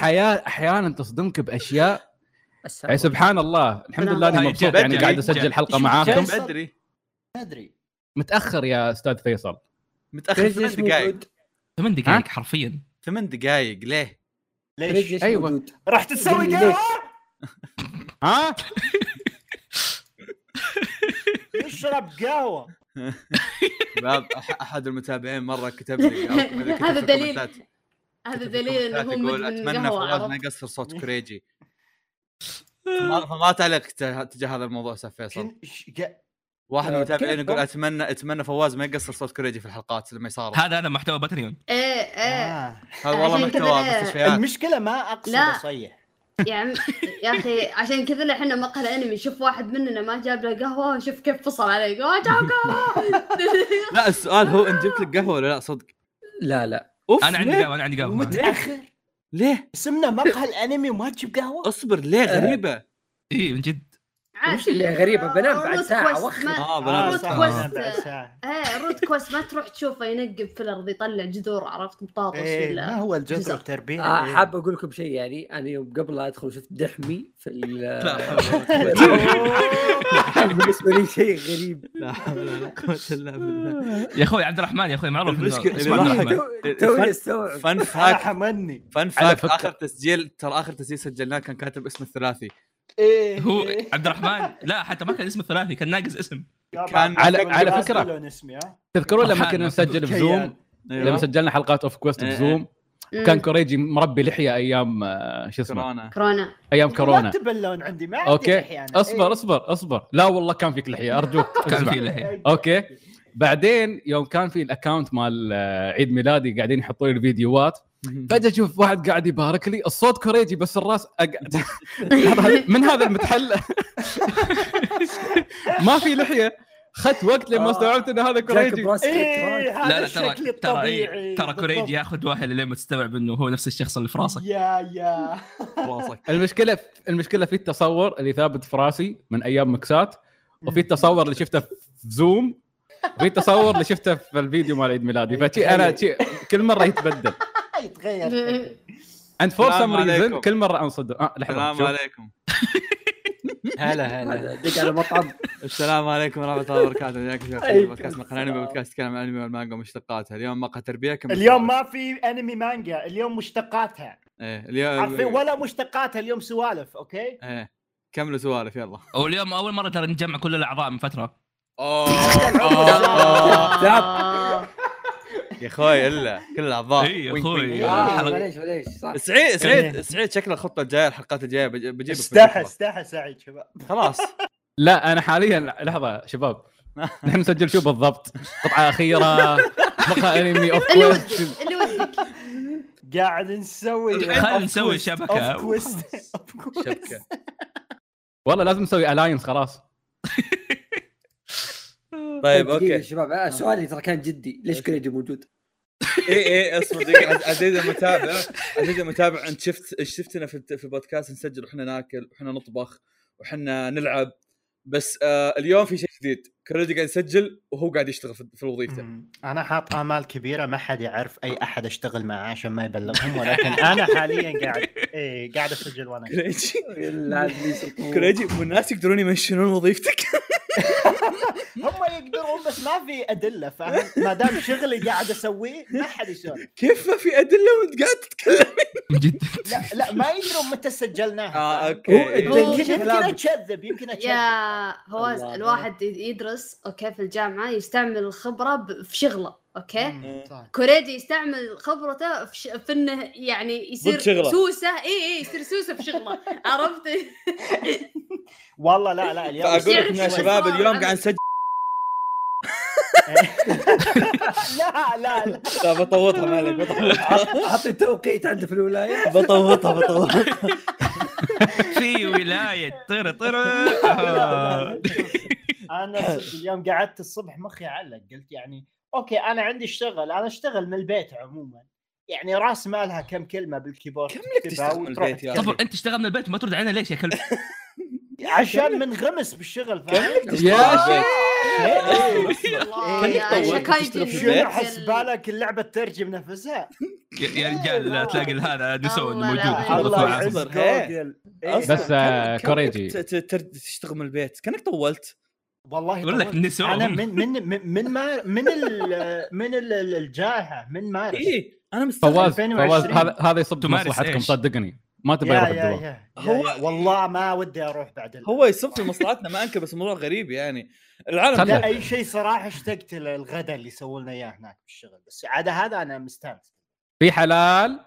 الحياة أحيانا تصدمك بأشياء يعني سبحان الله الحمد. لله أني مبسوط بدري، يعني قاعد أسجل بدري. حلقه معاكم بدري ما ادري متأخر يا أستاذ فيصل متأخر ثمان دقائق؟ ثمان دقائق حرفيا ثمان دقائق ليه؟ ليش؟ موجود؟ راح تسوي قهوه؟ ها اشرب قهوة أحد المتابعين مرة كتب لي هذا دليل. هذا دليل إنه هو مدمن أتمنى فواز ما يقصر صوت كريجي فما, فما تعلق تجاه هذا الموضوع أستاذ فيصل. واحد من آه، المتابعين؟ يقول اتمنى أتمنى فواز ما يقصر صوت كريجي في الحلقات لما يصار هذا هذا محتوى باتريون. إيه إيه. آه. هذا والله محتوى مستشفيات المشكلة ما أقصد. أصيح. يا عم يا أخي عشان كذا إحنا مقهى الأنمي. شوف واحد مننا ما جاب له قهوة شوف كيف فصل عليه. قهوة. لا السؤال هو إن جبت لك قهوة ولا لا؟ صدق. لا لا. أوف أنا عندي؟ قهوة أنا عندي قهوة متأخر. ليه؟ اسمنا مقهى الأنمي وما تجيب قهوة؟ أصبر ليه؟ غريبة. اي من جد. وش اللي غريبة؟ بنام بعد روت ساعة كويست وأخر. ما- آه بنام. بعد ساعة. إيه روت كويست ما تروح تشوفه ينقب في الأرض يطلع جذور عرفت بطاطس إيه، ما ولا هو الجذر. التربية آه إيه. حاب أقول لكم شيء يعني أنا يوم قبل لا أدخل شفت دحمي في ال لا حول ولا قوة. بالنسبة لي شيء غريب لا حول ولا قوة الا بالله يا أخوي عبد الرحمن يا أخوي معروف الرحمن توني استوعب فن حمني فن فكرة- آخر تسجيل ترى آخر تسجيل سجلناه كان كاتب اسم الثلاثي إيه. هو عبد الرحمن لا حتى ما كان اسمه ثلاثي كان ناقص اسم. كان- على- على ها تذكرون لما كنا. نسجل في زوم؟ أيوه. لما سجلنا حلقات off quest إيه، في زوم مم. كان كوريجي مربي لحية أيام آه، شو اسمه؟ كورونا. كورونا. أيام كورونا. لا اللون عندي ما عندي okay. لحية أنا. أصبر إيه. أصبر أصبر. لا والله كان فيك لحية أرجوك. كان. في لحية. okay. بعدين يوم كان في ال account مال آه، عيد ميلادي قاعدين يحطوا لي الفيديوهات. فجأة أشوف واحد قاعد يبارك لي الصوت كوريجي بس الراس أق... من هذا المنتحل؟ ما في لحية. اخذت وقت لما آه. استوعبت إن هذا كوريجي. هذا لا لا ترى ترى إيه ترى كوريجي ياخذ واحد لين ما تستوعب إنه هو نفس الشخص اللي في راسك يا يا. راسك المشكلة المشكلة في التصور اللي ثابت في راسي من أيام مكسات وفي التصور اللي شفته في زوم وفي التصور اللي شفته في الفيديو مال عيد ميلادي. فشي أنا شي كل مرة يتبدل. يتغير. and for some reason. كل مرة أنصدم. آه لحظة السلام. عليكم. هلا هذا دق على مطعم. السلام عليكم ورحمة الله وبركاته. حياكم في بودكاست مقهى. الانمي بودكاست يتكلم عن الانمي والمانجا ومشتقاتها. اليوم مقهى تربيه كم اليوم ما في أنمي مانجا. اليوم مشتقاتها. إيه اليوم عارفين ولا مشتقاتها. اليوم سوالف okay؟ إيه. كملوا سوالف يلا. واليوم أول مرة ترى نجمع كل الأعضاء من فترة. أوه. يا أخوي إلا كل الأعضاء. اي يا أخوي. آه، معليش معليش. صح. سعيد سعيد سعيد شكل الخطة الجاية الحلقات الجاية بج- بجيبك استحى. استحى سعيد شباب. خلاص. لا أنا حاليا لحظة شباب. نحن نسجل شو بالضبط؟ قطعة أخيرة مقهى أنمي off quest ودك اللي ودك. قاعد نسوي خلينا نسوي quest. شبكة. والله لازم نسوي الاينس خلاص. طيب يا okay. شباب. آه، سؤالي ترى كان جدي. ليش كريجي موجود؟ اي اي اصبر دقيقة. عز- عزيزي المتابع عزيزي المتابع انت شفت شفتنا في في البودكاست؟ نسجل وحنا ناكل وحنا نطبخ وحنا نلعب. بس آه اليوم في شيء جديد. كريدي قاعد يسجل وهو قاعد يشتغل في في وظيفته. أنا حاط آمال كبيرة ما حد يعرف أي أحد أشتغل معاه عشان ما يبلغهم ولكن أنا حاليا قاعد إيه قاعد أسجل وأنا. كريجي الطموح. كريجي والناس يقدرون يمشون وظيفتك. هم يقدرون بس ما في أدلة فاهم؟ ما دام شغلي قاعد أسويه ما حد يسولف كيف ما في أدلة وأنت قاعد تتكلم؟ جد لا لا ما يدرون متى سجلناها آه؟ okay. يمكن يمكن أكذب يمكن أكذب. يا فواز. الواحد يدرس okay في الجامعة يستعمل الخبرة في شغله. okay؟ مم، صح. كوريجي يستعمل خبرته في, ش... في إنه يعني يصير. سوسة. اي اي يصير سوسة في شغله. عرفت؟ والله لا لا اليوم فأقول لكم يا شباب اليوم قاعد نسجل. لا لا لا. لا بطوطها ما عليك بطوطها. اعطي توقيت عنده في الولاية. بطوطها بطوطها. في ولاية. طير طير لا، أنا اليوم قعدت الصبح مخي علق. قلت يعني okay أنا عندي اشتغل أنا اشتغل من البيت عموما يعني راس مالها كم كلمة بال keyboard كم لك تشتغل من البيت يا. طب أنت تشتغل من البيت ما ترد علينا ليش يا كلب؟ عشان منغمس بالشغل فاهم يا شيخ إيه. إيه. شنو البيت؟ حسبالك اللعبة ترجم نفسها يا رجال تلاقي هذا الله موجود الله إيه. أصبر، بس، آه، كوريجي. وقت ت- ت- تشتغل من البيت كأنك طولت والله يقول لك. نسوم. أنا من من من من ما من ال من ال- ال- الجائحة من مارس إيه أنا مستغرب. فواز 2020. فواز هذا هذا يصب مصلحتكم؟ صدقني. ما تبغى يروح الدوام هو- والله ما ودي أروح بعد هو يصب في مصلحتنا ما أنكر بس الموضوع غريب يعني. العالم لا أي شيء صراحة اشتقت للغداء اللي يسووا لنا إياه هناك في الشغل بس عاد هذا أنا مستانس. في حلال؟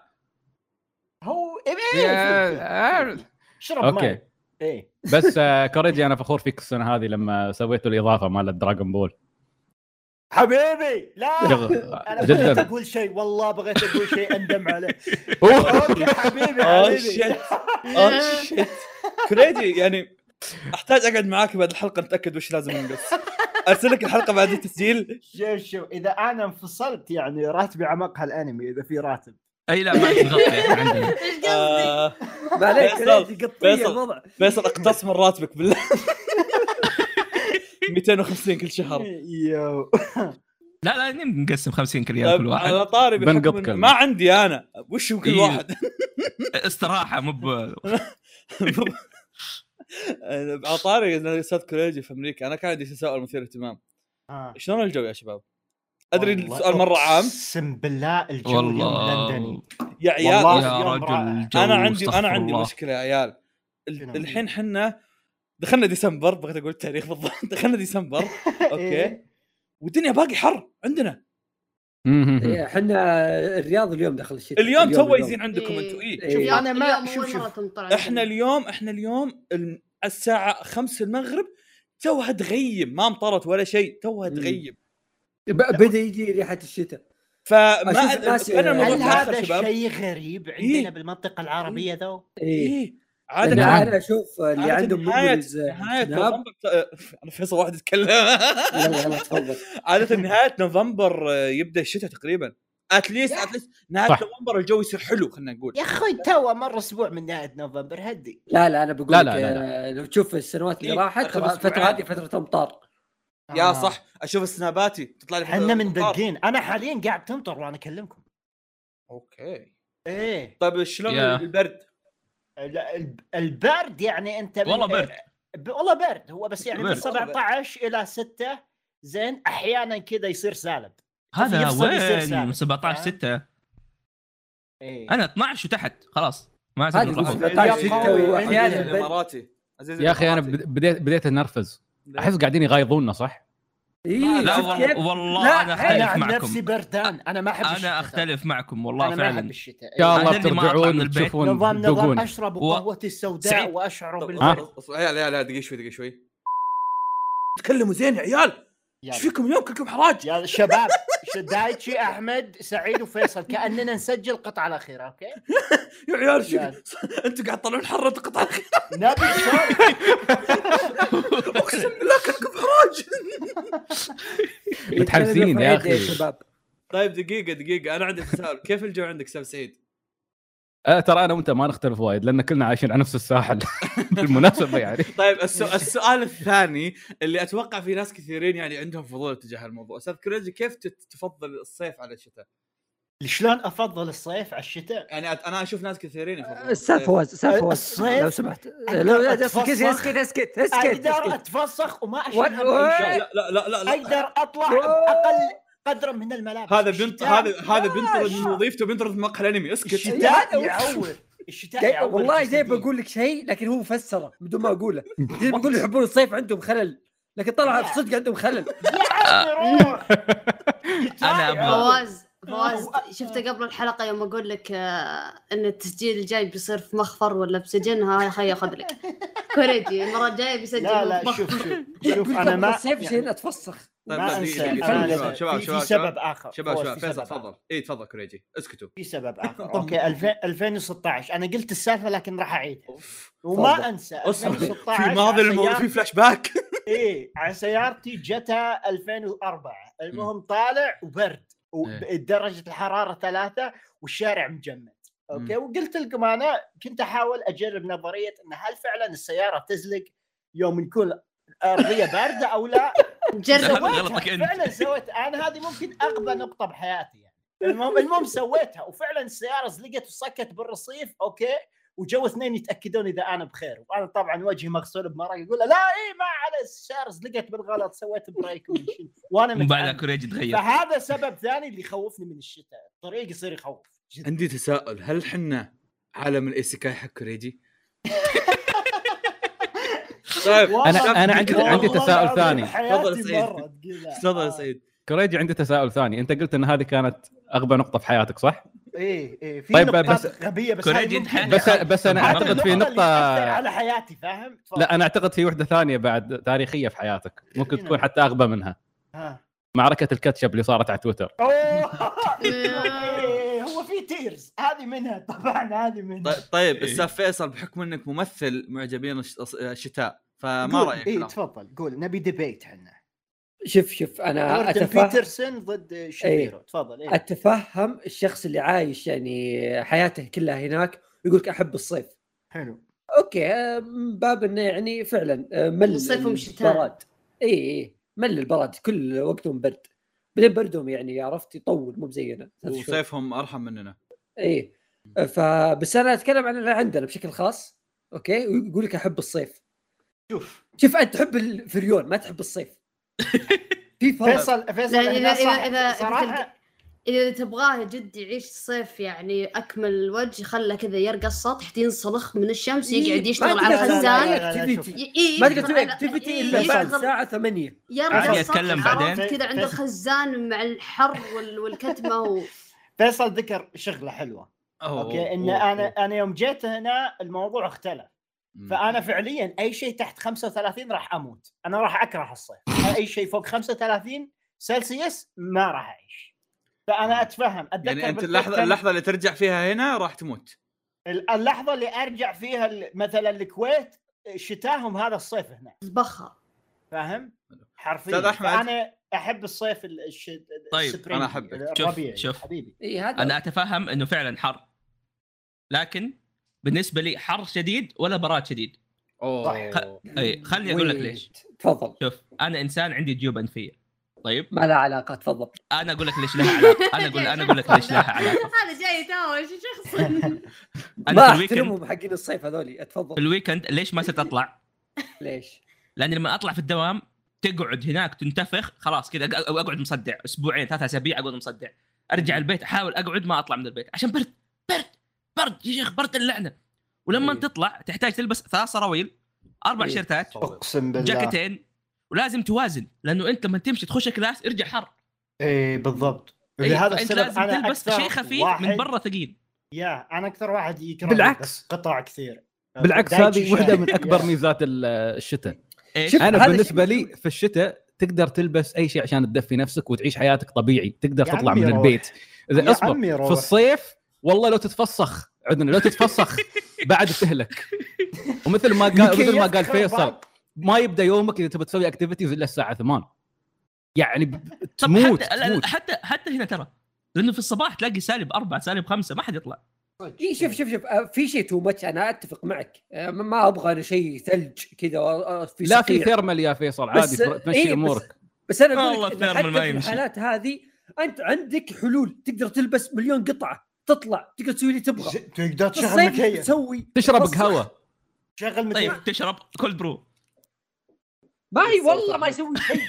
هو إيه اشرب okay. ماي. إيه. بس آه، كوريجي أنا فخور فيك السنة هذه لما سويتوا الإضافة مال دراغون بول. حبيبي لا شغل- أنا بغيت أقول شيء والله بغيت أقول شيء أندم عليه. okay حبيبي اوه حبيبي. shit oh shit كوريجي يعني أحتاج أقعد معاك بعد الحلقة نتأكد وش لازم ننقص. أرسل لك الحلقة بعد التسجيل. شوف شوف إذا أنا انفصلت يعني راتبي على مقهى الأنمي إذا في راتب. أي لا ما عندنا إيش قصدي؟ آه ما عليك فيصل،. الوضع فيصل اقتص من راتبك بالله 250 كل شهر يو لا لا نقسم 50 ريال كل واحد على طاري. ما عندي أنا وش كل إيه. واحد استراحة مو ب- على طاري إن الاستاذ كوريجي في أمريكا أنا كان عندي تساؤل مثير اهتمام آه. شلون الجو يا شباب؟ أدري السؤال مرة عام أقسم بالله الجو والله لندني يا عيال يا. رجل أنا عندي أنا عندي الله. مشكلة يا عيال؟ الحين حنا دخلنا ديسمبر بغيت أقول التاريخ بالضبط دخلنا ديسمبر okay إيه. والدنيا باقي حر عندنا مهم. إيه، إحنا الرياض اليوم دخل الشتاء اليوم تو. يزين عندكم. أنتم اي أنا ما اليوم شوف شوف. إحنا اليوم إحنا اليوم الساعة 5 المغرب توها تغيم ما امطرت ولا شيء توها. تغيم بدأ يجي ريحة الشتاء. فما الموضوع هل هذا شباب شيء غريب عندنا إيه. بالمنطقة العربية ذو؟ إيه. إيه. عادة أنا نعم. أنا أشوف اللي عادة عندهم نهايه memories نهاية سناب. نوفمبر أنا فيصل واحد يتكلم. عادة نهاية نوفمبر آه، يبدأ الشتاء تقريبا. at least at least نهاية صح. نوفمبر الجو يصير حلو خلينا نقول. يا أخوي تو مر أسبوع من نهاية نوفمبر هدي. لا لا أنا بقول لا، لك لا، لا، آه، لو تشوف السنوات اللي إيه، راحت الفترة. هذه فترة أمطار. يا آه. صح أشوف سناباتي تطلع لي إحنا من أمطار. دقين أنا حاليا قاعد تمطر وأنا أكلمكم okay إيه طيب شلون يا. البرد؟ لا، الب- البرد يعني أنت من- والله برد. ب- والله برد هو بس يعني من برد. 17 إلى 6 زين أحيانا كذا يصير سالب هذا وين سالب. 17 آه. 6 إيه أنا 12 وتحت خلاص ما نروح. 17 6 قوي. واحيانا. الإماراتي يا أخي أنا بديت بديت أنرفز أحس قاعدين يغايظونا صح؟ إيه، لا والله؟ والله لا، أنا أختلف عن معكم نفسي بردان أنا ما أحب الشتاء أنا أختلف معكم والله أنا ما أحب فعلا الشتاء ان شاء. الله أنا ترجعون البيت. وتشوفون نظام نظام أشرب قهوتي السوداء. واشعر طب- بال ها؟ طب- طب- يا لا لا دقيقة شوي دقيقة شوي تكلموا زين يا عيال إيش فيكم اليوم؟ كلكم حراج. يا شباب دايتشي أحمد سعيد وفيصل كأننا نسجل القطعه الأخيرة أوكي؟ يا عيال شو. أنتم قاعد تطلعون حرة قطع نبي صوت أقسم بالله كلكم حراج. متحمسين يا أخي. شباب طيب دقيقة دقيقة. أنا عندي تساؤل كيف الجو عندك أستاذ سعيد؟ أه ترى أنا وأنت ما نختلف وايد لأن كلنا عايشين على نفس الساحل بالمناسبة يعني طيب السؤال, السؤال الثاني اللي أتوقع في ناس كثيرين يعني عندهم فضول تجاه الموضوع أستاذ كوريجي كيف تفضل الصيف على الشتاء؟ شلون أفضل الصيف على الشتاء؟ يعني أنا أشوف ناس كثيرين يفضلون أستاذ الصيف. فواز أستاذ فواز الصيف لو سمحت لو اسكت. اسكت اسكت اسكت أقدر أتفسخ وما شيء لا لا لا لا, لا. أقدر أطلع بأقل قدر من الملابس هذا بنت هذا هذا بنطرد من وظيفته بنطرد من مقهى الانمي اسكت. الشتاء الشتاء جاي- والله جاي. بقول لك شيء لكن هو فسره بدون ما أقوله. زي ما يقول يحبون الصيف عندهم خلل. لكن طلع. صدق عندهم خلل. يعور. فواز فواز شفته قبل الحلقة يوم أقول لك آه، إن التسجيل الجاي بيصير في مخفر ولا بسجن ها خي اخذ لك. كوريجي المرة الجاية بيسجل لا لا. شوف شوف شوف أنا ما الصيف يعني شيء اتفسخ طيب ما أنسى. شباب، في- شباب، في شباب، سبب آخر. شباب شباب في فيصل سبب تفضل. إي تفضل كوريجي. اسكتوا. في سبب آخر. okay 2000 2016 أنا قلت السالفة لكن راح أعيد. أوف. وما. أنسى اصبر 2016 في ماضي سيارتي- في فلاش باك. إيه على سيارتي جتا 2004 المهم طالع وبرد. ودرجه الحرارة ثلاثة والشارع مجمد. okay؟ وقلت لكم أنا كنت أحاول أجرب نظرية إن هل فعلا السيارة تزلق يوم نكون الأرضية باردة أو لا؟ جرب. غلطك. فعلا سويت. أنا هذه ممكن اغبى نقطة بحياتي يعني. المهم المهم سويتها وفعلا السيارة زلقت وصكت بالرصيف. okay؟ وجو اثنين يتأكدون إذا أنا بخير وأنا طبعا وجهي مغسول بمرق يقول لا اي ما على السياره زلقت بالغلط سويت brake. وأنا من بعدها. كوريجي تغير فهذا سبب ثاني اللي يخوفني من الشتاء الطريق يصير يخوف جدا عندي تساؤل هل حنا عالم ال isekai حق كوريجي؟ طيب أنا- أنا عندي- عندي تساؤل ثاني. تفضل سعيد. تفضل. سعيد كوريجي عندي تساؤل ثاني أنت قلت إن هذه كانت أغبى نقطة في حياتك صح إيه إيه في طيب، نقطات بس- غبية بس ممكن- بس بس أنا أعتقد في نقطة على حياتي فاهم؟ لا أنا أعتقد في وحدة ثانية بعد تاريخية في حياتك. ممكن هنا. تكون حتى أغبى منها. ها. معركة الكاتشب اللي صارت على تويتر. أوه! إيه، هو في tiers هذه منها طبعا هذه منها. طيب- طيب أستاذ فيصل بحكم إنك ممثل معجبين الش- الشتاء فما رأيك؟ إيه لا. تفضل قول. نبي debate إحنا شوف شوف أنا اتفهم بيترسون ضد شابيرو تفضل إيه. أتفهم الشخص اللي عايش يعني حياته كلها هناك ويقول لك أحب الصيف. حلو. okay آه، من باب إنه يعني فعلا آه، مل الصيف والشتاء. البرد اي اي مل البرد كل وقتهم برد. بعدين بردهم يعني عرفت يطول مو شهور. وصيفهم أرحم مننا. اي فبس أنا أتكلم عن اللي عندنا بشكل خاص okay؟ ويقول لك أحب الصيف. شوف. شوف أنت تحب الفريون ما تحب الصيف. في فرق فيصل فيصل صح- إذا- إذا صراحة. إذا تبغاه جد يعيش الصيف يعني أكمل وجه خله كذا يرقى السطح ينسلخ من الشمس إيه، يقعد يشتغل على الخزان. ي- إيه، ما تقدر تسوي activity إيه، إلا بعد الساعة 8 يرقى السطح بعدين. كذا عند. الخزان مع الحر وال- والكتمة و... فيصل ذكر شغلة حلوة. okay إن أنا أنا يوم جيت هنا الموضوع اختلف. فأنا فعليا أي شيء تحت 35 راح أموت. أنا راح أكره الصيف. أي شيء فوق 35 سلسيوس ما راح أعيش. فأنا أتفهم. أتذكر يعني أنت اللحظة اللحظة اللي ترجع فيها هنا راح تموت. اللحظة اللي أرجع فيها ال- مثلا الكويت شتاهم هذا الصيف هنا. بخر فاهم؟ حرفيا. أنا أحب الصيف ال- الش... طيب، أنا أحبك. شوف- شوف. حبيبي. هذا أنا أتفهم إنه فعلا حر. لكن بالنسبة لي حر شديد ولا براد شديد. أوه. اي خليني أقول لك ليش. تفضل. شوف أنا إنسان عندي جيوب أنفية. طيب. ما لها علاقة تفضل. أنا أقول لك ليش لها علاقة. أنا أقول أنا أقول لك ليش لها علاقة. هذا جاي يتهاوش شخص أنا ما في ال weekend حقين الصيف هذولي. في اتفضل ال weekend ليش ما صرت اطلع؟ ليش؟ لاني لما أطلع في الدوام تقعد هناك تنتفخ خلاص كذا أق- أقعد مصدع. أسبوعين ثلاث أسابيع أقعد مصدع. أرجع البيت أحاول أقعد ما أطلع من البيت. عشان برد. برد. برد يا شيخ برد اللعنة ولما إيه. تطلع تحتاج تلبس ثلاث سراويل أربع إيه. shirtات أقسم بالله جاكيتين ولازم توازن لأنه أنت لما تمشي تخش class ارجع حر إيه بالضبط إيه، لهذا السبب لازم أنا تلبس شيء خفيف واحد من برا ثقيل يا أنا أكثر واحد يكره بالعكس. قطع كثير بالعكس هذه واحدة. من أكبر. ميزات ال- الشتاء شوف، أنا بالنسبة لي في الشتاء تقدر تلبس أي شيء عشان تدفي نفسك وتعيش حياتك طبيعي تقدر تطلع من روح. البيت يا اذا اصبر. في الصيف والله لو تتفسخ عندنا لو تتفسخ بعد تهلك ومثل ما قال مثل ما قال فيصل. ما يبدأ يومك إذا تبي تسوي activities إلا الساعة 8 يعني تموت حتى تموت حتى حتى هنا ترى. لأنه في الصباح تلاقي سالب أربعة سالب خمسة ما حد يطلع. إي شوف شوف شوف آه، في شيء too much أنا أتفق معك. آه، ما- أبغى شيء ثلج كذا آه، في لا في. thermal يا فيصل عادي بس- تمشي إيه، بس- أمورك. بس أنا أقول والله لك حتى في. الحالات هذه أنت عندك حلول تقدر تلبس مليون قطعة. تطلع تقدر تسوي اللي تبغى. تقدر تشغل مكيف تسوي. تشرب. قهوة. شغل مكيف طيب تشرب cold brew. ما هي والله ما يسوي شيء.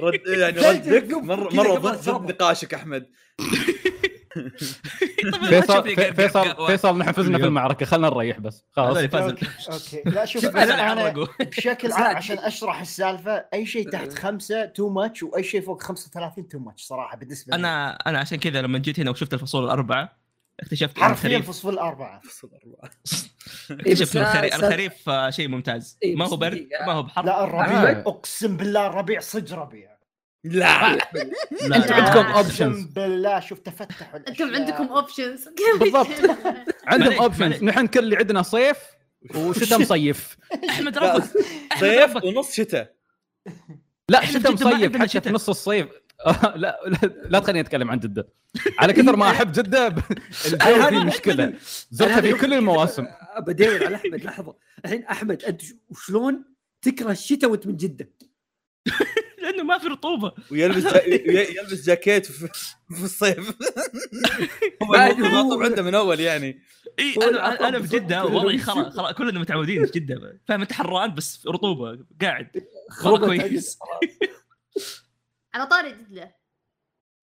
رد يعني ردك مرة مره ضد نقاشك أحمد. فيصل. فيصل فيصل نحن فزنا في. المعركة. خلينا نريح بس. خلاص. okay لا شوف أنا. بشكل عام عشان أشرح السالفة أي شيء تحت خمسة too much وأي شيء فوق 35 too much صراحة بالنسبة لي. أنا أنا عشان كذا لما جيت هنا وشفت الفصول الأربعة اكتشفت إن حرفيا الخريف فصل الأربعة. اكتشفت إن بس- الخريف, آه، شيء ممتاز. ما هو برد. ما هو بحر. لا الربيع. أقسم بالله الربيع صدق ربيع. لا لا انت لا. عندكم. options أقسم بالله شوف تفتحوا أنتم. عندكم options بالضبط. عندهم options. نحن كل اللي عندنا صيف وشتاء مصيف أحمد رفض أحمد صيف. ونص شتاء لا شتاء مصيف حتى في. نص الصيف لا لا, لا تخليني أتكلم عن جدة على كثر ما أحب جدة الجو فيه مشكلة زرتها في كل المواسم بدور على أحمد لحظة الحين أحمد أنت شلون تكره الشتاء وأنت من جدة؟ لأنه ما في رطوبة. ويلبس يلبس جاكيت في, في الصيف. هو الموضوع عنده من أول يعني. إي أنا أنا في جدة. وضعي خلاص خلاص كلنا متعودين في جدة. فاهم انت حران بس رطوبة قاعد. كويس. على طاري جدة.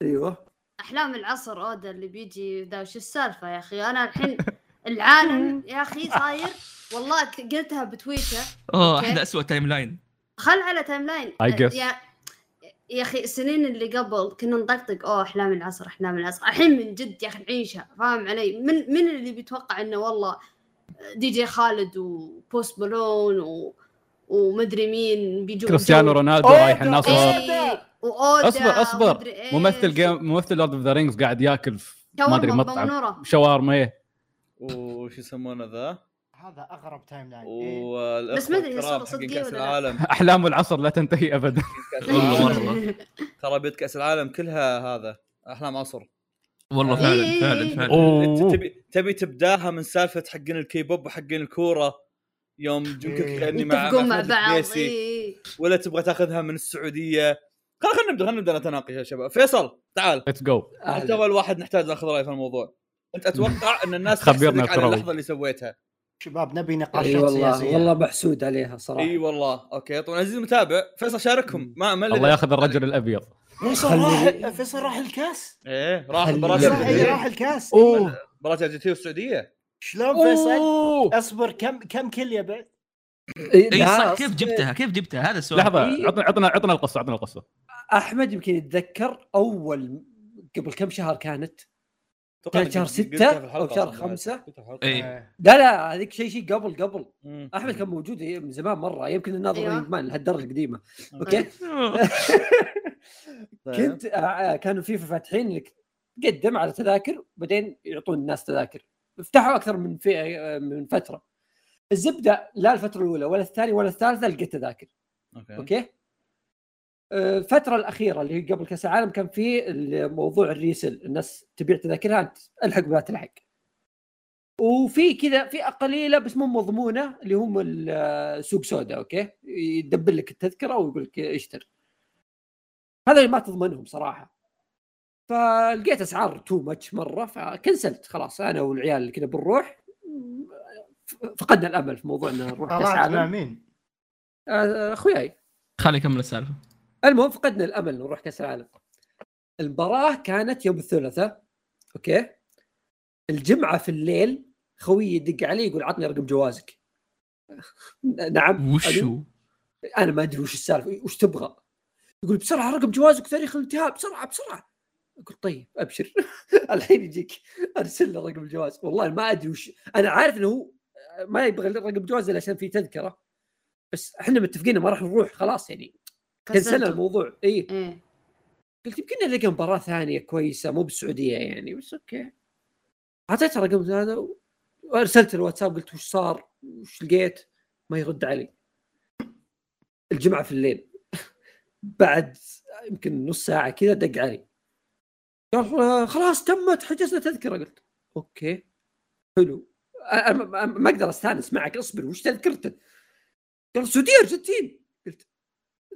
أيوه. أحلام العصر أودا اللي بيجي ذا وش السالفة يا أخي؟ أنا الحين العالم يا أخي صاير. والله قلتها بتويتر. أوه. إحنا اسوء timeline. خل على timeline. I guess. يا يا أخي السنين اللي قبل كنا نطقطق أوه إحلام العصر إحلام العصر. الحين من جد يا أخي نعيشها فاهم علي؟ من من اللي بيتوقع إنه والله دي جي خالد وبوست بالون و ومدري مين بيجوا كريستيانو رونالدو. رايح النصر. إيه، واودا أصبر أصبر. إيش. ممثل جيم ممثل لورد اوف ذا رينجز قاعد ياكل في ما أدري مطعم. شاورما إيه. وش يسمونه ذا؟ هذا أغرب تايم لاين إيه. بس ما أدري الكرام صدق- حقين صدقية كأس ولا لا. العالم. أحلام العصر لا تنتهي ابدا. كأس والله العالم. مره ترى بيت كأس العالم كلها هذا أحلام عصر. والله إيه، فعلا إيه، فعلا إيه. فعلا. أنت أوه. تبي تبي تبداها من سالفة حقين الكيبوب وحقين الكورة يوم إيه. يغني مع مع بعض. إيه. ولا تبغى تاخذها من السعودية. خل خلينا نبدأ خلينا نبدأ نتناقش يا شباب. فيصل تعال. let's go انت اول واحد نحتاج ناخذ رأي في الموضوع. أنت أتوقع إن الناس خبرنا تحسدك على. اللحظة اللي سويتها. شباب نبي إي نقاشات والله سياسيه والله محسود عليها صراحة. إي والله okay. طبعا عزيزي المتابع فيصل شاركهم. ما ما الله ياخذ الرجل الأبيض. فيصل راح فيصل راح الكاس. إيه راح مباراه ال- راح الكاس. أوه. مباراة الارجنتين والسعودية. شلون فيصل؟ اصبر كم كم كل يا بعد؟ إيه، إي صح كيف جبتها؟ كيف جبتها؟ هذا السؤال. لحظة إيه. عطنا عطنا عطنا القصة عطنا القصة. أحمد يمكن يتذكر أول قبل كم شهر كانت؟ أتوقع كان شهر قلتها في ستة الحلقة أو شهر أصلاً. خمسة؟ قلتها في الحلقة. إيه. آه. لا لا هذيك شيء شيء قبل قبل مم. أحمد كان موجود من زمان مرة يمكن الناظر أيوة. لهالدرجه قديمه okay طيب. كنت آه، كانوا في فاتحين انك تقدم على تذاكر بعدين يعطون الناس تذاكر فتحوا أكثر من في آه، من فترة الزبدة لا الفترة الأولى ولا الثانية ولا الثالثة لقيت تذاكر okay آه، الفترة الأخيرة اللي هي قبل كأس العالم كان في موضوع ال resale الناس تبيع تذاكرها أنت الحق بلا تلحق. وفي كذا فئة قليلة بس مو مضمونة اللي هم ال- سوق سودا okay؟ يدبر لك التذكرة ويقول لك اشتر هذا اللي ما تضمنهم صراحة. فلقيت أسعار too much مرة ف cancelت خلاص أنا والعيال اللي كذا بنروح فقدنا الأمل في موضوع أن نروح كأس طلعت مع العالم مين؟ آه، أخوياي. خلي يكمل السالفة. المهم فقدنا الأمل نروح كأس العالم. المباراة كانت يوم الثلاثاء okay؟ الجمعة في الليل خويي يدق علي يقول عطني رقم جوازك. نعم. وشو؟ أنا ما أدري وش السالفة. وش تبغى؟ يقول بسرعة رقم جوازك وتاريخ الانتهاء بسرعة بسرعة. أقول طيب أبشر. الحين يجيك أرسل له رقم الجواز والله ما أدري وش أنا عارف إنه هو ما يبغى رقم جواز إلا عشان في تذكرة. بس إحنا متفقين ما راح نروح خلاص يعني. كنسلنا. الموضوع. إي. إيه. قلت يمكن نلقى مباراة ثانية كويسة مو بالسعوديه يعني بس أوكي. اعطيته رقم هذا و- وأرسلت الواتساب قلت وش صار؟ وش لقيت؟ ما يرد علي. الجمعة في الليل. بعد يمكن نص ساعة كذا دق علي. قال خلاص تمت حجزنا تذكرة. قلت أوكي. حلو. ما أقدر أستانس معك اصبر وش تذكرتك؟ قال السعوديه أرجنتين.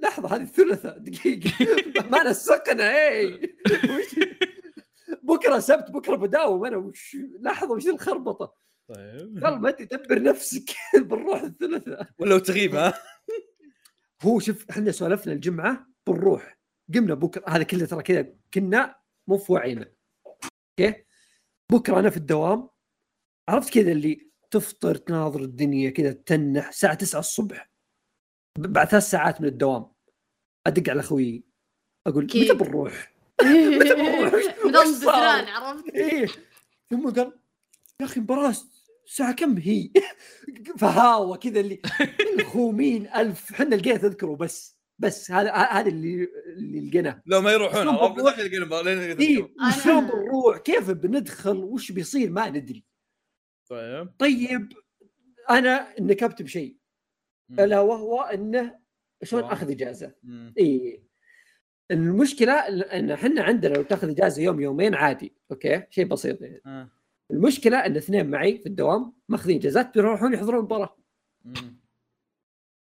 لحظة هذه الثلاثاء دقيقة. ما نسقنا وش- بكرة سبت بكرة بداوم أنا. وش؟ لحظة وش الخربطة؟ طيب. قال ما أنت دبر نفسك بنروح الثلاثاء ولا تغيب ها؟ هو شوف إحنا سولفنا الجمعة بنروح قمنا بكرة هذا كله ترى كذا كنا مو في وعينا. أوكي؟ بكرة أنا في الدوام عرفت كذا اللي تفطر تناظر الدنيا كذا تنح. الساعة 9 الصبح. بعد ثلاث ساعات من الدوام أدق على أخوي أقول متى. بنروح؟ متى بنروح؟ صار؟ بثران عرفت إيه ثم قال يا أخي مباراة الساعة كم هي؟ فهاوى كذا اللي الخومين ألف إحنا لقينا تذكرة بس بس هذا هذا اللي اللي لقيناه لو ما يروحون شلون عرفت؟ بنروح؟ كيف بندخل؟ وش بيصير؟ ما ندري طيب طيب أنا نكبت بشيء. إلا وهو إنه شلون. أخذ إجازة. إي. المشكلة إن إحنا عندنا لو تأخذ إجازة يوم يومين عادي أوكي؟ شيء بسيط يعني. آه. المشكلة إن اثنين معي في الدوام مأخذين إجازات بيروحون يحضرون المباراه.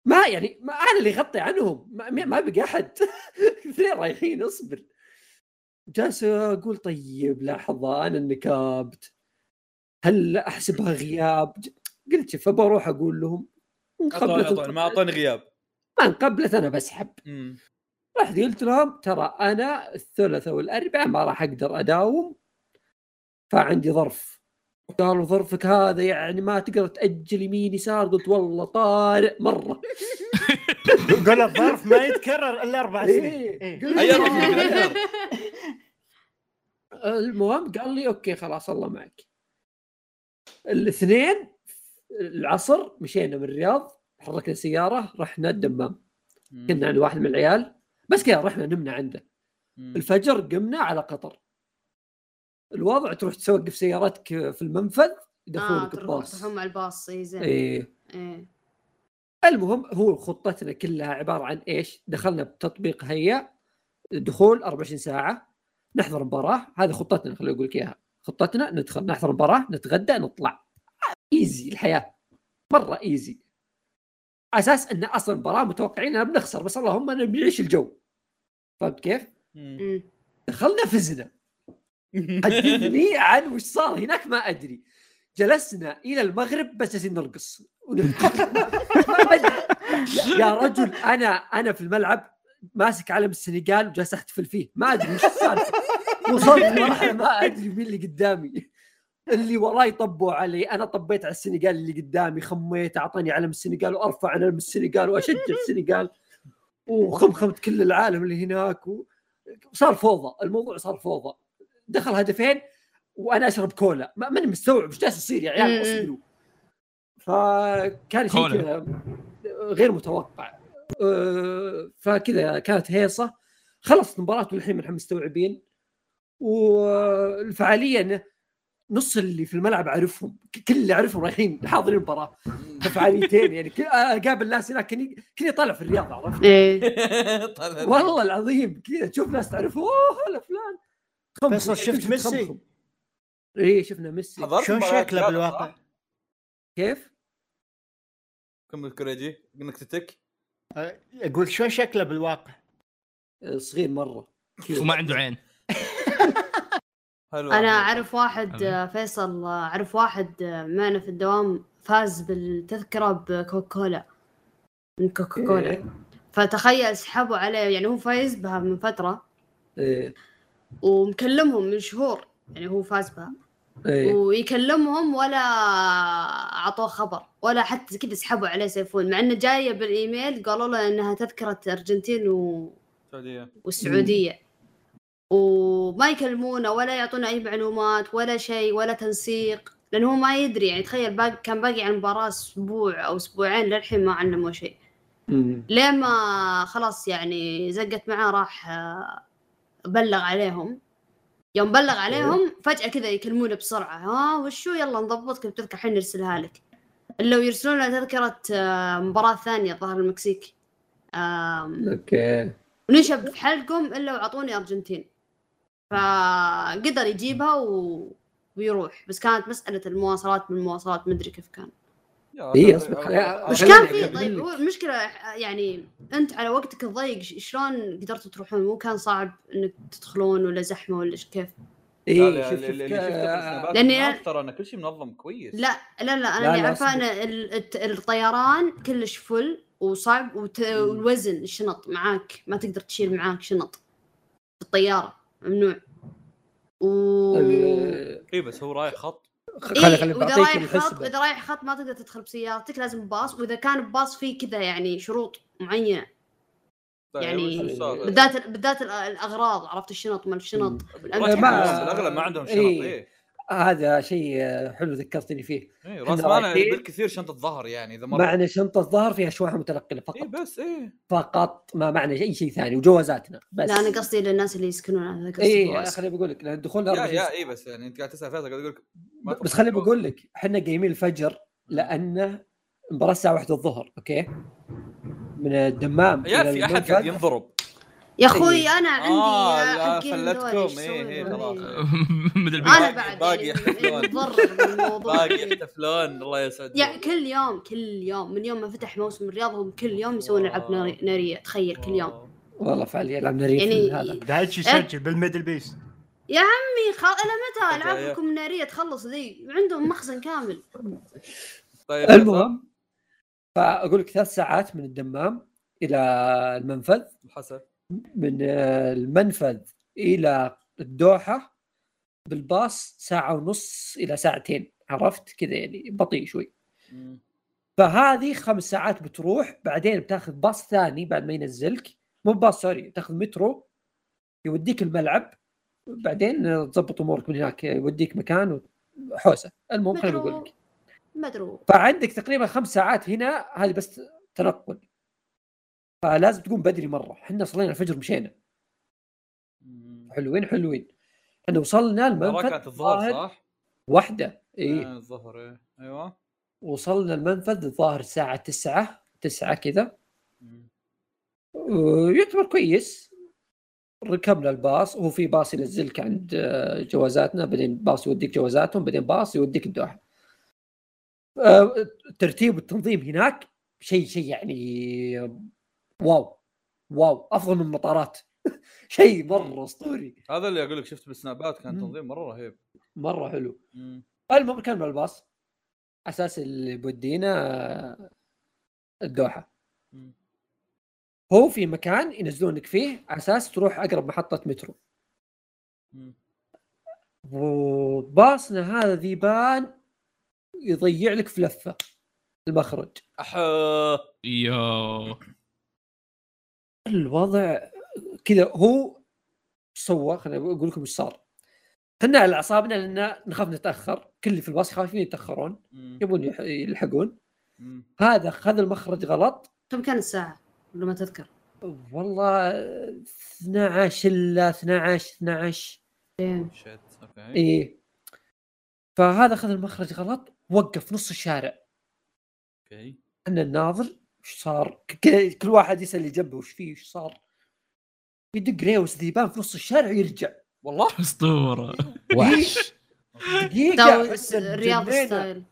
ما يعني ما أنا اللي أغطي عنهم. ما, ما بقى أحد. اثنين رايحين اصبر. جالس أقول طيب لحظه أنا انكبت هل أحسبها غياب؟ قلت شوف بروح أقول لهم. ما اعطوني غياب ما انقبلت أنا بسحب. رحت قلت لهم ترى أنا الثلاثاء والاربعاء ما راح أقدر أداوم فعندي ظرف قالوا ظرفك هذا يعني ما تقدر تأجل يمين يسار قلت والله طارئ مرة قول الظرف ما يتكرر إلا أربع سنين إيه. إيه. قلت أي رقم يتغير. المهم قال لي okay خلاص الله معك الاثنين العصر مشينا من الرياض حركنا سيارة رحنا الدمام. كنا عند واحد من العيال بس كذا رحنا نمنا عنده. الفجر قمنا على قطر. الوضع تروح توقف سيارتك في المنفذ يدخلونك تروح الباص. مع الباص إي زين. إيه إيه المهم هو خطتنا كلها عبارة عن إيش؟ دخلنا بتطبيق هيا دخول 24 ساعة نحضر مباراة. هذه خطتنا خليني أقول لك إياها. خطتنا ندخل نحضر مباراة نتغدى نطلع. إيزي الحياة مرة إيزي. أساس إن أصلا المباراه متوقعين اننا بنخسر بس اللهم اننا بنعيش الجو. فهمت كيف؟ دخلنا فزنا حدثني عن وش صار هناك ما أدري. جلسنا إلى المغرب بس جالسين نرقص. يا رجل أنا أنا في الملعب ماسك علم السنغال وجالس أحتفل فيه. ما أدري وش السالفه وصلت لمرحلة ما أدري مين اللي قدامي. اللي وراي طبوا علي. أنا طبيت على السنغال اللي قدامي خميت اعطاني علم السنغال وأرفع علم السنغال وأشجع السنغال. وخمخمت كل العالم اللي هناك و... صار فوضى الموضوع صار فوضى. دخل هدفين وأنا أشرب كولا. ما ماني مستوعب إيش جالس يصير يا عيال. اصبروا فكان شيء. كذا غير متوقع. أه، فكذا كانت هيصة. خلصت المباراه والحين ما نحن مستوعبين. والفعاليه إنه نص اللي في الملعب اعرفهم كل اللي اعرفهم رايحين حاضرين المباراة. فعاليتين يعني كل- اقابل ناس هناك كني كني طالع في الرياض عرفت؟ إيه. طلع. والله العظيم كذا تشوف ناس تعرف أوه هلا فلان. فيصل، شفت ميسي؟ إيه شفنا ميسي. مباريات شكله بالواقع؟ كيف؟ كمل كوريجي نكتتك أقول شلون شكله بالواقع؟ آه، صغير مرة. وما عنده عين. حلو أنا أعرف واحد حبيبي. آه، فيصل آه، أعرف واحد آه، معنا في الدوام فاز بالتذكرة بكوكولا من كوكاكولا إيه. فتخيل سحبوا عليه يعني هو فايز بها من فترة إيه. ومكلمهم من شهور يعني هو فاز بها إيه. ويكلمهم ولا أعطوه خبر ولا حتى كذا سحبوا عليه سيفون مع إنه جاية بالإيميل قالوا له إنها تذكرة أرجنتين و... السعوديه والسعودية وما يكلمونه ولا يعطونا أي معلومات ولا شيء ولا تنسيق لأنه هو ما يدري. يعني تخيل باقي كان باقي على المباراة أسبوع أو أسبوعين للحين ما علموا شيء. لين ما خلاص يعني زقت معاه راح آه، بلغ عليهم. يوم بلغ عليهم فجأة كذا يكلمونه بسرعة. ها وشو؟ يلا نضبطك التذكرة الحين نرسلها لك. الا ويرسلون له تذكرة آه، مباراة ثانية ظهر المكسيك okay. ونشب في حلقهم إلا وعطوني أرجنتين. فقدر يجيبها و... ويروح. بس كانت مسألة المواصلات من المواصلات مدري كيف كان. خليها- أخي، وش كان في طيب. هو المشكلة يعني أنت على وقتك الضيق شلون قدرتوا تروحون؟ مو كان صعب إنك تدخلون ولا زحمة ولا كيف؟ لا، شوف أنا- ترى أنا كل شيء منظم كويس. لا لا لا أنا اللي عارفه. أنا الطيران كلش فل وصعب وت... والوزن الشنط معاك ما تقدر تشيل معاك شنط في الطيارة. ممنوع. و اي بس هو رايح خط. خلي إيه خلي وإذا بعطيك رايح خط إذا رايح خط ما تقدر تدخل بسيارتك لازم بباص وإذا كان بباص فيه كذا يعني شروط معينة. طيب، يعني؟ بالذات بالذات الأغراض عرفت الشنط مال الشنط؟ ما- الأغلب ما عندهم شنط إيه. إيه. هذا شيء حلو ذكرتني فيه إيه راس مالنا بالكثير شنطة ظهر يعني إذا مرة معنا شنطة ظهر فيها شواحن متنقلة فقط إيه بس إيه فقط ما معنا أي شيء ثاني وجوازاتنا بس لا أنا قصدي للناس اللي يسكنون هذا قصدي اي. خليني بقول لك لأن الدخول يا 24 يا. إيه بس يعني أنت قاعد تسأل فيصل قاعد أقول لك بس خليني. بقول لك إحنا قايمين الفجر لأن المباراه الساعة 1 الظهر أوكي من الدمام يا في أحد. قاعد ينضرب يا أخوي إيه. أنا عندي آه، لا، حقين فلتكم. إيه، إيه،؟ خلاص. إيه. مثل أنا باقي- بعد باقي يعني يحتفلون. باقي إيه. يحتفلون الله يسعدهم يا كل يوم كل يوم من يوم ما فتح موسم الرياض هم كل يوم يسوون العاب ناري- نارية تخيل كل يوم والله فعليا العاب نارية يعني في هذا دايتشي يسجل بالميدل بيس عمي خل... أنا متى. ألعابكم الناريه تخلص ذي عندهم مخزن كامل طيب المهم فأقول لك ثلاث ساعات من الدمام إلى المنفذ حسن من آه، المنفذ إلى الدوحة بالباص ساعة ونص إلى ساعتين عرفت؟ كذا يعني بطيء شوي. مم. فهذه خمس ساعات بتروح بعدين بتاخذ باص ثاني بعد ما ينزلك. مو باص سوري تاخذ مترو يوديك الملعب. بعدين تظبط أمورك من هناك يوديك مكان حوسه المهم خليني أقول لك. مترو. فعندك تقريبا خمس ساعات هنا هذه بس تنقل. فلازم تقوم بدري مرة. إحنا صلينا الفجر مشينا. حلوين حلوين. إحنا وصلنا المنفذ كانت الظهر صح؟ واحدة إي. آه، الظهر إيه. أيوه. وصلنا المنفذ الظاهر الساعة 9 9 كذا. مم. ويعتبر كويس. ركبنا الباص وهو في باص ينزلك عند آه، جوازاتنا بعدين باص يوديك جوازاتهم بعدين باص يوديك الدوحه آه، الترتيب والتنظيم هناك شيء شيء يعني wow wow أفضل من المطارات شيء مرة أسطوري. هذا اللي أقول لك شفت بالسنابات كان. تنظيم مرة رهيب. مرة حلو. المهم ركبنا الباص. أساس اللي بودينا آه، الدوحة. مم. هو في مكان ينزلونك فيه على أساس تروح أقرب محطة مترو. مم. وباصنا هذا ذيبان يضيع لك في لفه المخرج. أحا. يو الوضع كذا هو سوا خليني أقول لكم إيش صار. إحنا على أعصابنا لأن نخاف نتأخر كل اللي في الباص خايفين يتأخرون. يبون يلحقون. هذا خذ المخرج غلط. كم كان الساعة؟ ولا ما تذكر. والله 12 إلا 12 12 إيه. shit okay. إيه. فهذا اخذ المخرج غلط وقف نص الشارع. okay. أنا أناظر وش صار؟ كل واحد يسأل اللي جنبه وش فيه وش صار؟ يدق ريوس ذيبان في نص الشارع ويرجع والله. أسطورة. وحش. دقيقة. تو أحس رياض جنينا. style.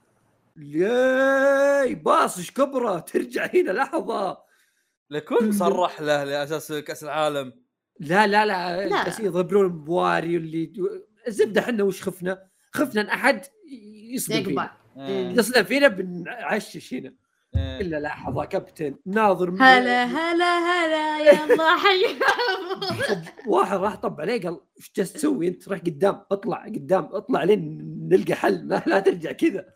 ياي باص إيش كبره؟ ترجع هنا لحظة. لكن صراحة له لأساس كأس العالم. لا لا لا, لا. بس يضربون بواري اللي الزبده إحنا وش خفنا؟ خفنا إن أحد يصدم فينا. يصدم فينا بنعشش هنا. إلا لحظة كابتن. ناظر من- هلا هلا هلا يلا حي. واحد راح طب عليه قال إيش جالس تسوي أنت؟ راح قدام اطلع قدام اطلع لين نلقى حل. ما لا ترجع كذا.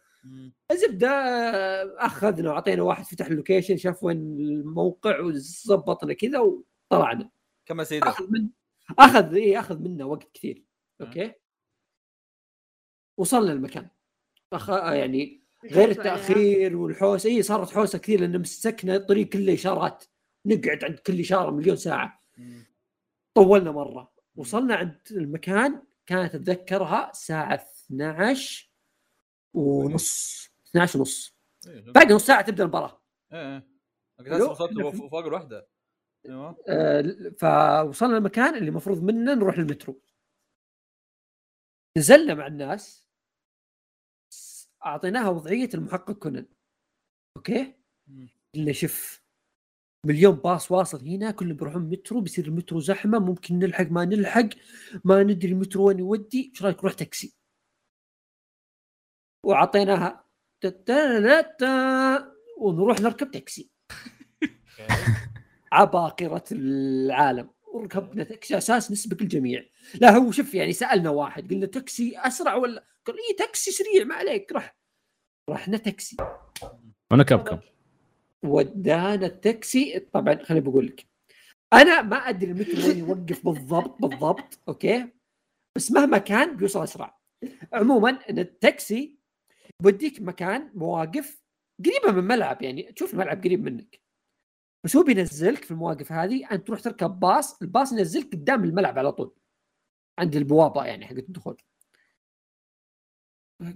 الزبدة آه، أخذنا وعطينا واحد فتح ال location شاف وين الموقع وضبطنا كذا وطلعنا. كم سيده أخذ من أخذ اي أخذ منا وقت كثير. أوكي؟ وصلنا المكان. أخ... يعني غير التأخير والحوسة. اي صارت حوسة كثير لأن مسكنا الطريق كله إشارات. نقعد عند كل إشارة مليون ساعة. طولنا مرة. وصلنا عند المكان كانت أتذكرها الساعة 12 ونص. 12 ونص. إيه، باقي نص ساعة تبدأ المباراة. إيه إيه. وصلت فوق الوحده أيوه آه، فوصلنا المكان اللي المفروض منه نروح المترو نزلنا مع الناس. أعطيناها وضعية المحقق كونان. okay. قلنا شوف مليون باص واصل هنا كلهم بيروحون مترو بيصير المترو زحمة ممكن نلحق ما نلحق ما ندري المترو وين يودي إيش رأيك نروح تاكسي؟ وعطيناها ونروح نركب تاكسي. عباقرة العالم. وركبنا تاكسي أساس نسبق الجميع. لا هو شوف يعني سألنا واحد قلنا تاكسي أسرع ولا؟ قال اي تاكسي سريع ما عليك رح رحنا تاكسي. وأنا كبكب ودانا التاكسي. طبعا خليني بقول لك أنا ما أدري المترو وين يوقف بالضبط بالضبط okay؟ بس مهما كان بيوصل أسرع. عموما إن التاكسي بوديك مكان مواقف قريبة من ملعب يعني تشوف الملعب قريب منك. بس هو بينزلك في المواقف هذه أنت تروح تركب باص الباص ينزلك قدام الملعب على طول. عند البوابة يعني حقت الدخول.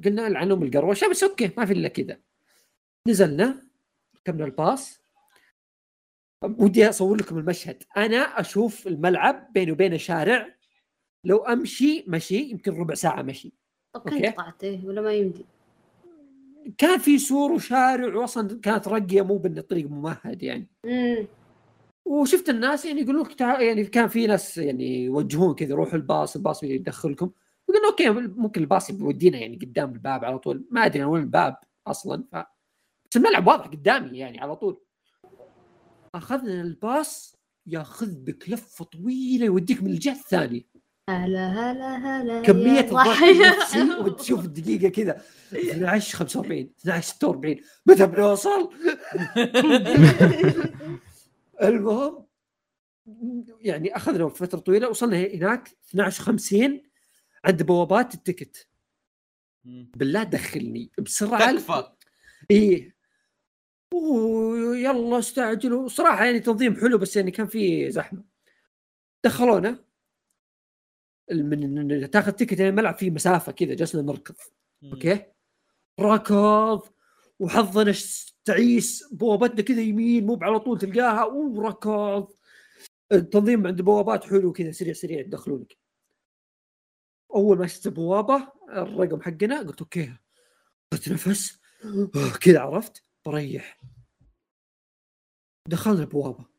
قلنا العنهم القروشة بس okay ما في إلا كذا. نزلنا ركبنا الباص. ودي أصور لكم المشهد. أنا أشوف الملعب بيني وبينه شارع. لو أمشي مشي يمكن ربع ساعة مشي. طب okay. كنت قطعت إيه ولا ما يمدي؟ كان في سور وشارع واصلا كانت رقية مو بالطريق ممهد يعني. امم وشفت الناس يعني يقولوا لك يعني كان في ناس يعني يوجهون كذا روحوا الباص الباص يدخلكم. يقولون okay ممكن الباص بيودينا يعني قدام الباب على طول. ما أدري وين الباب أصلا ف بس الملعب واضح قدامي يعني على طول. أخذنا الباص ياخذ بك لفه طويلة يوديك من الجهة الثانية. هلا هلا هلا الضغط ضحية. النفسي وتشوف الدقيقة كذا. 12 45 12 46 متى بنوصل؟ المهم يعني أخذنا فترة طويلة وصلنا هناك 12 50 عند بوابات التكت. بالله دخلني بسرعة. تكفى. إيه. ويلا استعجلوا. صراحة يعني تنظيم حلو بس يعني كان في زحمة. دخلونا. من تاخذ ticket يعني الملعب فيه مسافة كذا جلسنا نركض okay? ركض وحظنا تعيس بوابتنا كذا يمين مو على طول تلقاها وركض التنظيم عند البوابات حلو كذا سريع سريع يدخلونك. أول ما شفت البوابة الرقم حقنا قلت okay. خذت نفس كذا عرفت بريح. دخلنا البوابة.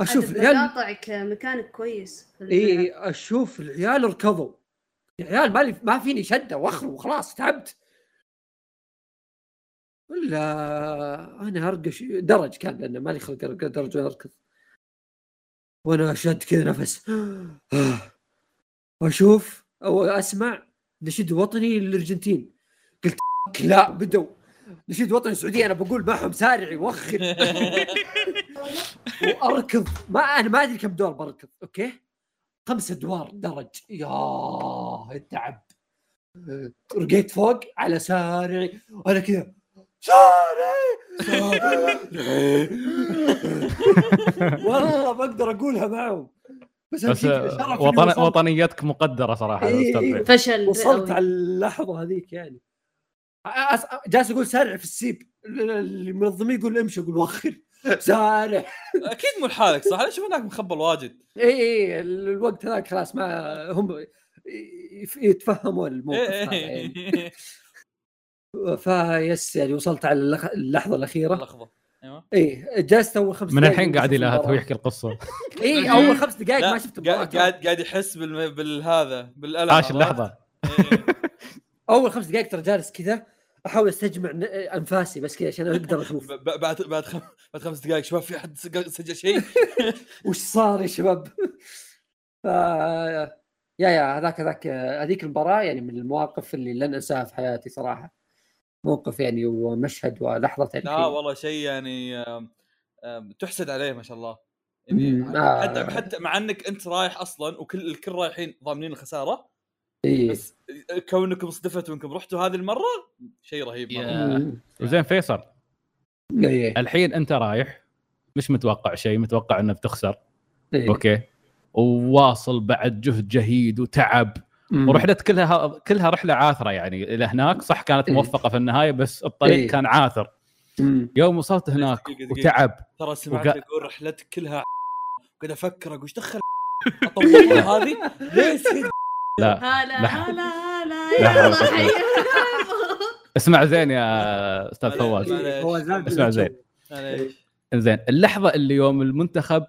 أشوف العيال بقاطعك مكانك كويس إي أشوف العيال ركضوا يا عيال مالي ما فيني شدة واخر وخلاص تعبت. ولا أنا أرقش درج كان لأنه مالي خلق درج ولا أركض. وأنا أشد كذا نفس. واشوف أو أسمع نشيد وطني للأرجنتين. قلت لا بدوا نشيد وطني سعودي أنا بقول معهم سارع وخر. وأركض. ما أنا ما أدري كم دور بركض. أوكي؟ خمس ادوار درج. يا التعب. رقيت فوق على سارعي. وأنا كذا سارعي! سارعي! والله ما أقدر أقولها معهم. بس بس وطن... وطنيتك مقدرة صراحة إيه، إيه. فشل وصلت. على اللحظة هذيك يعني. جالس أقول سارع في السيب. المنظمين يقول امشي أقول وخر سارع أكيد مو لحالك صح؟ أنا أشوف انك مخبل واجد إي إي الوقت هذاك خلاص ما هم يتفهموا الموقف هذا يعني. فيس يعني وصلت على اللحظة الأخيرة لحظه أيوه إي جلست أول خمس من الحين قاعد يلاهث المباراة. ويحكي القصة إي أول خمس دقائق ما شفت قاعد قاعد يحس. بالهذا بالألم عاش؟ اللحظة. أول خمس دقائق ترى جالس كذا احاول استجمع انفاسي بس كذا عشان أقدر أشوف. بعد بعد خم... بعد خمس دقائق شباب في أحد سجل شيء؟ وش صار يا شباب؟ ف يا يا هذاك هذاك هذيك المباراة يعني من المواقف اللي لن انساها في حياتي صراحة. موقف يعني ومشهد ولحظة يعني لا والله شيء يعني تحسد عليه ما شاء الله. يعني مم، آه. حتى حتى مع انك انت رايح أصلا وكل الكل رايحين ضامنين الخسارة إيه. بس كونكم صدفت وانكم رحتوا هذه المرة شيء رهيب. مم. وزين فيصل إيه. الحين أنت رايح مش متوقع شيء متوقع إنك بتخسر إيه. أوكي وواصل بعد جهد جهيد وتعب مم. ورحلت كلها كلها رحلة عاثرة يعني إلى هناك صح كانت إيه. موفقة في النهاية بس الطريق إيه. كان عاثر مم. يوم وصلت هناك دقيقة- دقيقة. وتعب ترى سمعت وقا- يقول رحلتك كلها قاعد أفكر أقول إيش دخل هذه يصير لا هلا لا. هلا هلا لا اسمع زين يا أستاذ. فواز اسمع. زين. زين اللحظة اللي يوم المنتخب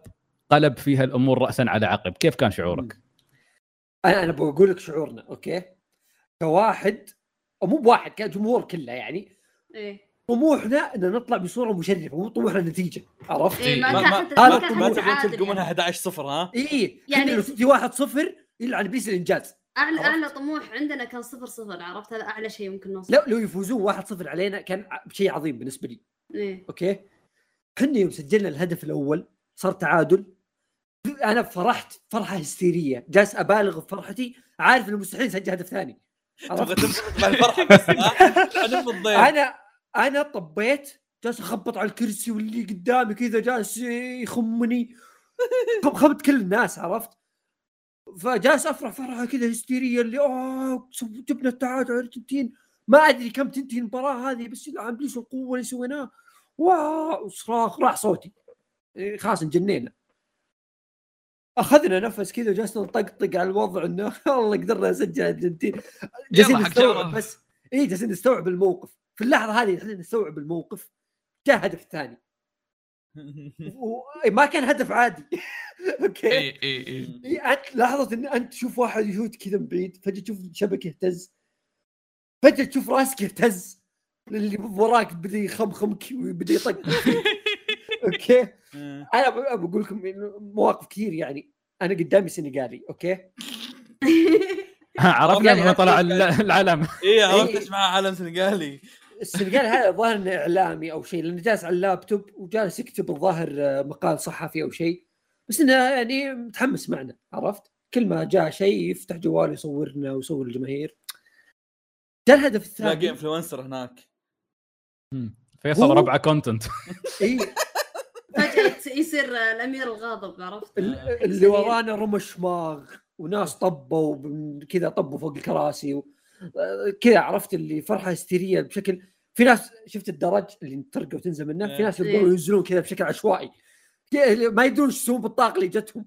قلب فيها الأمور راسا على عقب كيف كان شعورك؟ أنا أنا بقول لك شعورنا okay كواحد أو مو بواحد كجمهور كله يعني إيه طموحنا إن نطلع بصورة مشرفة مو طموحنا نتيجه عرفت؟ إيه ما ما ما ما كان ما حتى تبغون عادل تلقوا منها يعني. 11 صفر ها؟ اي يعني يعني- لو تجي يلعن بيس الإنجاز. أعلى عرفت؟ أعلى طموح عندنا كان صفر صفر عرفت؟ هذا أعلى شيء ممكن نوصل. لو لو يفوزون واحد صفر علينا كان شيء عظيم بالنسبة لي. إيه. okay? إحنا يوم سجلنا الهدف الأول صار تعادل. أنا فرحت فرحة هستيرية. جالس أبالغ في فرحتي عارف إنه مستحيل أسجل هدف ثاني. تبغى؟ تنبسط مع الفرحة بس أنا أنا طبيت جالس أخبط على الكرسي واللي قدامي كذا جالس يخمني. خب- خبط كل الناس عرفت؟ فجالس أفرح فرحة كذا هستيرية اللي اوه جبنا التعادل الارجنتين ما أدري كم تنتهي المباراة هذه بس عاملين show القوة اللي سويناه wow صراخ راح صوتي. إيه، خلاص انجنينا. أخذنا نفس كذا وجلسنا نطقطق على الوضع إنه والله قدرنا نسجل الارجنتين جالسين نستوعب. بس اي جالسين نستوعب الموقف. في اللحظة هذه إحنا نستوعب الموقف جاء هدف ثاني. ما كان هدف عادي. okay. اي اي اي إيه، أنت لحظة إن أنت تشوف واحد يشوت كذا من بعيد فجأة تشوف الشبك يهتز. فجأة تشوف راسك يهتز. اللي وراك بدأ يخمخمك وبدا يطق. okay. أنا ب- بقول لكم إنه مواقف كثير يعني. أنا قدامي سنغالي okay. عرفنا يعني لما طلع العلم. إيه عرفت إيه. إيش معاه علم سنغالي. السنغالي هذا الظاهر إنه إعلامي أو شيء لأنه جالس على اللابتوب وجالس يكتب الظاهر آه، مقال صحفي أو شيء. بس إنه يعني متحمس معنا عرفت؟ كل ما جاء شيء يفتح جواله يصورنا ويصور الجماهير. جاء الهدف تلاقي الثاني influencer هناك فيصل هو- ربع content إي. فجأة يصير الأمير الغاضب عرفت؟ ال- اللي ورانا رمى شماغ وناس طبوا كذا طبوا فوق الكراسي و... كذا عرفت اللي فرحة هستيرية بشكل في ناس شفت الدرج اللي ترقى وتنزل منه في ناس يبغون إيه. ينزلون كذا بشكل عشوائي. ما يدرون إيش يسوون بالطاقة اللي جتهم.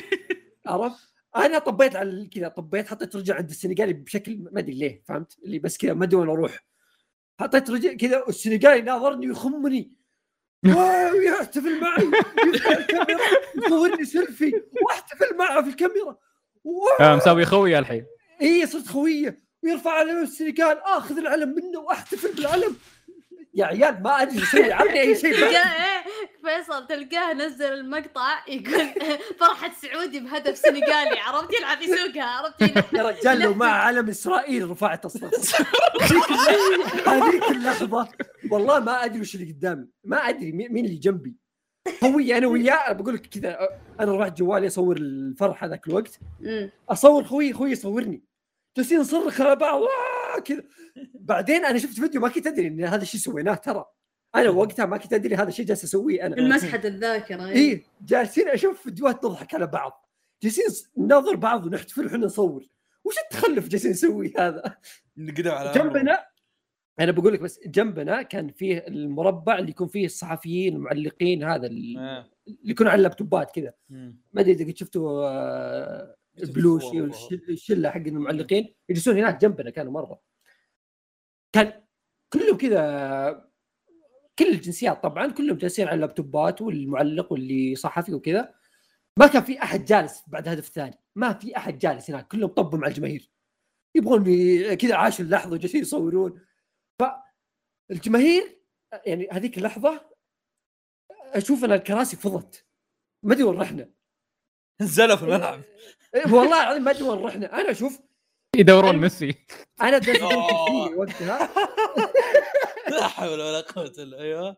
عرفت؟ أنا طبيت على كذا طبيت حطيت رجل عند السنغالي بشكل ما أدري ليه فهمت؟ اللي بس كذا ما أدري وين أروح. حطيت رجل كذا والسنغالي ناظرني ويخمني. wow يحتفل معي. الكاميرا يصورني سيلفي. واحتفل معه في الكاميرا. wow. آه، مسوي خويه الحين. اي صرت خويه ويرفع علم السنغال آخذ العلم منه وأحتفل بالعلم. يا عيال ما أدري أسوي عطني أي شيء؟ تلقاه إيه فيصل تلقاه نزل المقطع يقول فرحة سعودي بهدف سنغالي عرفت؟ يلعب يسوقها عرفت. يا رجال لو مع علم إسرائيل رفعت الصف هذيك اللحظة- والله ما أدري وش اللي قدامي. ما أدري مي- مين اللي جنبي. خوي أنا وياه بقول لك كذا أنا رحت جوالي أصور الفرحة ذاك الوقت. أصور خوي خوي يصورني. جالسين نصرخ على بعض كذا. بعدين أنا شفت فيديو ما كنت أدري إن هذا الشيء سويناه ترى. أنا وقتها ما كنت أدري هذا الشيء جالس أسويه أنا. المسحة الذاكرة إيه. اي جالسين أشوف فيديوهات نضحك على بعض. جالسين نناظر بعض ونحتفل وحنا نصور. وش التخلف جالسين نسوي هذا؟ نقدم على جنبنا أنا بقول لك بس جنبنا كان فيه المربع اللي يكون فيه الصحفيين المعلقين هذا اللي آه. اللي يكون على اللابتوبات كذا. ما أدري إذا قد شفتوا البلوشي والشله حق المعلقين يجلسون هناك جنبنا كانوا مرة. كان كلهم كذا كل الجنسيات طبعا كلهم جالسين على اللابتوبات والمعلق واللي صحفي وكذا. ما كان في أحد جالس بعد الهدف الثاني. ما في أحد جالس هناك. كلهم طبوا مع الجماهير. يبغون كذا عاشوا اللحظة وجالسين يصورون. فالجماهير يعني هذيك اللحظة أشوف أن الكراسي فضت. ما أدري وين رحنا. نزلوا في الملعب. إيه، والله العظيم ما أدري وين رحنا. أنا أشوف يدورون ميسي. أنا وقتها. لا حول ولا قوة إلا أيوه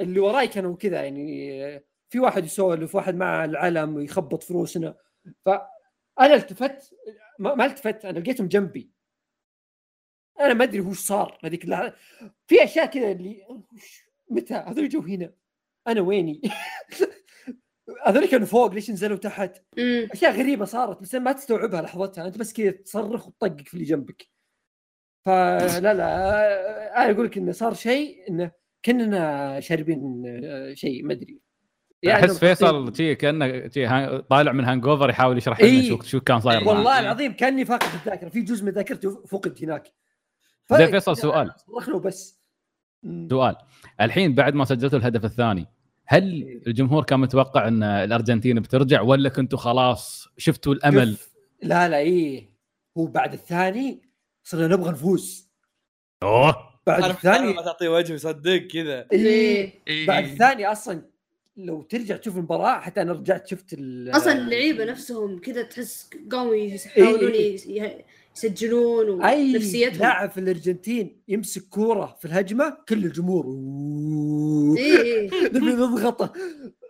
اللي وراي كانوا كذا يعني في واحد يسولف واحد مع العلم ويخبط في روسنا فانا التفت ما, ما التفت أنا لقيتهم جنبي. أنا ما أدري وش صار هذيك اللحظه في أشياء كذا اللي متى؟ هذول جو هنا. أنا ويني؟ هذول كانوا فوق ليش نزلوا تحت أمم. أشياء غريبة صارت بس ما تستوعبها لحظتها أنت بس كذا تصرخ وتطقق في اللي جنبك فلا لا أنا أقول لك إنه صار شيء إنه كاننا شاربين آه، شيء ما أدري يعني أحس فيصل شي كأنه طالع من hangover يحاول يشرح لنا إيه. شو شو كان صاير معاه. والله العظيم كأني فاقد الذاكرة في جزء من ذاكرتي فقد هناك زين فيصل، سؤال. صرخنا وبس مم. سؤال الحين بعد ما سجلتوا الهدف الثاني هل الجمهور كان متوقع أن الأرجنتين بترجع ولا كنتوا خلاص شفتوا الأمل؟ لا لا إيه. هو بعد الثاني صرنا نبغى نفوز. أوه. بعد الثاني ما تعطيه وجه ويصدق كذا. إيه. إيه. بعد الثاني أصلا لو ترجع تشوف المباراة حتى أنا رجعت شفت ال- أصلا اللعيبة نفسهم كذا تحس قاموا يحاولون إيه. يسجلون أي ونفسيتهم لاعب في الأرجنتين يمسك كورة في الهجمة كل الجمهور. اي اي نبي نضغطه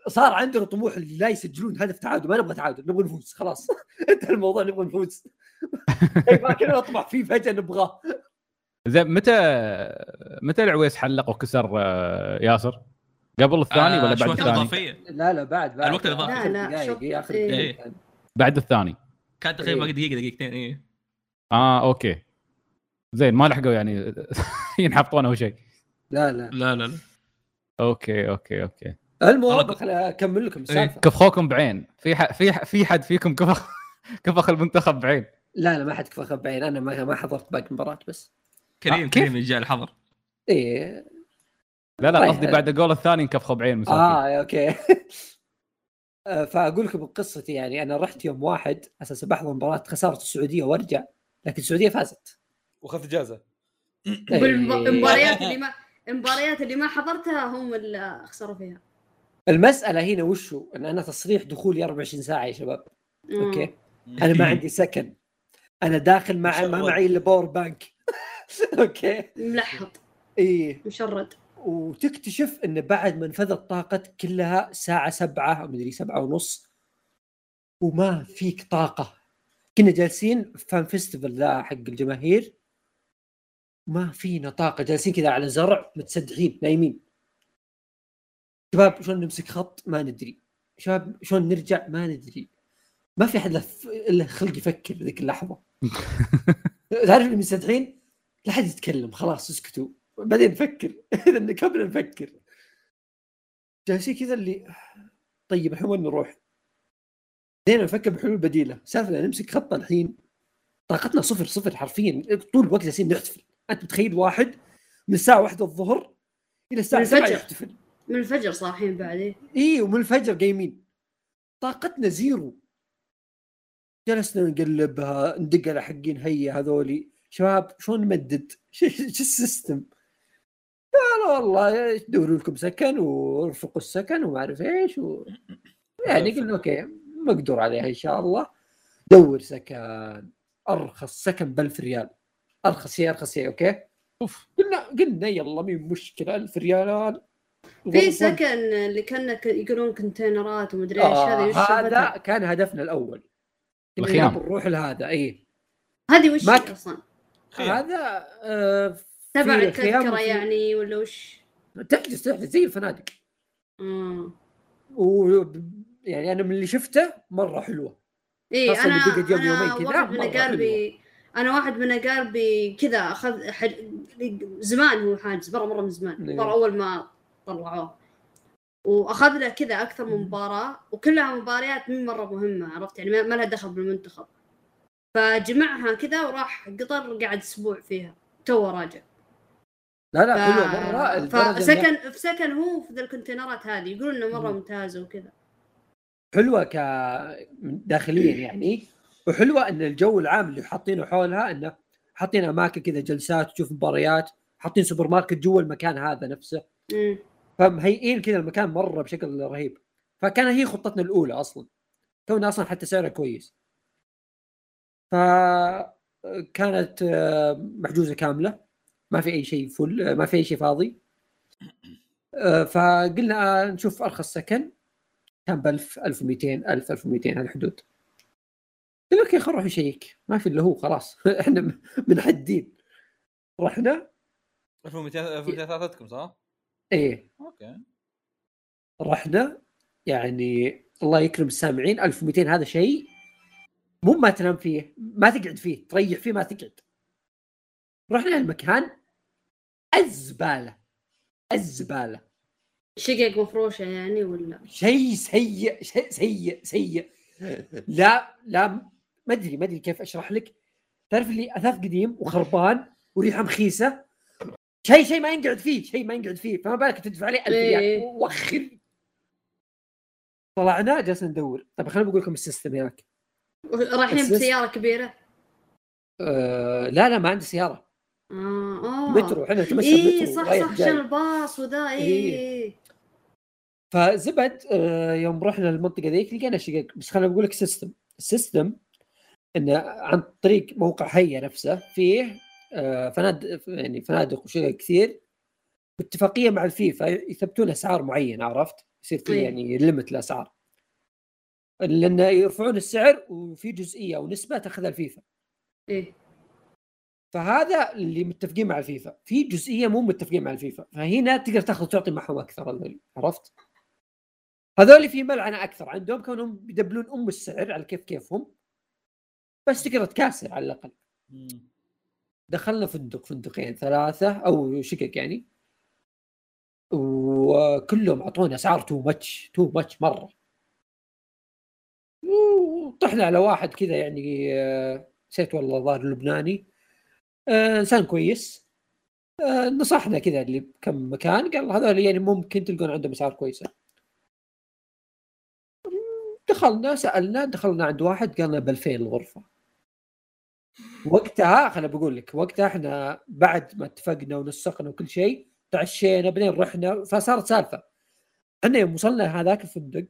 صار عندنا طموح اللي لا يسجلون هدف تعادل ما نبغى تعادل نبغى نفوز خلاص. انتهى الموضوع نبغى نفوز. إيه، ما كنا نطمع فيه فجأة نبغاه. زين متى متى العويس حلق وكسر آه، ياسر؟ قبل الثاني آه، ولا بعد الثاني؟ لا لا بعد بعد. الوقت الإضافي. آخر لا، لا، شوط- إيه، إيه. بعد الثاني. كانت تقريبا إيه. دقيقة دقيقتين إيه. آه أوكي. زين ما لحقوا يعني ينحطون أو شيء. لا لا. لا لا لا. okay okay okay. المهم والله- خل أكمل لكم السالفة. كفخوكم بعين. في ح... في ح... في حد فيكم كفخ كفخ المنتخب بعين. لا لا ما حد كفخ بعين. أنا ما ما حضرت باقي المباراه بس. كريم آه،؟ كريم جاء الحضر إيه. لا لا طيب. قصدي بعد الجول الثاني انكفخوا بعين مساكين. آه okay. آه، فأقول لكم قصتي يعني. أنا رحت يوم واحد أساس بحضر مباراة خسارة السعودية وأرجع. لكن السعودية فازت. واخذت اجازه إيه. والمباريات اللي ما المباريات اللي ما حضرتها هم اللي خسروا فيها. المسألة هنا وشو؟ إن أنا تصريح دخولي 24 ساعة يا شباب. مم. أوكي؟ أنا ما عندي سكن. أنا داخل مع ما. معي الا power bank. okay؟ ملحط. إيه مشرد. وتكتشف إن بعد ما انفذت طاقتك كلها ساعة سبعة أو مدري سبعة ونص وما فيك طاقة. كنا جالسين في fan festival ذا حق الجماهير. ما فينا طاقة جالسين كذا على زرع متسدحين نايمين. شباب شلون نمسك خط؟ ما ندري. شباب شلون نرجع؟ ما ندري. ما في أحد الا خلق يفكر ذيك اللحظة. تعرف اللي متسدحين لا حد يتكلم خلاص اسكتوا. بعدين نفكر. إذا قبل نفكر. جالسين كذا اللي طيب الحين وين نروح؟ بدينا نفكر بحلول بديلة. سالفة نمسك خط الحين. طاقتنا صفر صفر حرفيا. طول الوقت جالسين نحتفل. أنت متخيل واحد من الساعة واحدة الظهر إلى الساعة من 7 الفجر. يحتفل. من الفجر صاحيين بعد إيه. اي ومن الفجر قايمين. طاقتنا zero. جلسنا نقلبها ندق على حقين هيا هذولي. شباب شلون نمدد؟ شو شو ال system؟ قالوا والله دوروا لكم سكن وارفقوا السكن وما أعرف إيش و... يعني قلنا okay. مقدور عليها إن شاء الله. دور سكن أرخص سكن ب 1000 ريال. أرخص شيء أرخص شيء okay؟ أوف. قلنا قلنا يلا مين مشكلة؟ 1000 ريال. في سكن اللي كان يقولون container ات ومدري إيش آه هذا سالفتها؟ كان هدفنا الأول. الخيام. نروح لهذا اي هذه وش ما هي ك- أصلا؟ هذا آه تبع التذكره يعني ولا وش؟ تحجز تحجز زي الفنادق. آه. و يعني أنا من اللي شفته مرة حلوة. اي أنا بقت يوم يومين كذا واحد من اقاربي أنا واحد من اقاربي كذا اخذ حج... زمان هو حاجز مره مرة من زمان. إيه. مره أول ما طلعوه. وأخذ له كذا أكثر من مباراة وكلها مباريات مين مرة مهمة عرفت؟ يعني ما لها دخل بالمنتخب. فجمعها كذا وراح قطر قعد أسبوع فيها تو راجع. لا لا ف... حلوة مره فسكن في سكن هو في ذا ال container ات هذه يقولون إنه مرة مم. ممتازة وكذا. حلوة ك داخليا يعني وحلوة إن الجو العام اللي حاطينه حولها إنه حاطين أماكن كذا جلسات تشوف مباريات حاطين سوبر ماركت جوا المكان هذا نفسه. مم. فمهيئين كذا المكان مرة بشكل رهيب. فكان هي خطتنا الأولى أصلا. كونها أصلا حتى سعرها كويس. فكانت آه، محجوزة كاملة. ما في أي شيء فل آه، ما في أي شيء فاضي. آه، فقلنا نشوف أرخص سكن. كان ب 1000 1200 1000 1200 هالحدود. قلنا أوكي خل نروح نشيك ما في إلا هو خلاص. إحنا منحدين رحنا. 1200 1200 ثلاثتكم صح؟ إيه. أوكي. رحنا. يعني الله يكرم السامعين. 1200 هذا شيء مو ما تنام فيه ما تقعد فيه تريح فيه ما تقعد. رحنا المكان الزباله الزباله شقق مفروشه يعني ولا؟ شيء سيء شيء سيء سيء. لا لا ما أدري ما أدري كيف أشرح لك. تعرف اللي أثاث قديم وخربان وريحة مخيسة؟ شيء شيء ما ينقعد فيه شيء ما ينقعد فيه. فما بالك تدفع عليه 1000 ريال. إيه. وخر طلعنا جالسين ندور. طيب خليني بقول لكم ال system هناك. رايحين بس- بسياره كبيرة؟ آه لا لا ما عندي سيارة. آه آه. مترو إحنا نتمشى اي صح صح. عشان الباص وذا اي إيه. فزبد آه، يوم رحنا المنطقة ذيك لقينا شقق بس خليني بقول لك system ال system إنه عن طريق موقع هيا نفسه فيه آه، فنادق يعني فنادق وشقق كثير باتفاقية مع الفيفا يثبتون أسعار معينة عرفت؟ يصير في إيه. يعني limit الأسعار. لأن يرفعون السعر وفي جزئية أو نسبه تأخذها الفيفا. إيه. فهذا اللي متفقين مع الفيفا. في جزئية مو متفقين مع الفيفا. فهنا تقدر تأخذ تعطي معهم أكثر عرفت؟ هذول في ملعنة أكثر. عندهم كونهم بي double ون أم السعر على كيف كيفهم بس تقدر تكاسر على الأقل. دخلنا فندق فندقين ثلاثة أو شقق يعني. وكلهم أعطونا أسعار too much too much مرة. وطحنا على واحد كذا يعني آه، نسيت والله ظاهر لبناني آه، إنسان كويس. آه، نصحنا كذا اللي بكم مكان. قال هذول يعني ممكن تلقون عندهم أسعار كويسة. دخلنا سألنا دخلنا عند واحد قالنا ب 2000 الغرفة وقتها خليني بقول لك وقتها إحنا بعد ما اتفقنا ونسقنا وكل شيء تعشينا بعدين رحنا فصارت سالفة إحنا يوم وصلنا هذاك الفندق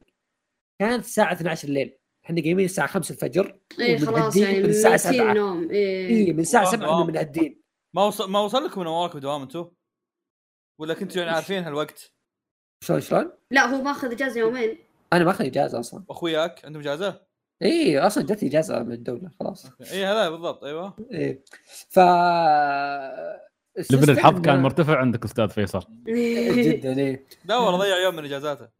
كانت الساعة 12 الليل إحنا قايمين الساعة 5 الفجر اي خلاص يعني من الساعة ميتين 7 نوم اي اي من الساعة والله 7 إحنا دوام. منهدين ما وصل ما وصل لكم من وراكم دوام أنتم؟ ولا كنتوا يعني عارفين هالوقت؟ شلون شلون؟ لا هو ماخذ إجازة يومين أنا ماخذ إجازة أصلا. وأخوياك عندهم إجازة؟ إي أصلا جت إجازة من الدولة خلاص. إي هذا بالضبط أيوه. إيه ف level الحظ كان مرتفع عندك أستاذ فيصل. جدا إيه لا والله ضيع يوم من إجازاته.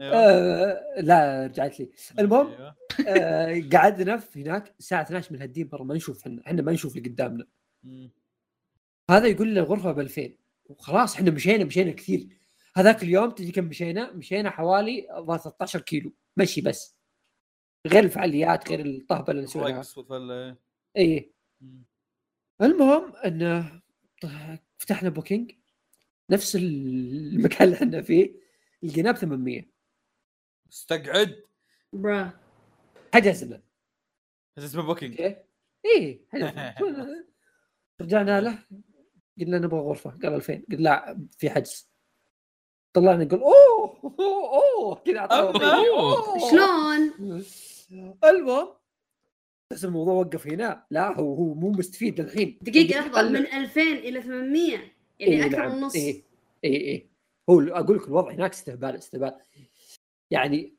آه لا رجعت لي. المهم أيوة. آه قعدنا في هناك الساعة 12 من هالدين برا ما نشوف إحنا إحنا ما نشوف اللي قدامنا. هذا يقول لنا الغرفة ب 2000 وخلاص إحنا مشينا مشينا كثير. هذاك اليوم تدري كم مشينا؟ مشينا حوالي الظاهر 13 كيلو. مشي بس. غير الفعاليات غير الطهبة اللي نسويها. اي مم. المهم انه فتحنا بوكينج. نفس المكان اللي إحنا فيه. لقيناه ب 800 استقعد. برا. حجزنا. هذا اسمه Booking. okay إيه حجزنا. رجعنا له. قلنا نبغى غرفة. قال 2000 قلت لا في حجز. طلعنا نقول أوه أوه, أوه. كذا. شلون؟ المهم بس الموضوع وقف هنا. لا هو هو مو مستفيد الحين دقيقة لحظة. قال- من 2000 إلى 800 يعني إيه أكثر نعم. من نص. إيه إيه إيه. هو أقول لك الوضع هناك استهبال استهبال. يعني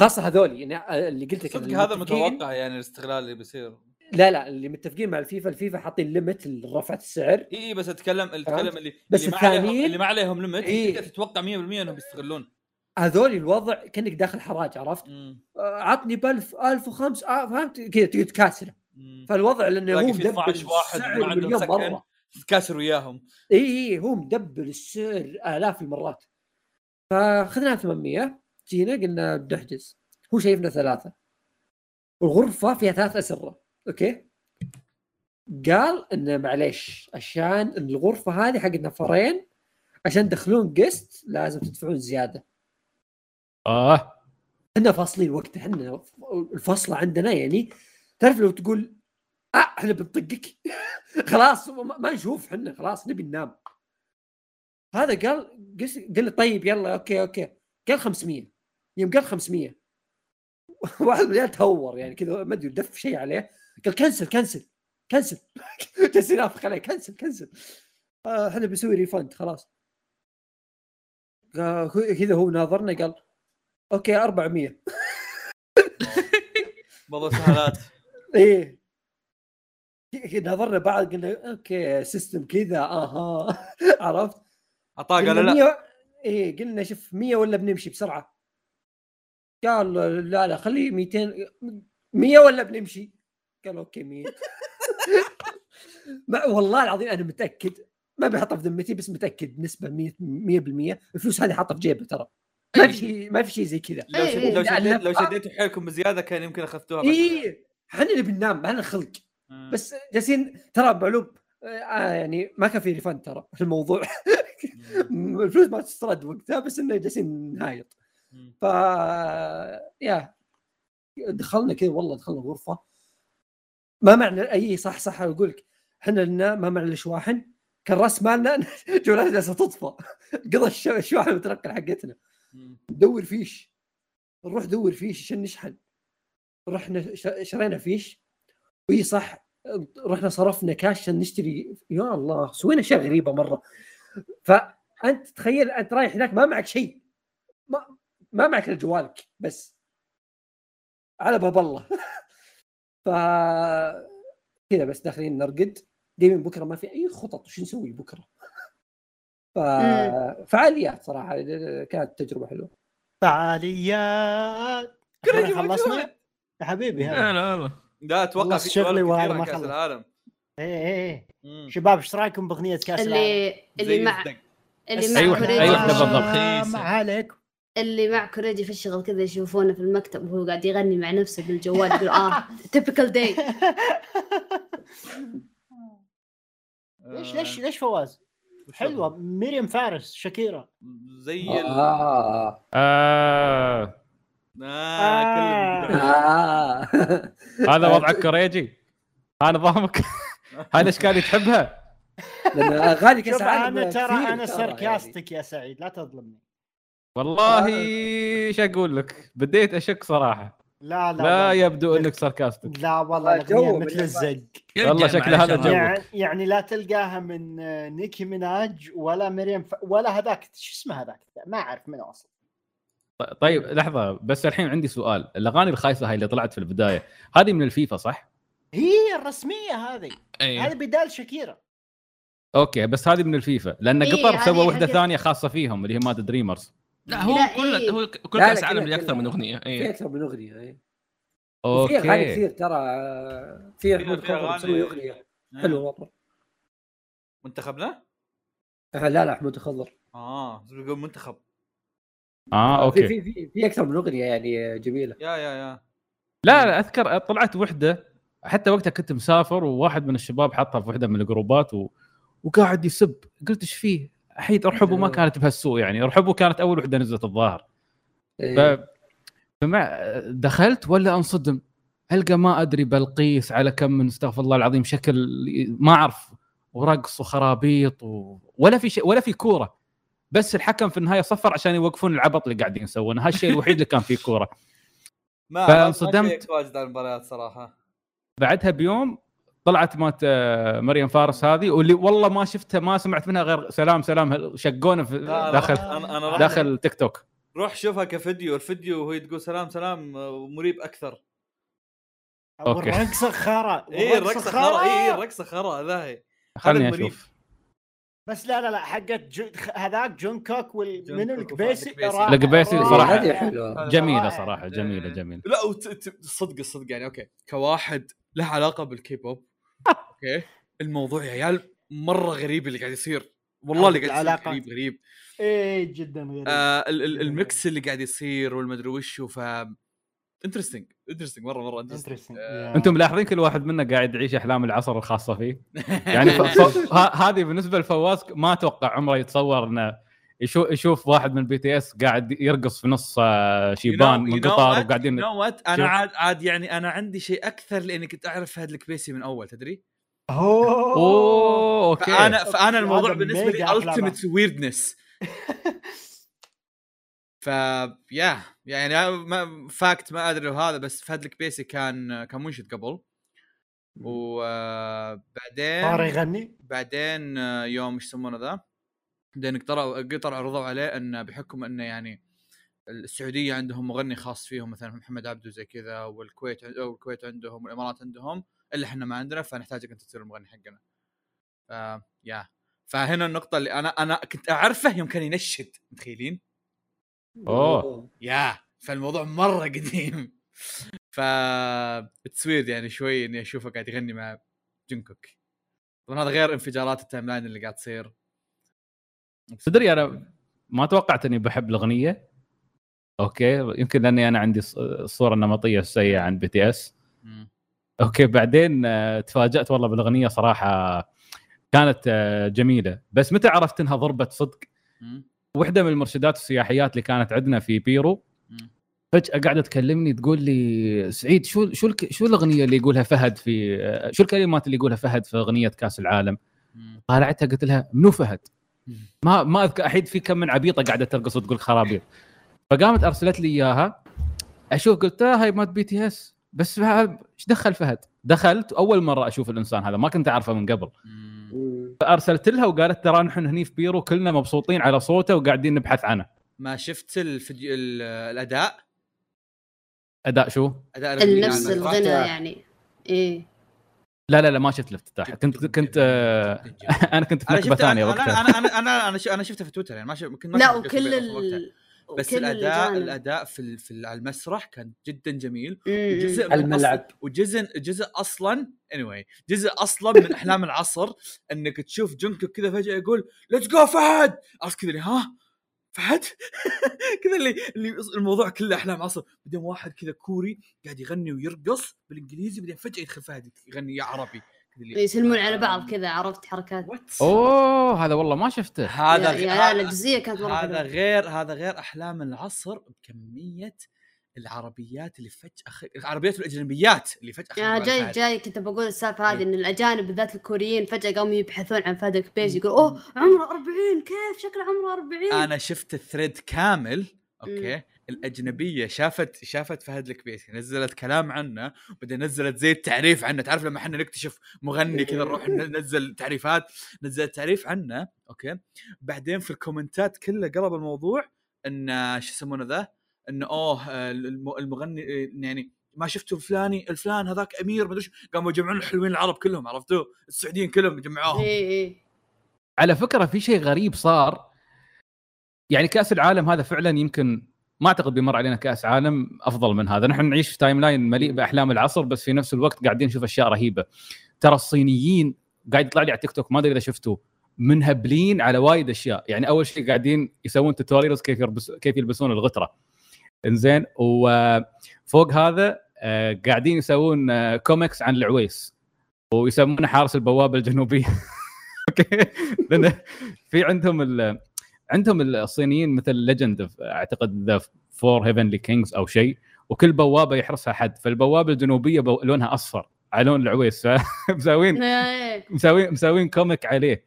خاصة هذول يعني اللي قلت لك صدق هذا متوقع يعني الاستغلال اللي بيصير. لا لا اللي متفقين مع الفيفا الفيفا حاطين limit لرفعة السعر. إي إي بس أتكلم أتكلم اللي بس اللي ما عليهم الثانيين- اللي ما عليهم limit إيه. تقدر تتوقع 100% إنهم بيستغلون. هذول الوضع كأنك داخل حراج عرفت؟ آه، عطني ب 1000 1005 آه، فهمت؟ كذا تقعد تكاسره. فالوضع لأنه هو تلاقي في مدبل 12 واحد السعر ما عندهم مليون سكن. مرة. تكاسر وياهم. إي إي هو مدبل السعر آلاف المرات. فاخذنا 800 جينا قلنا بنحجز. هو شايفنا ثلاثة. الغرفه فيها ثلاث أسرة. أوكي. قال إنه معليش عشان الغرفة هذه حق نفرين عشان تدخلون قسط لازم تدفعون زيادة. آه. إحنا فاصلين وقت إحنا الفصله عندنا يعني تعرف لو تقول آه إحنا بنطقك. خلاص ما نشوف إحنا خلاص نبي ننام. هذا قال قال لي طيب يلا okay okay. قال 500 يوم قال 500 واحد من تهور يعني كذا ما أدري دف شيء عليه. قال cancel cancel cancel. جالس ينافق عليه. cancel cancel. آه، إحنا بنسوي refund خلاص. قال- كذا هو ناظرنا قال okay 400 موضوع سهالات. إيه. نظرنا بعض قلنا okay system كذا آها. عرفت؟ عطاه قال لا. 100 إيه قلنا شوف 100 ولا بنمشي بسرعة؟ قال لا لا خليه 200 100 ولا بنمشي؟ قال okay 100 ما- والله العظيم أنا متأكد ما بحطها في ذمتي بس متأكد بنسبة 100 100% الفلوس هذه حاطها في جيبه ترى ما في شيء ما في شيء زي كذا لو إيه، شد- إيه. لو شديت لو شديتوا حيلكم بزيادة كان يمكن أخذتوها. إيه إحنا نبي ننام ما لنا خلق مم. بس جالسين ترى معلوم آه يعني ما كان في ريفند ترى في الموضوع. الفلوس ما تسترد وقتها بس إنه جالسين نهايط. ف يا دخلنا كذا والله دخلنا غرفة ما معنى أي صح صح أقول لك إحنا لنا ما معنى الشواحن كان رأس مالنا جوالاتنا جالسه تطفى. قضى الش- الشواحن المتنقل حقتنا. ندور فيش. نروح ندور فيش عشان نشحن. رحنا شرينا فيش. وي صح رحنا صرفنا كاش عشان نشتري. يا الله سوينا أشياء غريبة مرة. فانت تخيل أنت رايح هناك ما معك شيء. ما, ما معك جوالك بس. على باب الله. ف كذا بس داخلين نرقد. دايما بكرة ما في أي خطط. وش نسوي بكرة؟ ف... فعاليات صراحة. كانت تجربة حلوة. فعاليات. خلصنا؟ يا حبيبي لا هذا لا لا لا أتوقع في شغلي وهذا ما كأس خلص. العالم. إيه إيه مم. شباب إيش رأيكم بأغنية كأس العالم؟ اللي اللي زي مع الزق. اللي مع أي وحدة في الشغل. بالضبط. آه، ما عليك اللي مع كوريجي في الشغل كذا يشوفونه في المكتب وهو قاعد يغني مع نفسه بالجوال يقول آه تيبكال داي ليش ليش ليش فواز؟ حلوة. مريم فارس شاكيرا. زي ال... آه. آه آه. كلهم. آه. هذا وضعك كوريجي. هذا نظامك. هاي الاشكال اللي تحبها؟ لأن أغاني كاس أنا ترى أنا ساركاستك يا سعيد لا تظلمني. والله إيش أقول لك؟ بديت أشك صراحة. لا لا لا يبدو إنك ساركاستك لا والله الاغنيه من مثل. الزق. والله شكله هذا جو. يعني, يعني لا تلقاها من نيكي ميناج ولا مريم ف... ولا هذاك. شو اسمه هذاك؟ ما أعرف منه أصلا. طيب لحظة بس الحين عندي سؤال. الأغاني الخايسة هاي اللي طلعت في البداية هذه من الفيفا صح؟ هي الرسمية هذه. إيه هذه بدال شاكيرا. okay بس هذه من الفيفا لأن إيه، قطر سوى وحدة حقت- ثانية خاصة فيهم اللي هي مال Dreamers. لا هو لا، كل إيه. هو كل كأس عالم كلها- لي أكثر من. أغنية في إيه أكثر من أغنية إيه. وفي أغاني okay كثير ترى آه، في احمد في خضر مسوي أغنية. حلوة مره منتخبنا؟ آه، لا لا أحمد خضر آه بيقول منتخب. آه في okay. في في في أكثر من أغنية يعني آه، جميلة. yeah yeah yeah. لا لا أذكر طلعت وحدة. حتى وقتها كنت مسافر وواحد من الشباب حطها في وحدة من الجروبات و... وقاعد يسب. قلت إيش فيه؟ احيد أرحبوا ما كانت بهالسوء يعني أرحبوا كانت أول وحدة نزلت الظاهر. ف... إيه. فمع دخلت ولا أنصدم. القى ما أدري بلقيس على كم من استغفر الله العظيم شكل ما أعرف ورقص وخرابيط و... ولا في شيء ولا في كورة. بس الحكم في النهاية صفر عشان يوقفون العبط اللي قاعدين يسوونه. هالشيء الوحيد اللي كان فيه كورة. ما فانصدمت. واجد على المباريات صراحة. بعدها بيوم طلعت مات آه، مريم فارس هذه واللي والله ما شفتها ما سمعت منها غير سلام سلام شقونا في داخل راح داخل تيك توك. روح شوفها كفيديو الفيديو وهي تقول سلام سلام آه، مريب أكثر. أوكي. والرقصه خرا اي الرقصة خرا اي الرقصة خرا ذا هي. خلني المريب. أشوف. بس لا لا لا حقت جو... هذاك جون كوك وال... جون منو؟ كوك القبيسي القبيسي. صراحة هذه حلوة. جميلة. صراحة جميلة جميلة لا الصدق الصدق يعني okay. كواحد له علاقة بال K-pop okay. الموضوع يا عيال مرة غريب اللي قاعد يصير. والله اللي قاعد يصير. غريب غريب. إيه جدا غريب. آه ال- ال- ال mix اللي قاعد يصير والمدري وش ف interesting interesting مرة مرة interesting Interesting. آه، Yeah. أنتم ملاحظين كل واحد منا قاعد يعيش أحلام العصر الخاصة فيه؟ يعني ف... ف... ه- هذه بالنسبة لفواز ما أتوقع عمره يتصور إنه يشوف يشوف واحد من ال BTS قاعد يرقص في نص آه، شيبان من قطر وقاعدين know what أنا. عاد عاد يعني أنا عندي شيء أكثر لأني كنت أعرف فهد الكبيسي من أول تدري؟ أوه. أوه أوكي. فانا فأنا الموضوع هذا بالنسبة لي التيمت ويردنس ف يا يعني ما فاكت ما أدري لو هذا بس فهد الكبيسي كان كان منشد قبل. صار وبعدين يغني؟ بعدين آه، يوم إيش يسمونه ذا؟ بعدين قطر قطر عرضوا عليه انه بحكم انه يعني السعودية عندهم مغني خاص فيهم مثلا محمد عبده زي كذا والكويت أو الكويت عندهم والإمارات عندهم إلا إحنا ما عندنا فنحتاجك أنت تصير المغني حقنا. ف yeah فهنا النقطة اللي أنا أنا كنت أعرفه يوم كان ينشد متخيلين؟ أوه. yeah فالموضوع مرة قديم. ف يعني شوي إني أشوفه قاعد يغني مع جونغ كوك. طبعا هذا غير انفجارات ال timeline اللي قاعد تصير. تدري أنا ما توقعت إني بحب الأغنية okay يمكن لأني أنا عندي الص- الصورة النمطيه السيئه عن BTS. okay بعدين آه، تفاجأت والله بالأغنية صراحة كانت آه، جميلة بس متى عرفت إنها ضربه صدق. واحدة من المرشدات السياحيات اللي كانت عندنا في بيرو. فجأة قاعدة تكلمني تقول لي سعيد شو شو شو الأغنية اللي يقولها فهد في آه، شو الكلمات اللي يقولها فهد في أغنية كأس العالم. طالعتها قلت لها منو فهد؟ ما ما أذكر احيد في كم من عبيطة قاعدة ترقص وتقول خرابيط فقامت أرسلت لي إياها أشوف قلت آه هاي مال BTS بس إيش دخل فهد؟ دخلت أول مرة أشوف الإنسان هذا ما كنت أعرفه من قبل. فأرسلت لها وقالت ترى نحن هني في بيرو كلنا مبسوطين على صوته وقاعدين نبحث عنه ما شفت الفيديو ال- الأداء أداء شو؟ أداء نفس؟ الغنى يعني إيه لا لا لا ما شفت الافتتاح كنت كنت آه، أنا كنت في نكبه شفت ثانية أنا وقتها أنا أنا أنا أنا, أنا شفته في تويتر يعني ما شفت كنت ما لا وكل. ال... بس وكل الأداء الجانب. الأداء في ال- في على المسرح كان جدا جميل. وجزء من الملعب. وجزء جزء أصلا anyway جزء أصلا من أحلام العصر إنك تشوف جونغكوك كذا فجأة يقول let's go فهد عرفت كذا ها فهد كذا اللي اللي الموضوع كله أحلام عصر بعدين واحد كذا كوري قاعد يغني ويرقص بالإنجليزي بعدين فجأة يدخل فهد يغني يا عربي. يسلمون على بعض كذا عرفت حركات؟ أوه هذا والله ما شفته. هذا يا- غ- يا لا هذا- الجزئيه كانت هذا غير هذا غير أحلام العصر بكمية العربيات اللي فجأة خ... العربيات والأجنبيات اللي فجأة يا جاي على جاي كنت بقول السالفه هذه إيه. إن الأجانب بالذات الكوريين فجأة قاموا يبحثون عن فهد الكبيز يقول أوه عمره 40 كيف؟ شكله عمره 40 أنا شفت الثريد كامل أوكي؟ الأجنبية شافت شافت فهد الكبيسي نزلت كلام عنه بعدين نزلت زي التعريف عنه. تعرف لما إحنا نكتشف مغني كذا نروح ننزل تعريفات نزلت تعريف عنه أوكي؟ بعدين في الكومنتات كله قلب الموضوع إن شو يسمونه ذا؟ إنه اوه الم- المغني يعني ما شفتوا الفلاني الفلان هذاك أمير ما أدري. قاموا يجمعون الحلوين العرب كلهم عرفتوا؟ السعوديين كلهم جمعوهم. اي اي على فكرة في شيء غريب صار. يعني كأس العالم هذا فعلا يمكن ما أعتقد بيمر علينا كأس عالم أفضل من هذا. نحن نعيش في timeline مليء بأحلام العصر بس في نفس الوقت قاعدين نشوف أشياء رهيبة. ترى الصينيين قاعد يطلع لي على تيك توك ما أدري إذا شفتوا منهبلين على وايد أشياء. يعني أول شيء قاعدين يسوون tutorials كيف يلبس كيف يلبسون الغتره إنزين. وفوق هذا آه، قاعدين يسوون آه، كوميكس عن العويس. ويسمونه حارس البوابة الجنوبية. أوكي. لأن في عندهم ال... عندهم الصينيين مثل legend أعتقد the four heavenly kings أو شيء. وكل بوابة يحرسها حد. فالبوابة الجنوبية بو... لونها أصفر على لون العويس. فمساوين إيه. مساوين مساوين comic عليه.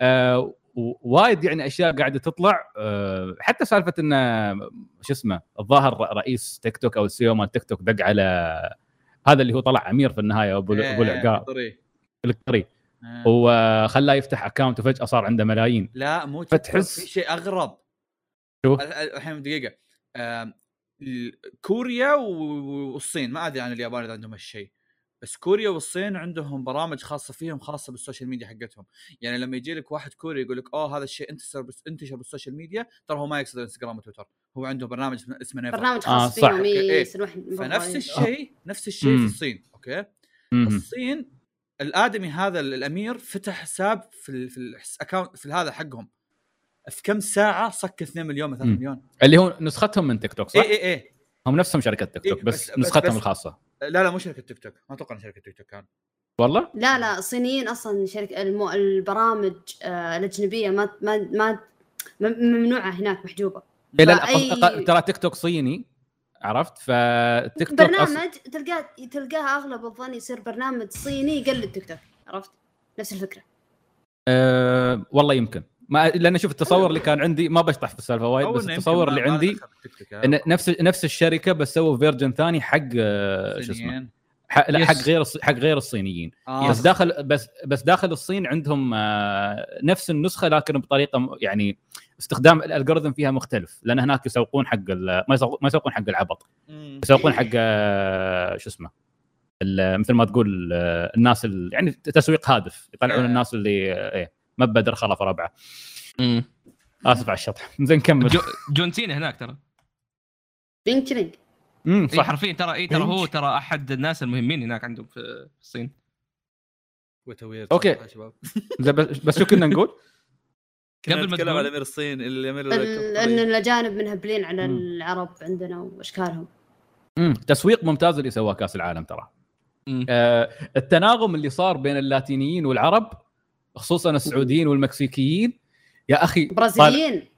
آه وايد يعني أشياء قاعدة تطلع. آه حتى سالفة انه شو اسمه الظاهر رئيس تيك توك أو ال CEO مال تيك توك دق على هذا اللي هو طلع أمير في النهاية أبو إيه، أبو العقال قطري. القطري إيه. وخلاه يفتح account وفجأة صار عنده ملايين. لا مو فتحس- في شيء أغرب. شو؟ ال- ال- الحين دقيقة. كوريا والصين. ما أدري عن اليابان إذا عندهم هالشيء. بس كوريا والصين عندهم برامج خاصة فيهم خاصة بال social media حقتهم يعني لما يجي لك واحد كوري يقول لك اوه هذا الشيء انتشر بس انتشر بال social media ترى هو ما يقصد إنستغرام وتويتر هو عنده برنامج اسمه Naver برنامج آه، خاص صح. فيهم إيه. فنفس الشيء نفس الشيء في مم. الصين أوكي مهم. الصين الآدمي هذا الأمير فتح حساب في ال في ال account في هذا حقهم في كم ساعة صك 2 مليون ولا 3 مم. مليون اللي هو نسختهم من تيك توك صح؟ اي اي اي هم نفسهم شركة تيك توك إيه، بس, بس- بس- نسختهم بس- الخاصة لا لا مو شركة تيك توك. ما أتوقع شركة تيك توك كان. والله؟ لا لا الصينيين أصلا شركه المو... البرامج آه الأجنبية ما ما ما ممنوعة هناك محجوبة. إيه لا لا فأي- ترى تيك توك صيني عرفت؟ فتيك توك برنامج أص... تلقاه تلقاه أغلب الظن يصير برنامج صيني يقلد تيك توك عرفت؟ نفس الفكرة. أه والله يمكن. ما لأن شوف التصور اللي كان عندي ما بشطح في السالفة وايد بس التصور اللي عندي إن نفس نفس الشركة بس سووا version ثاني حق آه، شو اسمه. حق لا حق. غير حق غير الصينيين آه. بس داخل بس بس داخل الصين عندهم آه، نفس النسخة لكن بطريقة يعني استخدام ال algorithm فيها مختلف لأن هناك يسوقون حق ما يسوق- ما يسوقون حق العبط. يسوقون حق آه، شو اسمه مثل ما تقول الناس ال- يعني تسويق هادف يطلعون إيه. الناس اللي إيه ما بدر خلف ربعه مم. اسف على الشطح زين كمل جو- جون سينا هناك ترى bing chilling امم اي صح حرفيا ترى اي ترى هو. ترى أحد الناس المهمين هناك عندهم في الصين زين بس بس شو كنا نقول؟ قبل ما نتكلم. على امير الصين الامير ال- ان الأجانب منهبلين على مم. العرب عندنا وأشكالهم مم. تسويق ممتاز اللي سواه كأس العالم ترى. آه التناغم اللي صار بين اللاتينيين والعرب خصوصا السعوديين والمكسيكيين. يا أخي برازيليين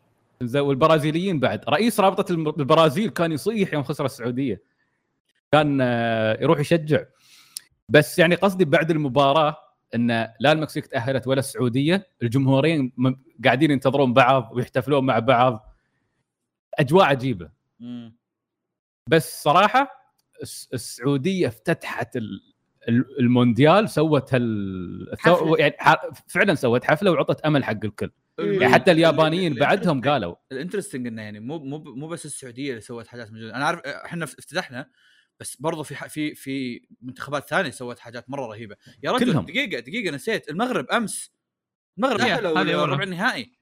زي- والبرازيليين بعد. رئيس رابطة البرازيل كان يصيح يوم خسر السعودية. كان آه، يروح يشجع. بس يعني قصدي بعد المباراة إن لا المكسيك تأهلت ولا السعودية الجمهورين م- قاعدين ينتظرون بعض ويحتفلون مع بعض. أجواء عجيبة. مم. بس صراحة الس- السعودية افتتحت ال- المونديال سوت هال حفلة. يعني ح- فعلا سوت حفلة وعطت أمل حق الكل مم. يعني حتى اليابانيين ال- بعدهم قالوا ال interesting إنه يعني مو مو مو بس السعودية اللي سوت حاجات من جد أنا عارف إحنا افتتحنا بس برضو في في في منتخبات ثانية سوت حاجات مرة رهيبة يا رجل كلهم. دقيقه دقيقة نسيت المغرب أمس المغرب إيه، دخلوا هذه مرة. ربع النهائي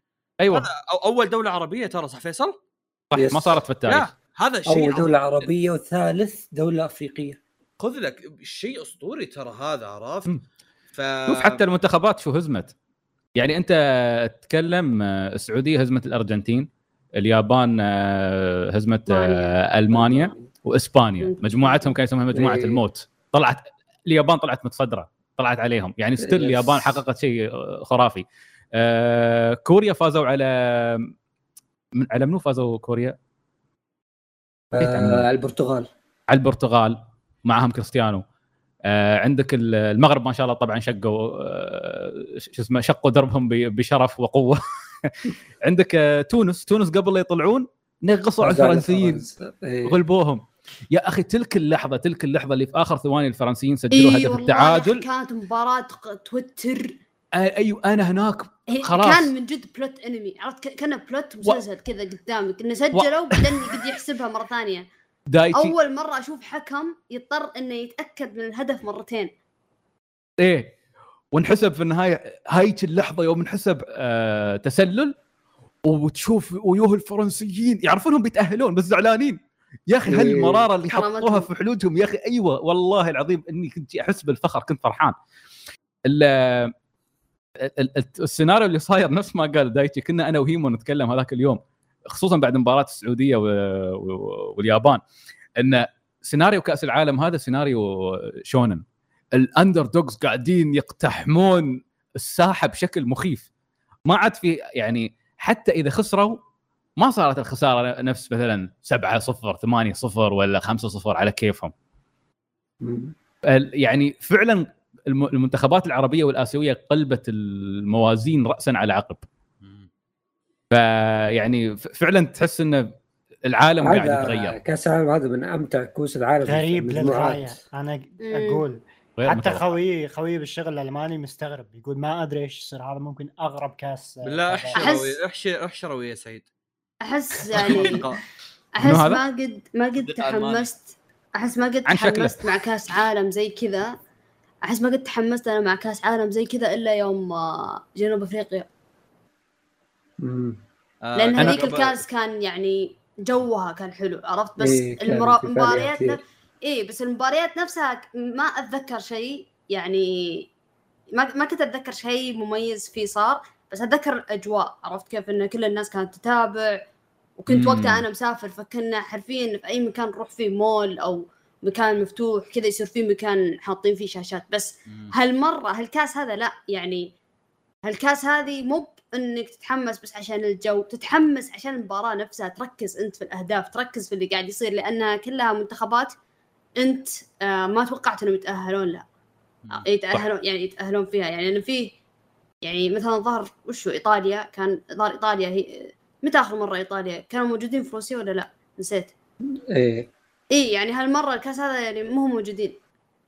أيوه هذا أو أول دولة عربية ترى صح فيصل؟ صح. ما صارت في التاريخ لا هذا شيء أول دولة عربية وثالث دولة أفريقية خذ لك شيء أسطوري ترى هذا عرفت؟ ف شوف حتى المنتخبات شو هزمت يعني أنت تتكلم آه، السعودية هزمت الأرجنتين اليابان آه، هزمت آه، ألمانيا وإسبانيا. مجموعتهم كان يسمونها مجموعة إيه. الموت طلعت اليابان طلعت متصدرة طلعت عليهم يعني still yes. اليابان حققت شيء خرافي كوريا فازوا على من على منو فازوا كوريا؟ آه البرتغال على البرتغال معهم كريستيانو. آه عندك ال- المغرب ما شاء الله طبعا شقوا آه شو اسمه شقوا دربهم بشرف وقوة. عندك آه تونس تونس قبل لا يطلعون نغصوا على الفرنسيين. إيه. غلبوهم. يا أخي تلك اللحظة تلك اللحظة اللي في آخر ثواني الفرنسيين سجلوا اي هدف التعادل. كانت مباراة توتر. أيوه أنا هناك هي- خلاص. كان من جد plot انمي عرفت ك- كان plot مسلسل كذا قدامك إنه سجلوا بعدين قد يحسبها مرة ثانية. دايتشي أول مرة أشوف حكم يضطر إنه يتأكد من الهدف مرتين. إيه. وانحسب في النهاية هايك اللحظة يوم انحسب آه تسلل وتشوف ويوه الفرنسيين يعرفونهم بيتأهلون بس زعلانين. يا أخي إيه. هالمراره اللي كرامتهم. حطوها في حلودهم يا أخي أيوه والله العظيم إني كنت أحس بالفخر كنت فرحان. ال ال- ال- السيناريو اللي صاير نفس ما قال دايتشي كنا أنا وهيمو نتكلم هذاك اليوم. خصوصا بعد مباراة السعودية واليابان إن سيناريو كأس العالم هذا سيناريو شونن. ال underdogs قاعدين يقتحمون الساحة بشكل مخيف. ما عاد في يعني حتى إذا خسروا ما صارت الخسارة نفس مثلا 7 0 8 0 ولا 5 0 على كيفهم. يعني فعلا الم- المنتخبات العربية والآسيوية قلبت الموازين راسا على عقب. فيعني فعلا تحس ان العالم قاعد يتغير كأس العالم هذا من أمتع كؤوس العالم في غريب. للغاية أنا مم. أقول حتى. خويي خويي بالشغل الألماني مستغرب يقول ما أدري إيش يصير هذا ممكن أغرب كأس آه، بالله. احشروا أحس- يا سعيد أحس يعني أحس؟ ما قد ما قد. تحمست أحس ما قد. تحمست مع كأس عالم زي كذا أحس ما قد تحمست أنا مع كأس عالم زي كذا إلا يوم آه، جنوب أفريقيا. آه، لأن هذيك الكاس كان يعني جوها كان حلو عرفت بس إيه، المباريات نف... إيه بس المباريات نفسها ما أتذكر شيء يعني ما ما كنت أتذكر شيء مميز فيه صار بس أتذكر الأجواء عرفت كيف إن كل الناس كانت تتابع وكنت مم. وقتها أنا مسافر فكنا حرفيا في أي مكان نروح فيه مول أو مكان مفتوح كذا يصير فيه مكان حاطين فيه شاشات بس مم. هالمرة هالكاس هذا لا يعني هالكاس هذه مو انك تتحمس بس عشان الجو تتحمس عشان المباراة نفسها تركز انت في الأهداف تركز في اللي قاعد يصير لانها كلها منتخبات انت آه ما توقعت انهم يتأهلون لها مم. يتأهلون يعني يتأهلون فيها. يعني انه فيه يعني مثلا ظهر وشو إيطاليا كان ظهر إيطاليا هي متى آخر مرة إيطاليا؟ كانوا موجودين في روسيا ولا لا؟ نسيت. إيه. إي يعني هالمرة الكاس هذا يعني مو هم موجودين.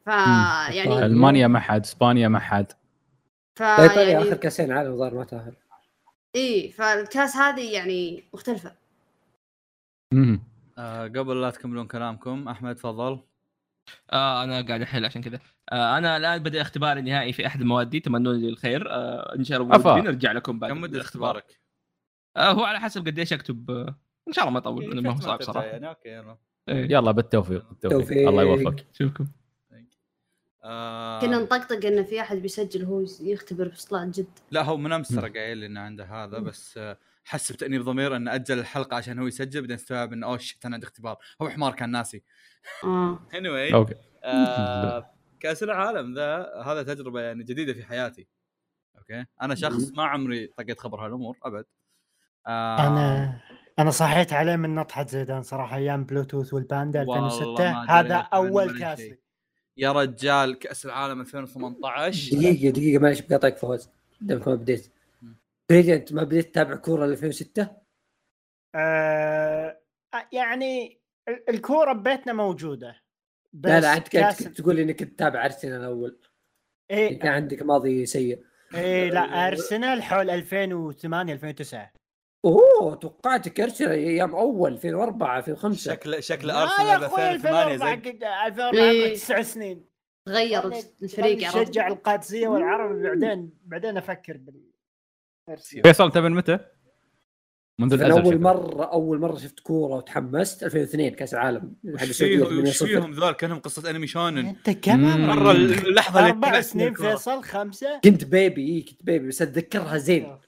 ف. يعني ألمانيا ما حد إسبانيا ما حد. ف إيطاليا يعني آخر كأسين عالم ظهر ما تأهل. اي فالكاس هذه يعني مختلفة. مم. آه، قبل لا تكملون كلامكم أحمد تفضل. آه أنا قاعد أحل عشان كذا. آه أنا الآن بدأ اختباري النهائي في أحد موادي تمنوا لي الخير آه إن شاء الله نرجع لكم بعد كم مدة. اختبارك؟ آه هو على حسب قديش أكتب. آه إن شاء الله ما يطول لأنه ما هو صعب صراحة. يعني أوكي يلا. إيه. يلا بالتوفيق بالتوفيق. توفيق. الله يوفقك. شوفكم. آه كنا نطقطق إن في أحد بيسجل هو يختبر في صلاه جد. لا هو من أمس ترى قايل لي انه عنده هذا بس آه، حس بتأنيب ضمير إنه أجل الحلقة عشان هو يسجل بعدين استوعب إنه oh shit أنا عندي اختبار. هو حمار كان ناسي. آه. Anyway okay. آه كأس العالم ذا هذا تجربة يعني جديدة في حياتي. okay? أنا شخص ما عمري طقيت خبر هالأمور أبد. آه أنا أنا صحيت عليه من نطحة زيدان صراحة أيام بلوتوث والباندا والله 2006 ما هذا أول كاس. لي. يا رجال كأس العالم 2018 دقيقة دقيقة معلش بقاطعك فواز دامك ما بديت. بريدي انت ما بديت تتابع كورة 2006 آه يعني ال- الكورة ببيتنا موجودة بس لا لا أنت كأس كنت تقول إنك تتابع أرسنال اول إيه. كان عندك ماضي سيء. إيه لا أرسنال حول 2008 2009 أوه توقعتك ارسنال أيام اول 2004 2005 شكل شكل ارسنال يا ب أخوي 2008 2004 زق قد- 2004 إيه. تسع سنين تغير خلني- الفريق خلني عرفت اشجع القادسية والعرب بعدين بعدين أفكر بال فيصل انت من متى؟ منذ الأزل أول. مره أول مرة شفت كورة وتحمست 2002 كأس العالم حق وش السعوديه فيهم وش 8-0. فيهم ذول كأنهم قصة أنمي شونن أنت كم. مرة اللحظة اللي أربع سنين. فيصل خمسة كنت بيبي إيه كنت بيبي بس أتذكرها زين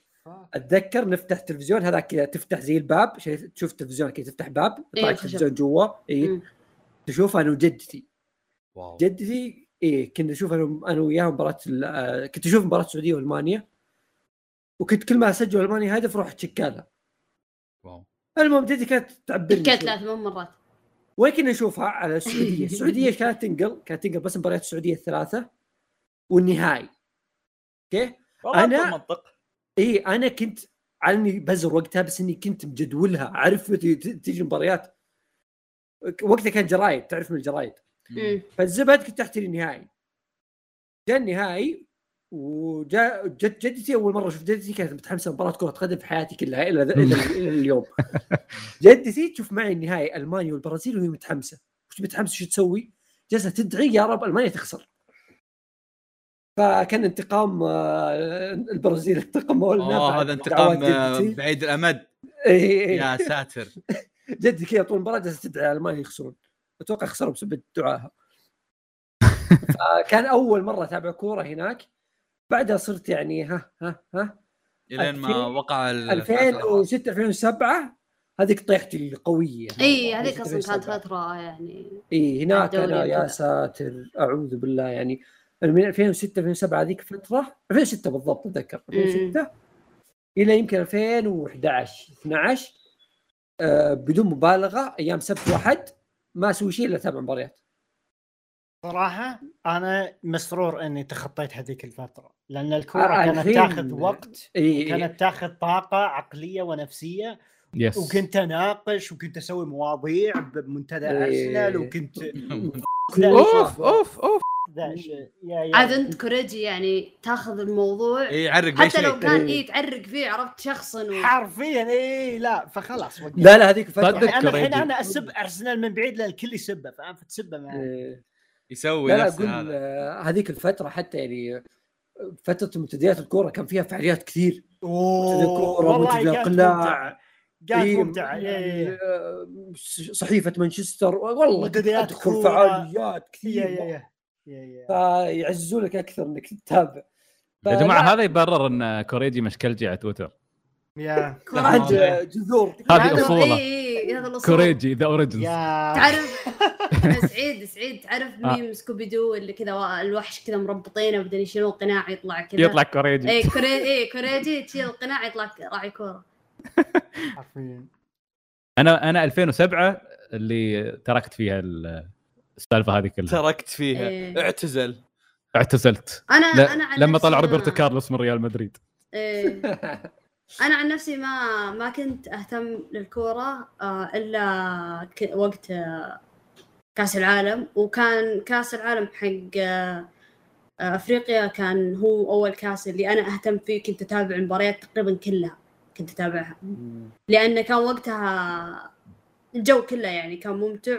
أتذكر نفتح تلفزيون هذاك كذا تفتح زي الباب شيء تشوف تلفزيون كذا تفتح باب يطلع إيه، التلفزيون جوا اي. تشوف أنا وجدتي. واو. جدتي إيه كنا نشوف أنا أنا وياها مباراة ال- آه، كنت أشوف مباراة السعودية وألمانيا وكنت كل ما أسجل ألمانيا هدف أروح تشكالها واو. المهم جدتي كانت تعبرني شوي. ثلاث ثمان مرات. وين كنا نشوفها؟ على السعودية. السعودية كانت تنقل كانت تنقل بس مباريات السعودية الثلاثة والنهائي. okay? أنا... منطق اي أنا كنت على اني بزر وقتها بس إني كنت مجدولها. اعرف متى ت- تيجي المباريات وقتها كان جرايد تعرف من الجرايد. مم. فالزبد كنت أحتري النهائي. جاء النهائي وجاء جد جدتي أول مرة أشوف جدتي كانت متحمسة مباراة كرة قدم في حياتي كلها إلى إلى إلى اليوم. جدتي تشوف معي النهائي ألمانيا والبرازيل وهي متحمسة. وش متحمسه شو تسوي؟ جالسة تدعي يا رب ألمانيا تخسر. فكان انتقام آه، البرازيل انتقموا لنا هذا انتقام آه،. بعيد الأمد إيه، إيه. يا ساتر جدي كذا طول المباراة جالسه تدعي المانيا يخسرون أتوقع خسروا بسبب دعائها فكان أول مرة أتابع كورة هناك بعدها صرت يعني ها ها ها إلين ما 2000 وقع ال- 2006 2007 هذيك طيحتي القوية إي هذيك أصلا 2007. كانت فترة يعني إي هناك أنا يا. ساتر أعوذ بالله يعني من 2006 2007 هذيك فترة 2006 بالضبط أتذكر 2006 إلى يمكن 2011 12 آه بدون مبالغة أيام سبت واحد ما أسوي شيء إلا أتابع مباريات. صراحة أنا مسرور إني تخطيت هذيك الفترة لأن الكوره آه، كانت تاخذ وقت إي كانت تاخذ طاقة عقلية ونفسية yes وكنت أناقش وكنت أسوي مواضيع بمنتدى إيه. أرسنال وكنت أوف أوف أوف. ذا شيء يا يا عاد انت كوريجي يعني تاخذ الموضوع إي يعرق حتى لو كان. إي تعرق فيه عرفت شخصا و... حرفيا إي لا فخلاص وقفت. لا لا هذيك فترة. يعني أنا الحين. أنا أسب أرسنال من بعيد لأن الكل يسبه فاهم فتسبه معي إيه. يسوي لا لا أقول هذا آه، هذيك الفترة حتى يعني فترة منتديات الكورة كان فيها فعاليات كثير والله منتدى القلاع ممتعة. كانت إيه، ممتعه صحيفة مانشستر والله كورة. فعاليات يا كثير فيعززونك أكثر إنك تتابع. يا جماعة هذا يبرر إن كوريجي مشكلجي على تويتر. يا. عنده جذور. هذه أصولة. اي اي هذا الأصول. كوريجي the origins يا. تعرف سعيد سعيد. تعرف آه. ميم سكوبي دو اللي كذا الوحش كذا مربطينه وبعدين يشيلون قناع يطلع كذا. يطلع كوريجي. اي كوري اي كوريجي تشيل القناع يطلع راعي كورة. حرفيا أنا أنا 2007 اللي تركت فيها ال- السالفة هذه كلها. تركت فيها. إيه. اعتزل. اعتزلت. أنا لا أنا عن لما طلع روبرتو ما- كارلوس من ريال مدريد. إيه. أنا عن نفسي ما ما كنت أهتم للكورة آه، إلا ك- وقت آه، كأس العالم. وكان كأس العالم حق آه، أفريقيا كان هو أول كأس اللي أنا أهتم فيه. كنت أتابع المباريات تقريبا كلها كنت أتابعها. لأن كان وقتها الجو كله يعني كان ممتع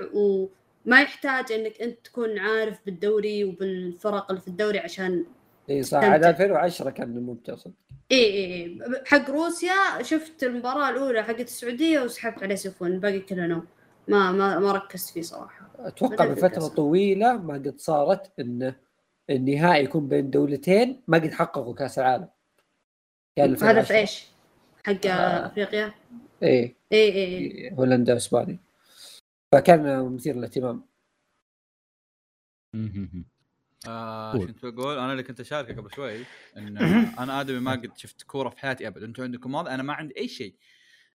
وما يحتاج إنك أنت تكون عارف بالدوري وبالفرق اللي في الدوري عشان إي صح. عاد 2010 كان ممتع صدق إي إي إي حق روسيا شفت المباراة الأولى حقت السعودية وسحبت عليه سفون الباقي كله نوم ما ما ما ركزت فيه صراحة أتوقع ما من أدري فترة القصة. طويلة ما قد صارت انه النهائي يكون بين دولتين ما قد حققوا كأس العالم كان هذا في إيش؟ حق آه. أفريقيا؟ إيه إي إي إي هولندا وإسبانيا فكان مثير للاهتمام. آه. شو كنت بقول أنا اللي كنت اشاركه قبل شوي إن أنا آدمي ما قد شفت كورة في حياتي أبد. أنتم عندكم ماضي؟ أنا ما عندي أي شيء.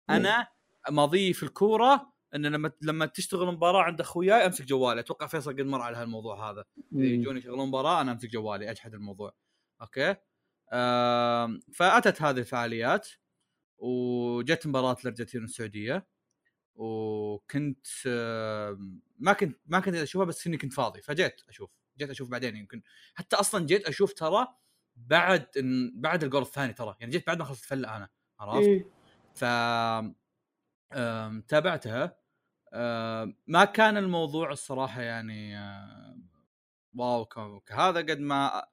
أنا ماضي في الكورة إن لما لما تشتغل مباراة عند أخوياي أمسك جوالي. أتوقع فيصل قد مر على هالموضوع هذا. يجوني يشغلون مباراة أنا أمسك جوالي أجحد الموضوع. okay? آم، فأتت هذه الفعاليات وجت مباراة الارجنتين والسعودية. وكنت ما كنت ما كنت أشوفها بس إني كنت فاضي فجيت أشوف جيت أشوف بعدين يمكن حتى أصلا جيت أشوف ترى بعد إن- بعد الجول الثاني ترى يعني جيت بعد ما خلصت الفله أنا عرفت؟ مم. ف تابعتها ما كان الموضوع الصراحة يعني wow كهذا قد ما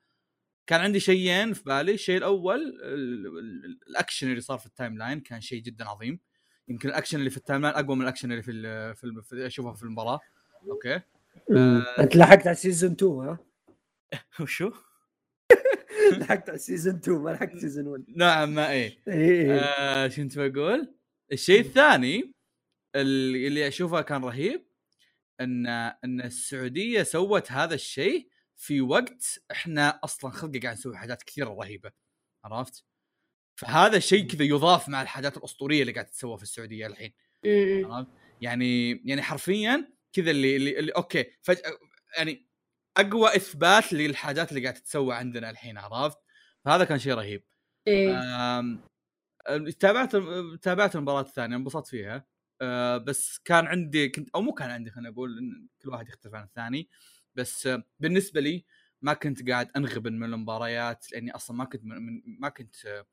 كان عندي شيئين في بالي الشيء الأول ال- ال- الأكشن اللي صار في ال timeline كان شيء جدا عظيم يمكن الأكشن اللي في ال timeline أقوى من الأكشن اللي في ال- في, ال- في أشوفه في المباراة okay مم. أنت لحقت على season 2 ها؟ وشو؟ لحقت على season 2 ما لحقت season 1 نعم ما إيه اي آه شو كنت بقول؟ الشيء الثاني اللي اللي أشوفه كان رهيب ان إن السعودية سوت هذا الشيء في وقت إحنا أصلا خلقه قاعد نسوي حاجات كثيرة رهيبة عرفت؟ فهذا الشيء كذا يضاف مع الحاجات الأسطورية اللي قاعد تتسوى في السعودية الحين. عرفت؟ يعني يعني حرفيا كذا اللي, اللي, اللي أوكي فجاه يعني أقوى إثبات للحاجات اللي قاعد تتسوى عندنا الحين عرفت؟ فهذا كان شيء رهيب. إيه. تابعت تابعت المباراة الثانية انبسطت فيها آه، بس كان عندي كنت أو مو كان عندي خلينا نقول إن كل واحد يختلف عن الثاني بس بالنسبة لي ما كنت قاعد أنغبن من المباريات لأني أصلا ما كنت من ما كنت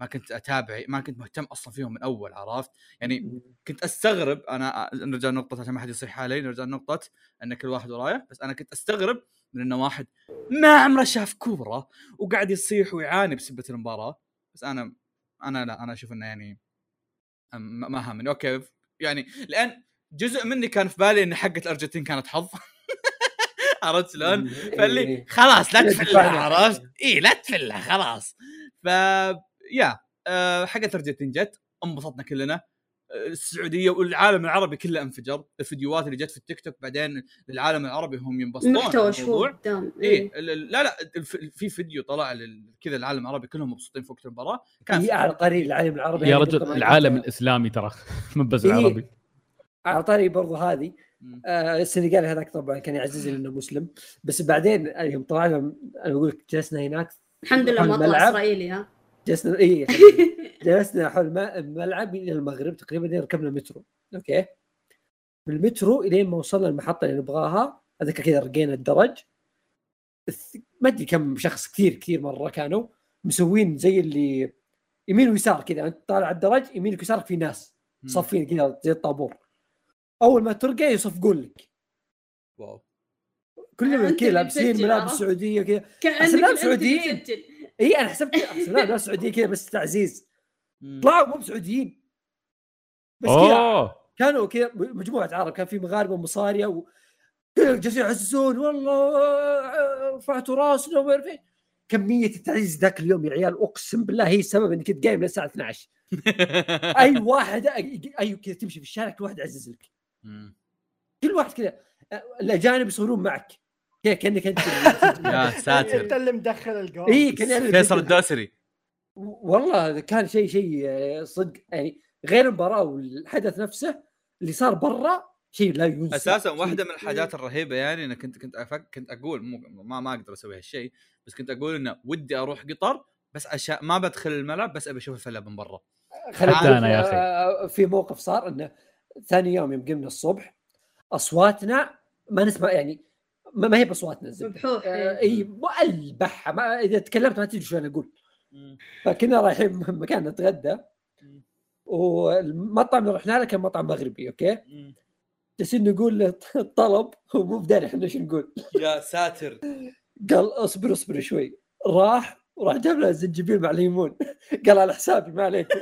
ما كنت أتابع ما كنت مهتم أصلا فيهم من أول عرفت؟ يعني كنت أستغرب أنا نرجع نقطة عشان ما حد يصيح علي نرجع نقطة إن كل واحد ورايه بس أنا كنت أستغرب من إنه واحد ما عمره شاف كوبرا وقاعد يصيح ويعاني بسبة المباراة. بس أنا أنا لا أنا أشوف إنه يعني ما هامني okay يعني لأن جزء مني كان في بالي إن حقة الأرجنتين كانت حظ. عرفت شلون؟ فاللي خلاص لا إيه، تفلها. عرفت؟ اي لا تفلها خلاص. ف يا أه حقت الارجنتين جت انبسطنا كلنا. آه، السعودية والعالم العربي كله انفجر. الفيديوهات اللي جت في التيك توك بعدين للعالم العربي هم ينبسطون محتوى بالموضوع. شوف قدام إيه ال- ال- لا لا الف- في فيديو طلع كذا العالم العربي كلهم مبسوطين في وقت المباراة. كان هي على طريق العالم العربي يا هذه رجل العالم الإسلامي ترى مو بس إيه. العربي. على طاري برضو هذه. آه السنغالي هذاك طبعا كان يعزز لأنه مسلم. بس بعدين يوم طلعنا أنا أقول لك جلسنا هناك. الحمد لله ما طلع. إسرائيلي ها. جلسنا اي جلسنا حول الملعب إلى المغرب تقريبا ركبنا مترو okay? بالمترو إلين ما وصلنا المحطة اللي نبغاها. هذاك كذا رقينا الدرج. ما أدري كم شخص كثير كثير مرة كانوا مسوين زي اللي يمين ويسار كذا. انت طالع على الدرج يمينك ويسارك في ناس. صفين كذا زي الطابور. أول ما ترقى يصفقون لك. wow. كلهم كذا لابسين ملابس؟ سعودية كذا كأنك اللي سعوديين. اي أنا حسبت لا ناس سعودية كذا بس تعزيز. طلعوا مو بسعوديين بس كذا اوه كانوا كذا مجموعة عرب كان في مغاربة ومصارية و جالسين يعززون والله آه، رفعتوا راسنا وما أعرف. كمية التعزيز ذاك اليوم يا عيال أقسم بالله هي السبب اني كنت قايم للساعه 12 أي واحد اي كذا تمشي في الشارع كل واحد يعزز لك. كل واحد كذا آه، الأجانب يصورون معك كانك انت يا انت ساتر. اللي مدخل الجول إي كان فيصل الدوسري. والله كان شيء شيء آه، صدق يعني غير المباراة والحدث نفسه اللي صار برا شيء لا ينسى. أساسا واحدة من الحاجات الرهيبة يعني أنا كنت كنت أفك كنت أقول مو ما ما أقدر أسوي هالشيء بس كنت أقول إنه ودي أروح قطر بس عشان ما بدخل الملعب بس أبي أشوف الفيلم من برا. أقول، أنا يا أخي. آه، في موقف صار إنه ثاني يوم يوم قمنا الصبح أصواتنا ما نسمع يعني ما ما هي باصواتنا. مبحوح آه، إيه. إي مو البحه ما إذا تكلمت ما تدري شو أنا أقول فكنا رايحين مكان نتغدى. والمطعم اللي رحنا له كان مطعم مغربي okay? جالسين نقول له الطلب هو مو بداري إحنا شو نقول. يا ساتر. قال اصبر اصبر شوي. راح وراح جاب له زنجبيل مع ليمون. قال على حسابي ما عليكم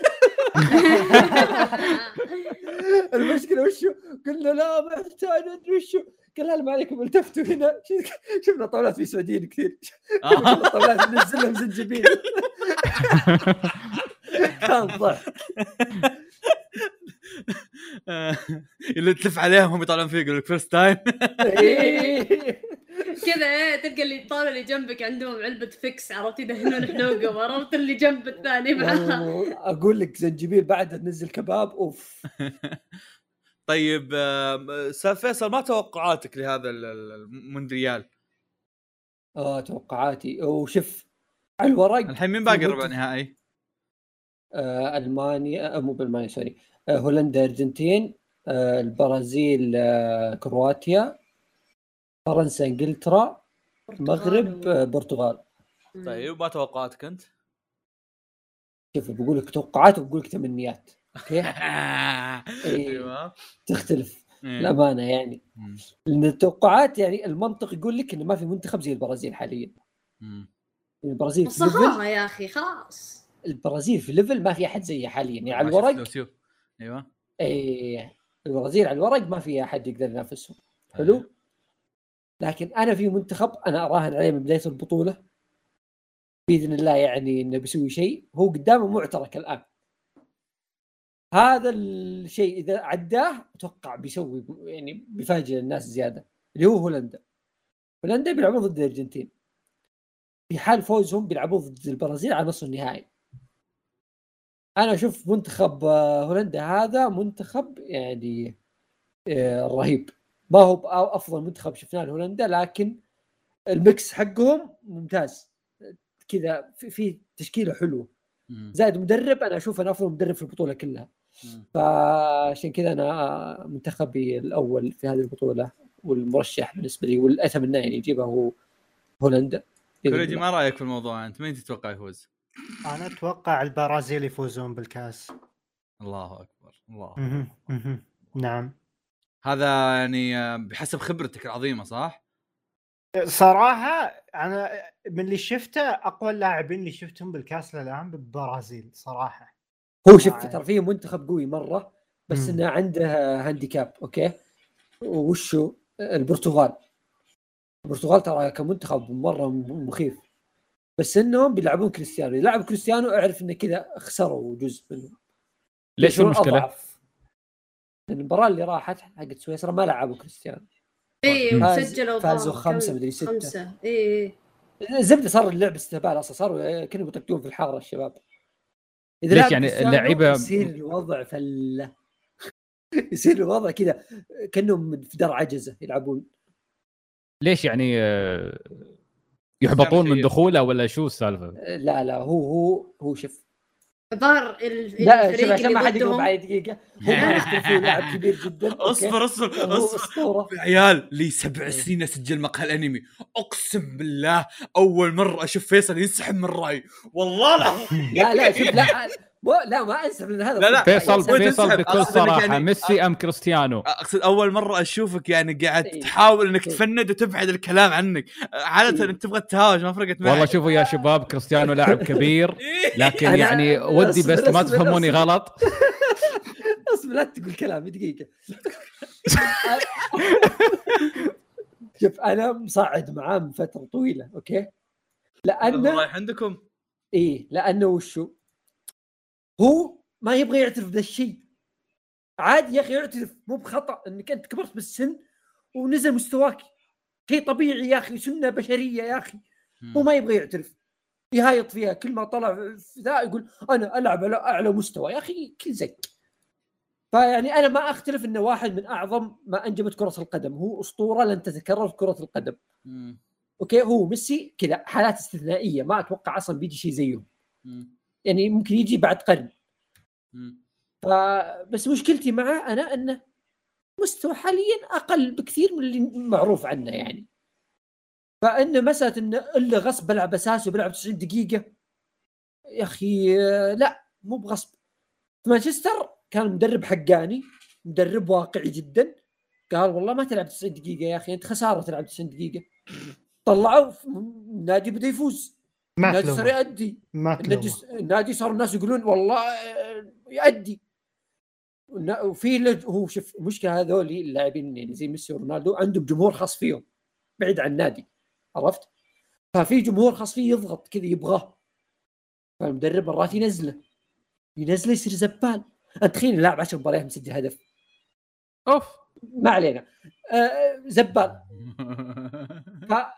المشكلة وشو؟ قلنا لا ما يحتاج أدري وشو قال لا ما عليكم التفتوا هنا؟ شفنا طاولات في سعوديين كثير. شفنا طاولات ننزل لهم زنجبيل. كان ضحك. اللي تلف عليهم هم يطالعون فيك يقول لك first time. كذا إيه تلقى اللي الطاوله اللي جنبك عندهم علبة فيكس عرفت؟ يدهنون الحلوقه عرفت؟ اللي جنب الثاني معاها أقول لك زنجبيل بعد تنزل كباب أوف. طيب أستاذ فيصل ما توقعاتك لهذا ال- ال- المونديال؟ آه توقعاتي. وشوف على الورق الحين مين باقي ربع نهائي؟ آه ألمانيا آه مو بألمانيا سوري. آه هولندا أرجنتين آه البرازيل آه كرواتيا. فرنسا إنجلترا المغرب برتغال طيب ما توقعاتك أنت؟ شوف بقول لك توقعات وبقول لك تمنيات أوكي؟ أيوه. تختلف إيه. الامانه يعني. لأن التوقعات يعني المنطق يقول لك إنه ما في منتخب زي البرازيل حاليا. البرازيل في level وصفوها يا أخي خلاص. البرازيل في level ما في أحد زيها حاليا. يعني على الورق. أيوه. إيه البرازيل على الورق ما في أحد يقدر ينافسهم. حلو؟ لكن أنا في منتخب أنا أراهن عليه من بداية البطولة. بإذن الله يعني إنه بيسوي شيء. هو قدامه معترك الآن. هذا الشيء إذا عداه أتوقع بيسوي يعني بيفاجئ الناس زيادة. اللي هو هولندا. هولندا بيلعبون ضد الأرجنتين. في حال فوزهم بيلعبون ضد البرازيل على نصف النهائي. أنا أشوف منتخب آه، هولندا هذا منتخب يعني آه، رهيب. ما هو أفضل منتخب شفناه لهولندا لكن الميكس حقهم ممتاز كذا في- في تشكيلة حلوة. زائد مدرب أنا أشوف أنه أفضل مدرب في البطولة كلها. فعشان كذا أنا منتخبي الأول في هذه البطولة والمرشح بالنسبة لي والاتمنى يعني يجيبها هو هولندا كوريجي. ما رأيك في الموضوع أنت مين تتوقع يفوز؟ أنا أتوقع البرازيل يفوزون بالكاس الله أكبر الله. مهم. نعم هذا يعني آه، بحسب خبرتك العظيمة صح؟ صراحة أنا من اللي شفته أقوى اللاعبين اللي شفتهم بالكأس للان بالبرازيل صراحة هو شوف آه. ترى فيه منتخب قوي مرة بس مم. إنه عنده handicap أوكي وشو البرتغال البرتغال ترى كمنتخب مرة مخيف بس إنهم بيلعبون كريستيانو يلعب كريستيانو أعرف إنه كذا خسروا جزء منهم ليش المشكلة؟ المباراة اللي راحت حقت سويسرا ما لعبوا كريستيانو اي فاز- سجلوا فازوا كم؟ مدري ستة. خمسة اي الزبدة صار اللعب استهبال أصلا صاروا كانوا يطقطقون في الحارة الشباب إذا ليش يعني كريستيانو اللعيبة- يصير الوضع فله يصير الوضع كذا كأنهم في دار عجزة يلعبون ليش يعني آه، يحبطون من. دخوله ولا شو السالفة؟ لا لا هو هو هو شوف ظهر ال- لا شوف عشان ما حد يقول ضدهم. بعد دقيقة. هو لاعب كبير جدا؟ اصبر اصبر اصبر. عيال لي سبع سنين أسجل مقهى الأنمي. أقسم بالله أول مرة أشوف فيصل ينسحب من راي والله لا لا شوف لا لا ما انسى من هذا لا، لا. فيصل فيصل؟ بكل صراحة يعني- ميسي أم كريستيانو أقصد أول مرة أشوفك يعني قاعد إيه. تحاول إنك إيه. تفند وتبعد الكلام عنك عادة إيه. إنك تبغى تتهاوش ما فرقت معك والله شوفوا يا شباب كريستيانو لاعب كبير. لكن يعني ودي بس ما تفهموني. غلط أصبر لا تقول كلامي دقيقة شوف أنا مصعد معاه من فترة طويلة أوكي لأنه رايح عندكم إيه لأنه وشو هو ما يبغى يعترف بذا الشيء. عادي يا أخي اعترف مو بخطأ إنك أنت كبرت بالسن ونزل مستواك. شيء طبيعي يا أخي سنة بشرية يا أخي. هو ما يبغى يعترف. يهايط فيها كل ما طلع ذا يقول أنا ألعب على أعلى مستوى. يا أخي كل زق فيعني أنا ما أختلف إنه واحد من أعظم ما أنجبت كرة القدم. هو أسطورة لن تتكرر في كرة القدم. مم. أوكي هو ميسي كذا حالات استثنائية ما أتوقع أصلا بيجي شيء زيه مم. يعني ممكن يجي بعد قرن. فبس مشكلتي معه أنا أنه مستوى حاليا أقل بكثير من اللي معروف عنه يعني. فإنه مسألة انه إلا غصب بلعب أساسي وبلعب 90 دقيقة يا أخي لا مو بغصب. في مانشستر كان مدرب حقاني مدرب واقعي جدا. قال والله ما تلعب 90 دقيقة يا أخي أنت خسارة تلعب 90 دقيقة. طلعوا النادي بدأ يفوز. النادي صار يأدي. النادي النادي صار الناس يقولون والله آه، يأدي. وفي لج- هو شوف المشكلة هذول اللاعبين يعني زي ميسي ورونالدو عندهم جمهور خاص فيهم بعيد عن النادي عرفت؟ ففي جمهور خاص فيه يضغط كذا يبغاه. فالمدرب مرات ينزله. ينزله يصير زبال. أنت تخيل لاعب 10 مباريات مسجل هدف. أوف. ما علينا. آه زبال. فما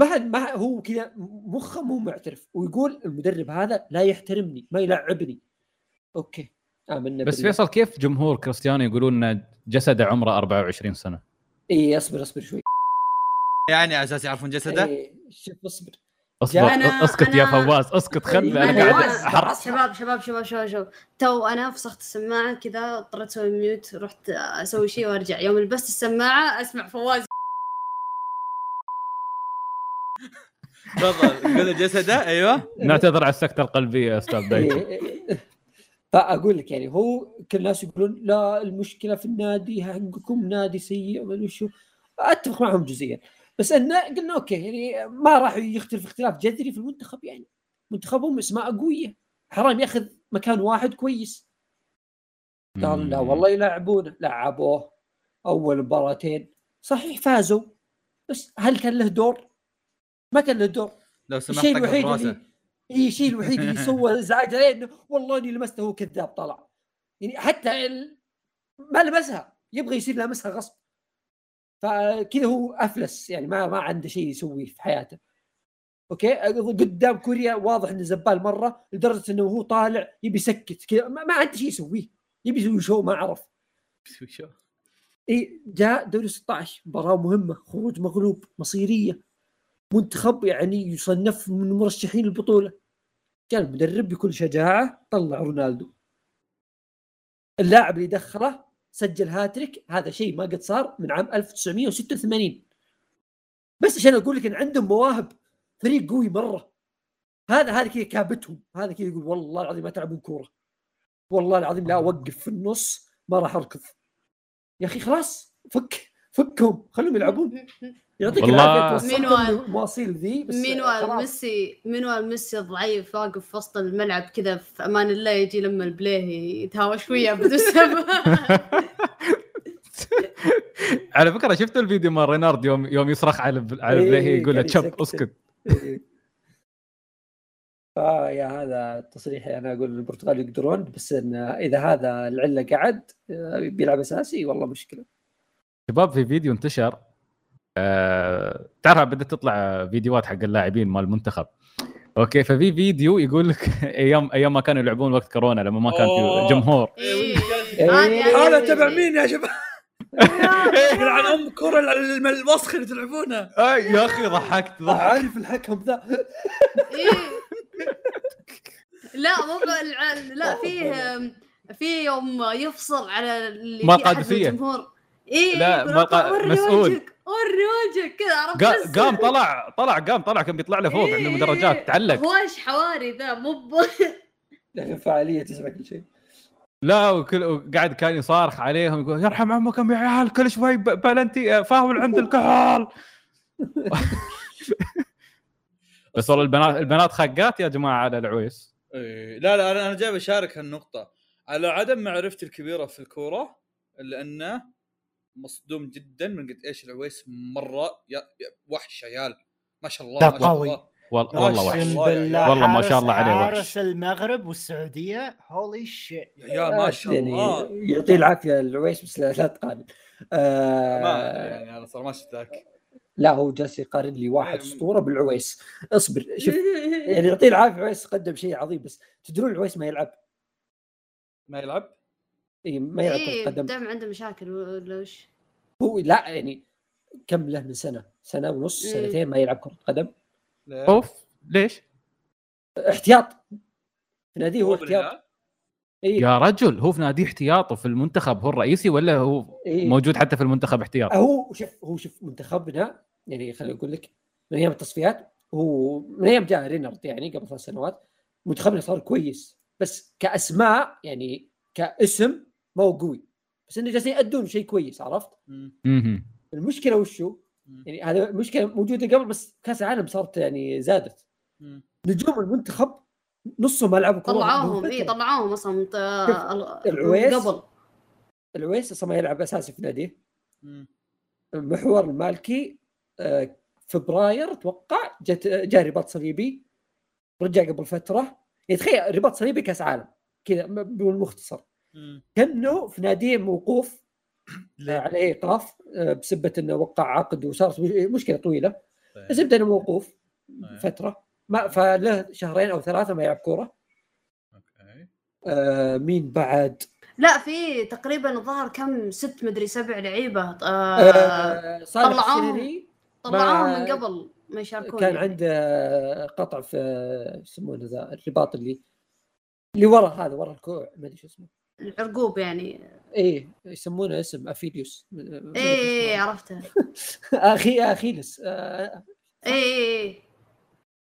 حد ما هو كذا مخه مو معترف ويقول المدرب هذا لا يحترمني ما يلعبني. أوكي. آمنا بس بالله. فيصل كيف جمهور كريستيانو يقولون ان جسده عمره 24 سنة؟ إي اصبر اصبر شوي. يعني على أساس يعرفون جسده؟ إيه شوف اصبر. اصبر أنا- اسكت يا أنا- فواز اسكت خل أنا أنا قاعد. أحر... شباب شباب شباب شباب شباب. تو أنا فسخت السماعة كذا اضطريت أسوي mute رحت أسوي شيء وأرجع. يوم لبست السماعة أسمع فواز تفضل قول جسده أيوه. نعتذر على السكتة القلبية يا أستاذ دايتشي إيه، إيه. فأقول لك يعني هو كل الناس يقولون لا المشكلة في النادي حقكم نادي سيء ما ادري شو. أتفق معهم جزئيا. بس انه قلنا أوكي يعني ما راح يختلف اختلاف جذري في المنتخب يعني. منتخبهم إسماء قوية. حرام يأخذ مكان واحد كويس. قال لا والله يلعبونه. لعبوه أول مباراتين. صحيح فازوا. بس هل كان له دور؟ ما كان له دور. لو سمحت الشيء الوحيد اللي إي الشيء الوحيد اللي سوى ازعاج عليه إنه والله إني لمسته هو كذاب طلع. يعني حتى ال... ما لمسها يبغى يصير لامسها غصب. فكذا هو أفلس يعني ما ما عنده شيء يسويه في حياته. أوكي؟ قدام كوريا واضح إنه زبال مرة لدرجة إنه هو طالع يبي يسكت. كذا ما, ما عنده شيء يسويه. يبي يسوي شو؟ ما عرف شو؟ إي جاء دوري 16 مباراة مهمة خروج مغلوب مصيرية. منتخب يعني يصنف من مرشحين البطوله جاء المدرب بكل شجاعة طلع رونالدو. اللاعب اللي دخله سجل هاتريك هذا شيء ما قد صار من عام 1986 بس عشان أقول لك إن عندهم مواهب فريق قوي مرة. هذا هذا كذا كابتهم. هذا كذا يقول والله العظيم ما تلعبون كورة. والله العظيم لا أوقف في النص ما راح أركض. يا أخي خلاص فك فكهم خلهم يلعبون. يعطيك العافية توصلتهم مينوال- للمواصيل ذي خلاص. ميسي مينوال ميسي ضعيف واقف في وسط الملعب كذا في أمان الله يجي لما البليه يتهاوش وياه بدون سبب. على فكرة شفت الفيديو مال رينارد يوم يوم يصرخ على على إيه، بليهي يقول له تشب. اسكت. آه يا هذا تصريحي أنا أقول البرتغال يقدرون بس إن إذا هذا العلة قعد آه، بيلعب أساسي والله مشكلة. شباب في فيديو انتشر آه تعرف بدات تطلع فيديوهات حق اللاعبين مال المنتخب أوكي ففي فيديو يقول لك أيام أيام ما كانوا يلعبون وقت كورونا لما ما كان في. جمهور إيه. إيه. هذا تبع مين يا شباب؟ يلعن أم كرة الوسخ اللي تلعبونها يا أخي ضحكت ضحك عارف الحكم ذا إيه. لا مو لا فيه في يوم يفصل على اللي ما قادسية. الجمهور اي لا، ما قا- مسؤول. وري وجهك كذا عرفت؟ قام طلع طلع قام طلع كان بيطلع له فوق إيه، عند المدرجات تعلق. هو إيش حواري ذا مو ب- لكن فعالية تسمع كل شيء. لا وكل وقاعد كان يصارخ عليهم يقول يرحم عمكم يا عيال كل شوي بلنتي آه، فاول عند الكحول. بس والله البنات البنات خقات يا جماعة على العويس. إيه، لا لا أنا جاي بشارك هالنقطة. على عدم معرفتي الكبيرة في الكورة لأنه مصدوم جدا من قد إيش العويس مرة يا يا وحش عيال. ما شاء الله ده ما شاء قوي. الله. وال- والله وحش. الله. اقسم بالله والله ما شاء الله عليه وحش. حارس المغرب والسعودية. هولي شيت يا عيال ما شاء يعني الله. يعطيه العافية العويش بس لا تقارن. آه ما يعني أنا صراحة ما شفت ذاك لا هو جالس يقارن لي واحد. أسطورة بالعويس. اصبر شوف يعني يعطيه العافية العويس قدم شيء عظيم بس تدرون العويس ما يلعب؟ ما يلعب؟ اي ما يلعب كره إيه قدم دائما عنده مشاكل ولا وش هو لا يعني كم له من سنة سنة ونص إيه. سنتين ما يلعب كرة قدم ليه؟ أوف ليش؟ احتياط في ناديه هو هو احتياط؟ اي يا رجل هو في نادي احتياط وفي المنتخب هو الرئيسي ولا هو إيه. موجود حتى في المنتخب احتياط؟ هو شوف هو شوف منتخبنا يعني خليني أقول لك من أيام التصفيات هو من أيام جاء رينارد يعني قبل ثلاث سنوات منتخبنا صار كويس بس كأسماء يعني كاسم ما هو قوي بس إنه جالسين يأدون شيء كويس عرفت؟ مم. المشكلة وشو؟ مم. يعني هذا مشكلة موجودة قبل بس كأس العالم صارت يعني زادت مم. نجوم المنتخب نصهم ما لعبوا كوره طلعوهم اي. طلعوهم أصلا العويس. قبل العويس أصلا ما يلعب أساسي في ناديه مم. محور المالكي آه، فبراير أتوقع جت جاء رباط صليبي رجع قبل فترة يعني تخيل رباط صليبي كأس عالم كذا بالمختصر. كانه في ناديه موقوف آه، عليه ايقاف آه، بسبة إنه وقع عقد وصارت مش- مشكلة طويلة طيب. الزبده إنه موقوف طيب. فتره ما فله شهرين أو ثلاثة ما يلعب كورة أوكي آه مين بعد لا في تقريبا الظاهر كم ست مدري سبع لعيبة آه آه طلعوهم. طلعوهم من قبل ما يشاركون كان يعني. عنده قطع في يسمونه ذا الرباط اللي اللي ورا هذا ورا الكوع ما أدري شو اسمه العرقوب يعني. إيه يسمونه اسم أخيليوس اي اي عرفتها أخي اخيلس آه، اي اي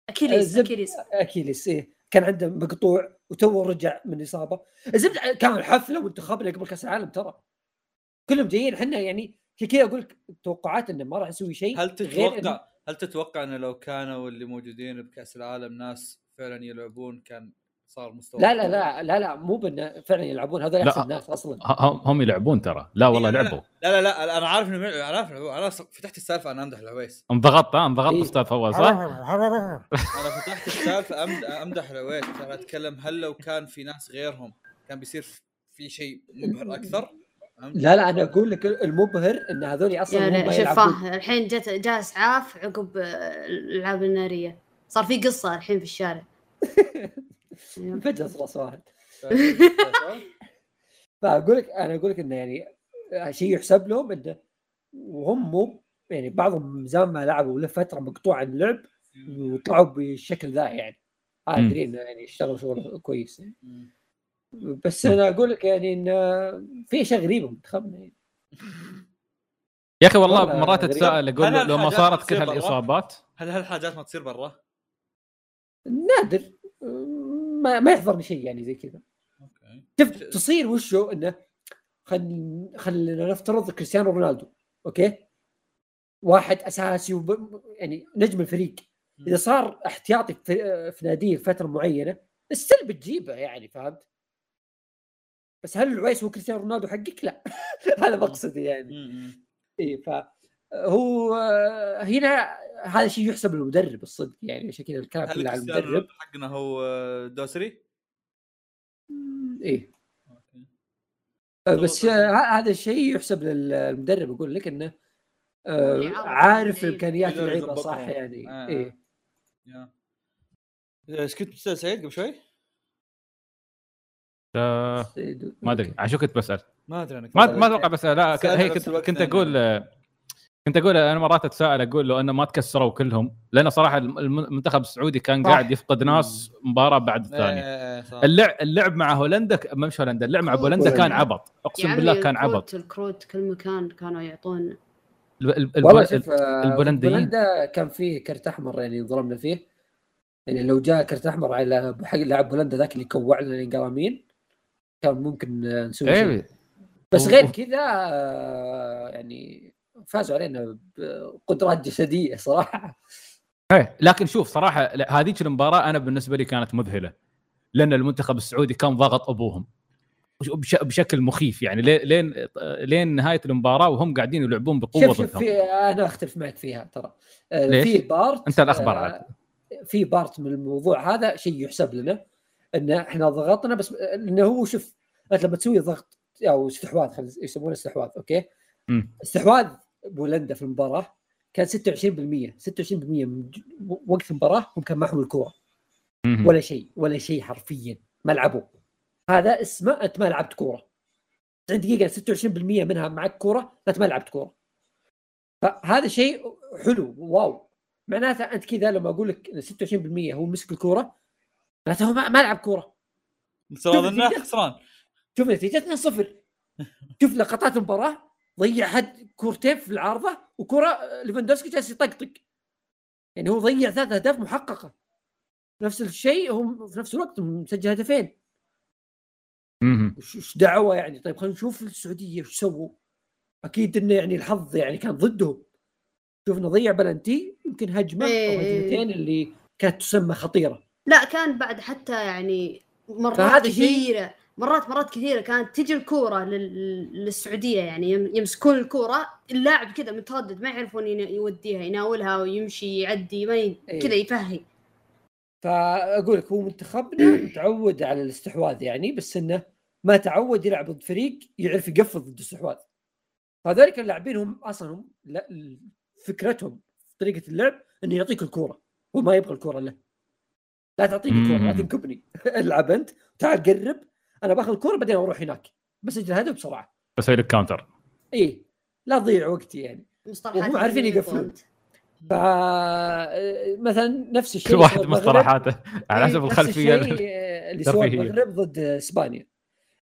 أكيليس الزب- أكيليس. أكيليس إيه. كان عنده مقطوع وتو رجع من إصابة. الزبده كان حفلة منتخبنا قبل كأس العالم ترى. كلهم جايين. إحنا يعني كذا أقول لك توقعات إنه ما راح يسوي شيء هل غير تتوقع هل تتوقع إنه لو كانوا اللي موجودين بكأس العالم ناس فعلا يلعبون كان صار مستوى لا لا لا لا لا مو بانه فعلا يلعبون هذول لا. احسن ناس أصلا. هم هم يلعبون ترى. لا والله لا، لا، لعبوا. لا لا لا أنا عارف إنه أنا عارف إنه- أنا فتحت السالفة أنا أمدح العويس انضغطت ها؟ انضغطت إيه. أستاذ فواز صح؟ أنا فتحت السالفة أمد- أمدح العويس أنا أتكلم هل لو كان في ناس غيرهم كان بيصير في شيء مبهر أكثر؟ لا لا أنا أقول لك المبهر إن هذول أصلا يعني شوف الحين جت جاء اسعاف عقب آه، الألعاب النارية. صار في قصة الحين في الشارع. فجأة راس واحد فأقول لك أنا أقول لك إنه يعني شيء يحسب لهم إنه وهم مو يعني بعضهم زمان ما لعبوا له فترة مقطوع عن اللعب وطلعوا بالشكل ذا يعني قادرين يعني يشتغلوا شغل كويس يعني. بس أنا أقول لك يعني ان في أشياء غريبة منتخبنا يعني. يا أخي والله مرات. أتساءل أقول لو- ما صارت كل؟ هالإصابات هل هالحاجات ما تصير برا؟ نادر ما, ما يحضرني شيء يعني زي كذا. شوف تصير وشو إنه خل خلينا نفترض كريستيانو رونالدو أوكي؟ واحد أساسي وب... يعني نجم الفريق. إذا صار احتياطي في, في ناديه لفترة معينة السل بتجيبه يعني فهمت؟ بس هل العويس هو كريستيانو رونالدو حقك؟ لا. هذا مقصدي يعني. اي فهو هنا هذا شيء يحسب للمدرب الصدق يعني عشان كذا الكلام هل كله على المدرب حقنا هو آه، دوسري؟ إيه أوكي بس آه، ه- هذا الشيء يحسب للمدرب أقول لك إنه آه، عارف اللعيبة. إمكانيات اللعيبة. صح يعني آه. إيه إيش كنت بتسال سعيد قبل شوي؟ آه، ما أدري عشان كنت بسأل ما أدري أنا ما ما أتوقع بس لا هي كنت, كنت. أقول آه، كنت أقول أنا مرات أتساءل أقول لو أنه ما تكسروا كلهم لأن صراحة الم- الم- المنتخب السعودي كان صح. قاعد يفقد ناس مباراة بعد إيه، الثانية. إيه، إيه،. اللعب اللعب مع هولندا مش هولندا اللعب مع بولندا كان عبط. يا أقسم بالله كان عبط. الكروت كل مكان كانوا يعطون. آه، البولنديين. بولندا كان فيه كرت أحمر يعني ظلمنا فيه. يعني لو جاء كرت أحمر على حق لاعب بولندا ذاك اللي كوع لنا القرامين كان ممكن نسوي شيء. إيه. بس غير كذا آه، يعني فازوا علينا بقدرات جسدية صراحة. إيه لكن شوف صراحة هذيك المباراة أنا بالنسبة لي كانت مذهلة لأن المنتخب السعودي كان ضاغط أبوهم. بشكل مخيف يعني لين لين نهاية المباراة وهم قاعدين يلعبون بقوة شوف شوف في أنا أختلف معك فيها ترى. آه،؟ في part أنت الأخبار آه، عاد في part من الموضوع هذا شيء يحسب لنا إن إحنا ضغطنا بس إنه هو شوف أنت لما تسوي ضغط أو استحواذ يسمونه استحواذ أوكي؟ مم. استحواذ بولندا في المباراة كان 26% 26% من وقت المباراة هم كان معهم الكورة. ولا شيء ولا شيء حرفيا. ما لعبوا. هذا اسمه أنت ما لعبت كورة. 90 دقيقة 26% منها معك كورة أنت ما لعبت كورة. فهذا شيء حلو wow. معناته أنت كذا لما أقول لك إن 26% هو مسك الكورة معناته هو ما, ما لعب كورة. النتيجة. خسران. شوف نتيجه 2-0 شوف لقطات المباراة. ضيع حد كورتين في العارضة وكرة ليفاندوسكي جالس يطقطق. يعني هو ضيع ثلاث أهداف محققة. نفس الشيء هو في نفس الوقت مسجل هدفين. وش دعوة يعني؟ طيب خلينا نشوف السعودية وش سووا. أكيد انه يعني الحظ يعني كان ضدهم. شوف انه ضيع بلنتي يمكن هجمة أو إيه. هجمتين اللي كانت تسمى خطيرة. لا كان بعد حتى يعني مرات كثيرة مرات مرات كثيرة كانت تجي الكورة لل... للسعودية يعني يم- يمسكون الكورة اللاعب كذا متردد ما يعرفون ين- يوديها يناولها ويمشي يعدي ما ي... إيه. كذا يفهي فأقول لك هو منتخبنا متعود على الاستحواذ يعني بس إنه ما تعود يلعب ضد فريق يعرف يقفل ضد الاستحواذ فذلك اللاعبين هم أصلا هم فكرتهم في طريقة اللعب إنه يعطيك الكورة هو ما يبغى الكورة له لا تعطيني الكورة لا. تنكبني العب أنت تعال قرب أنا بأخذ الكورة بعدين أروح هناك بسجل هدف بسرعة بسوي لك كاونتر إيه لا تضيع وقتي يعني وهم عارفين يقفلون. ف مثلا نفس الشيء كل واحد. مصطلحاته على حسب نفس الخلفية الشيء اللي سوى الترفيهية. المغرب ضد إسبانيا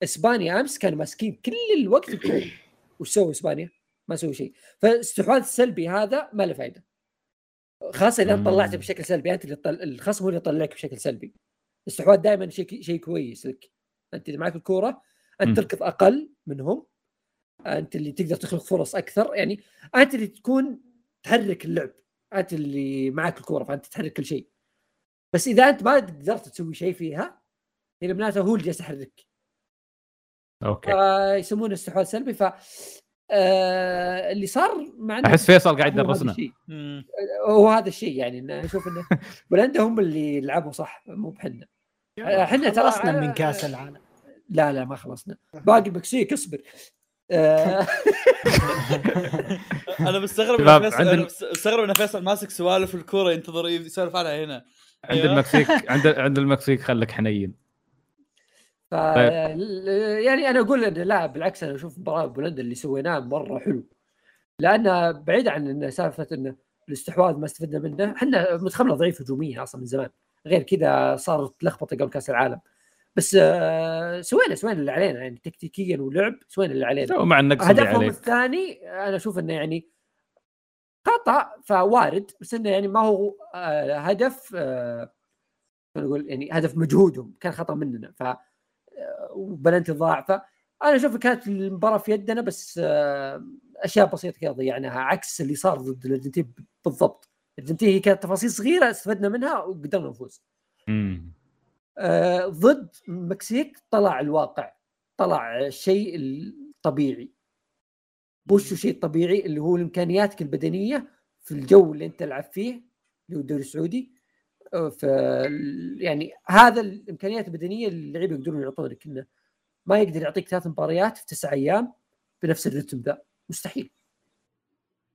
إسبانيا أمس كانوا ماسكين كل الوقت الكورة. وش سووا إسبانيا؟ ما سووا شيء فالاستحواذ السلبي هذا ما له فائده خاصة إذا. طلعته بشكل سلبي أنت اللي طل... الخصم هو اللي يطلعك بشكل سلبي الاستحواذ دائما شيء شيء كويس لك أنت اذا معك الكورة. أنت تركض أقل منهم أنت اللي تقدر تخلق فرص أكثر يعني أنت اللي تكون تحرك اللعب أنت اللي معك الكورة فأنت تحرك كل شيء. بس إذا أنت ما قدرت تسوي شيء فيها يعني معناته هو اللي جالس يحرك. أوكي. آه يسمونه استحواذ سلبي ف آه اللي صار مع أحس فيصل قاعد يدرسنا. هو هذا الشيء يعني إنه أشوف إنه بولندا هم اللي لعبوا صح مو ب حنا. إحنا ترى خلصنا من كاس العالم. لا لا ما خلصنا. باقي المكسيك اصبر آه. أنا مستغرب مستغرب ان فيصل ماسك سوالف الكورة ينتظر يسولف عنها هنا. عند أيوه. المكسيك عند عند المكسيك خليك حنين. ف يعني أنا أقول انه لا بالعكس أنا أشوف مباراة بولندا اللي سويناه مرة حلو. لأنه بعيد عن انه سالفة انه الاستحواذ ما استفدنا منه إحنا منتخبنا ضعيف هجوميا أصلا من زمان. غير كذا صارت لخبطة قبل كأس العالم. بس آه، سوينا سوينا اللي علينا يعني تكتيكيا ولعب سوينا اللي علينا. ومع النقص هدفهم الثاني أنا أشوف إنه يعني خطأ فوارد بس إنه يعني ما هو آه، هدف آه، نقول يعني هدف مجهودهم كان خطأ مننا. ف وبلنتي ضاع فانا أشوف كانت المباراة في يدنا بس أشياء بسيطة كذا ضيعناها عكس اللي صار ضد الأرجنتين بالضبط. الارجنتين هي كانت تفاصيل صغيرة استفدنا منها وقدرنا نفوز. آه، ضد المكسيك طلع الواقع طلع الشيء الطبيعي وش الشيء الطبيعي اللي هو امكانياتك البدنية في الجو اللي انت تلعب فيه اللي هو الدوري السعودي. آه، ف يعني هذا الإمكانيات البدنية اللي اللعيبة يقدرون يعطونك إنه ما يقدر يعطيك ثلاث مباريات في تسع أيام بنفس الرتم ذا. مستحيل.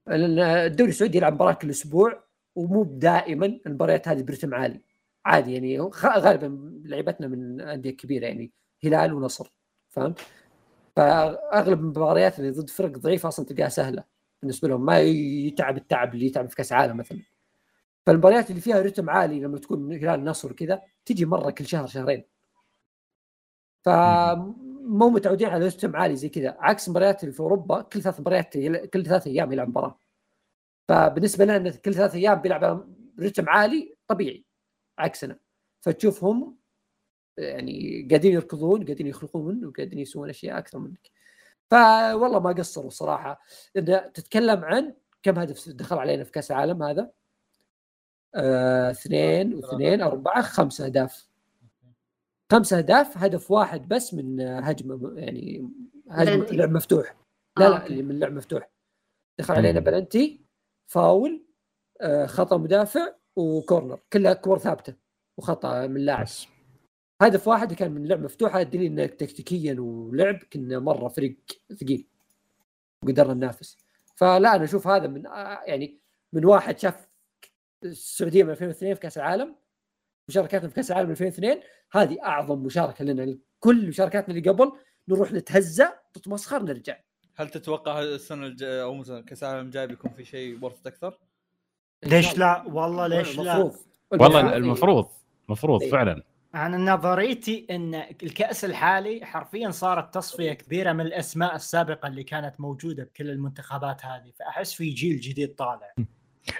لأن الدوري السعودي يلعب مباراة كل أسبوع. ومو دائما المباريات هذه برتم عالي. عادي يعني غالبا لعيبتنا من أندية كبيرة يعني هلال ونصر فهمت؟ فأغلب المباريات اللي ضد فرق ضعيفه أصلا تلقاها سهلة بالنسبة لهم ما يتعب التعب اللي يتعب في كأس عالم مثلا. فالمباريات اللي فيها رتم عالي لما تكون هلال نصر كذا تجي مرة كل شهر شهرين. فمو متعودين على رتم عالي زي كذا. عكس مباريات في أوروبا كل ثلاث مباريات كل ثلاث أيام يلعب مباراة. فبالنسبة لنا كل ثلاث أيام بيلعب رتم عالي طبيعي عكسنا. فتشوفهم يعني قاعدين يركضون قاعدين يخلقون وقاعدين يسوون أشياء أكثر منك. فوالله ما قصروا صراحة. إذا تتكلم عن كم هدف دخل علينا في كأس العالم هذا؟ آه، اثنين واثنين أربعة خمس أهداف. خمس أهداف هدف واحد بس من آه، هجمة يعني بلنتي. لعب مفتوح. لا آه، لا أوكي. اللي من لعب مفتوح. دخل علينا. penalty. foul آه، خطأ مدافع و corner كلها كور ثابتة وخطأ من لاعب. هدف واحد كان من لعب مفتوحه دليل انك تكتيكيا ولعب كنا مرة فريق ثقيل وقدرنا ننافس. فلا أنا أشوف هذا من آه، يعني من واحد شاف السعودية من 2002 في كأس العالم مشاركاتنا في كأس العالم 2002 هذه أعظم مشاركة لنا. كل مشاركاتنا اللي قبل نروح نتهزأ تتمسخر نرجع. هل تتوقع السنة الجايه أو مثلا كاس العالم الجاي بيكون في شيء ورث أكثر؟ ليش لا؟ والله ليش لا؟ المفروض. والله المفروض. المفروض. إيه. فعلا. أنا نظريتي إن الكأس الحالي حرفيا صارت تصفية كبيرة من الأسماء السابقة اللي كانت موجودة بكل المنتخبات هذه. فأحس في جيل جديد طالع.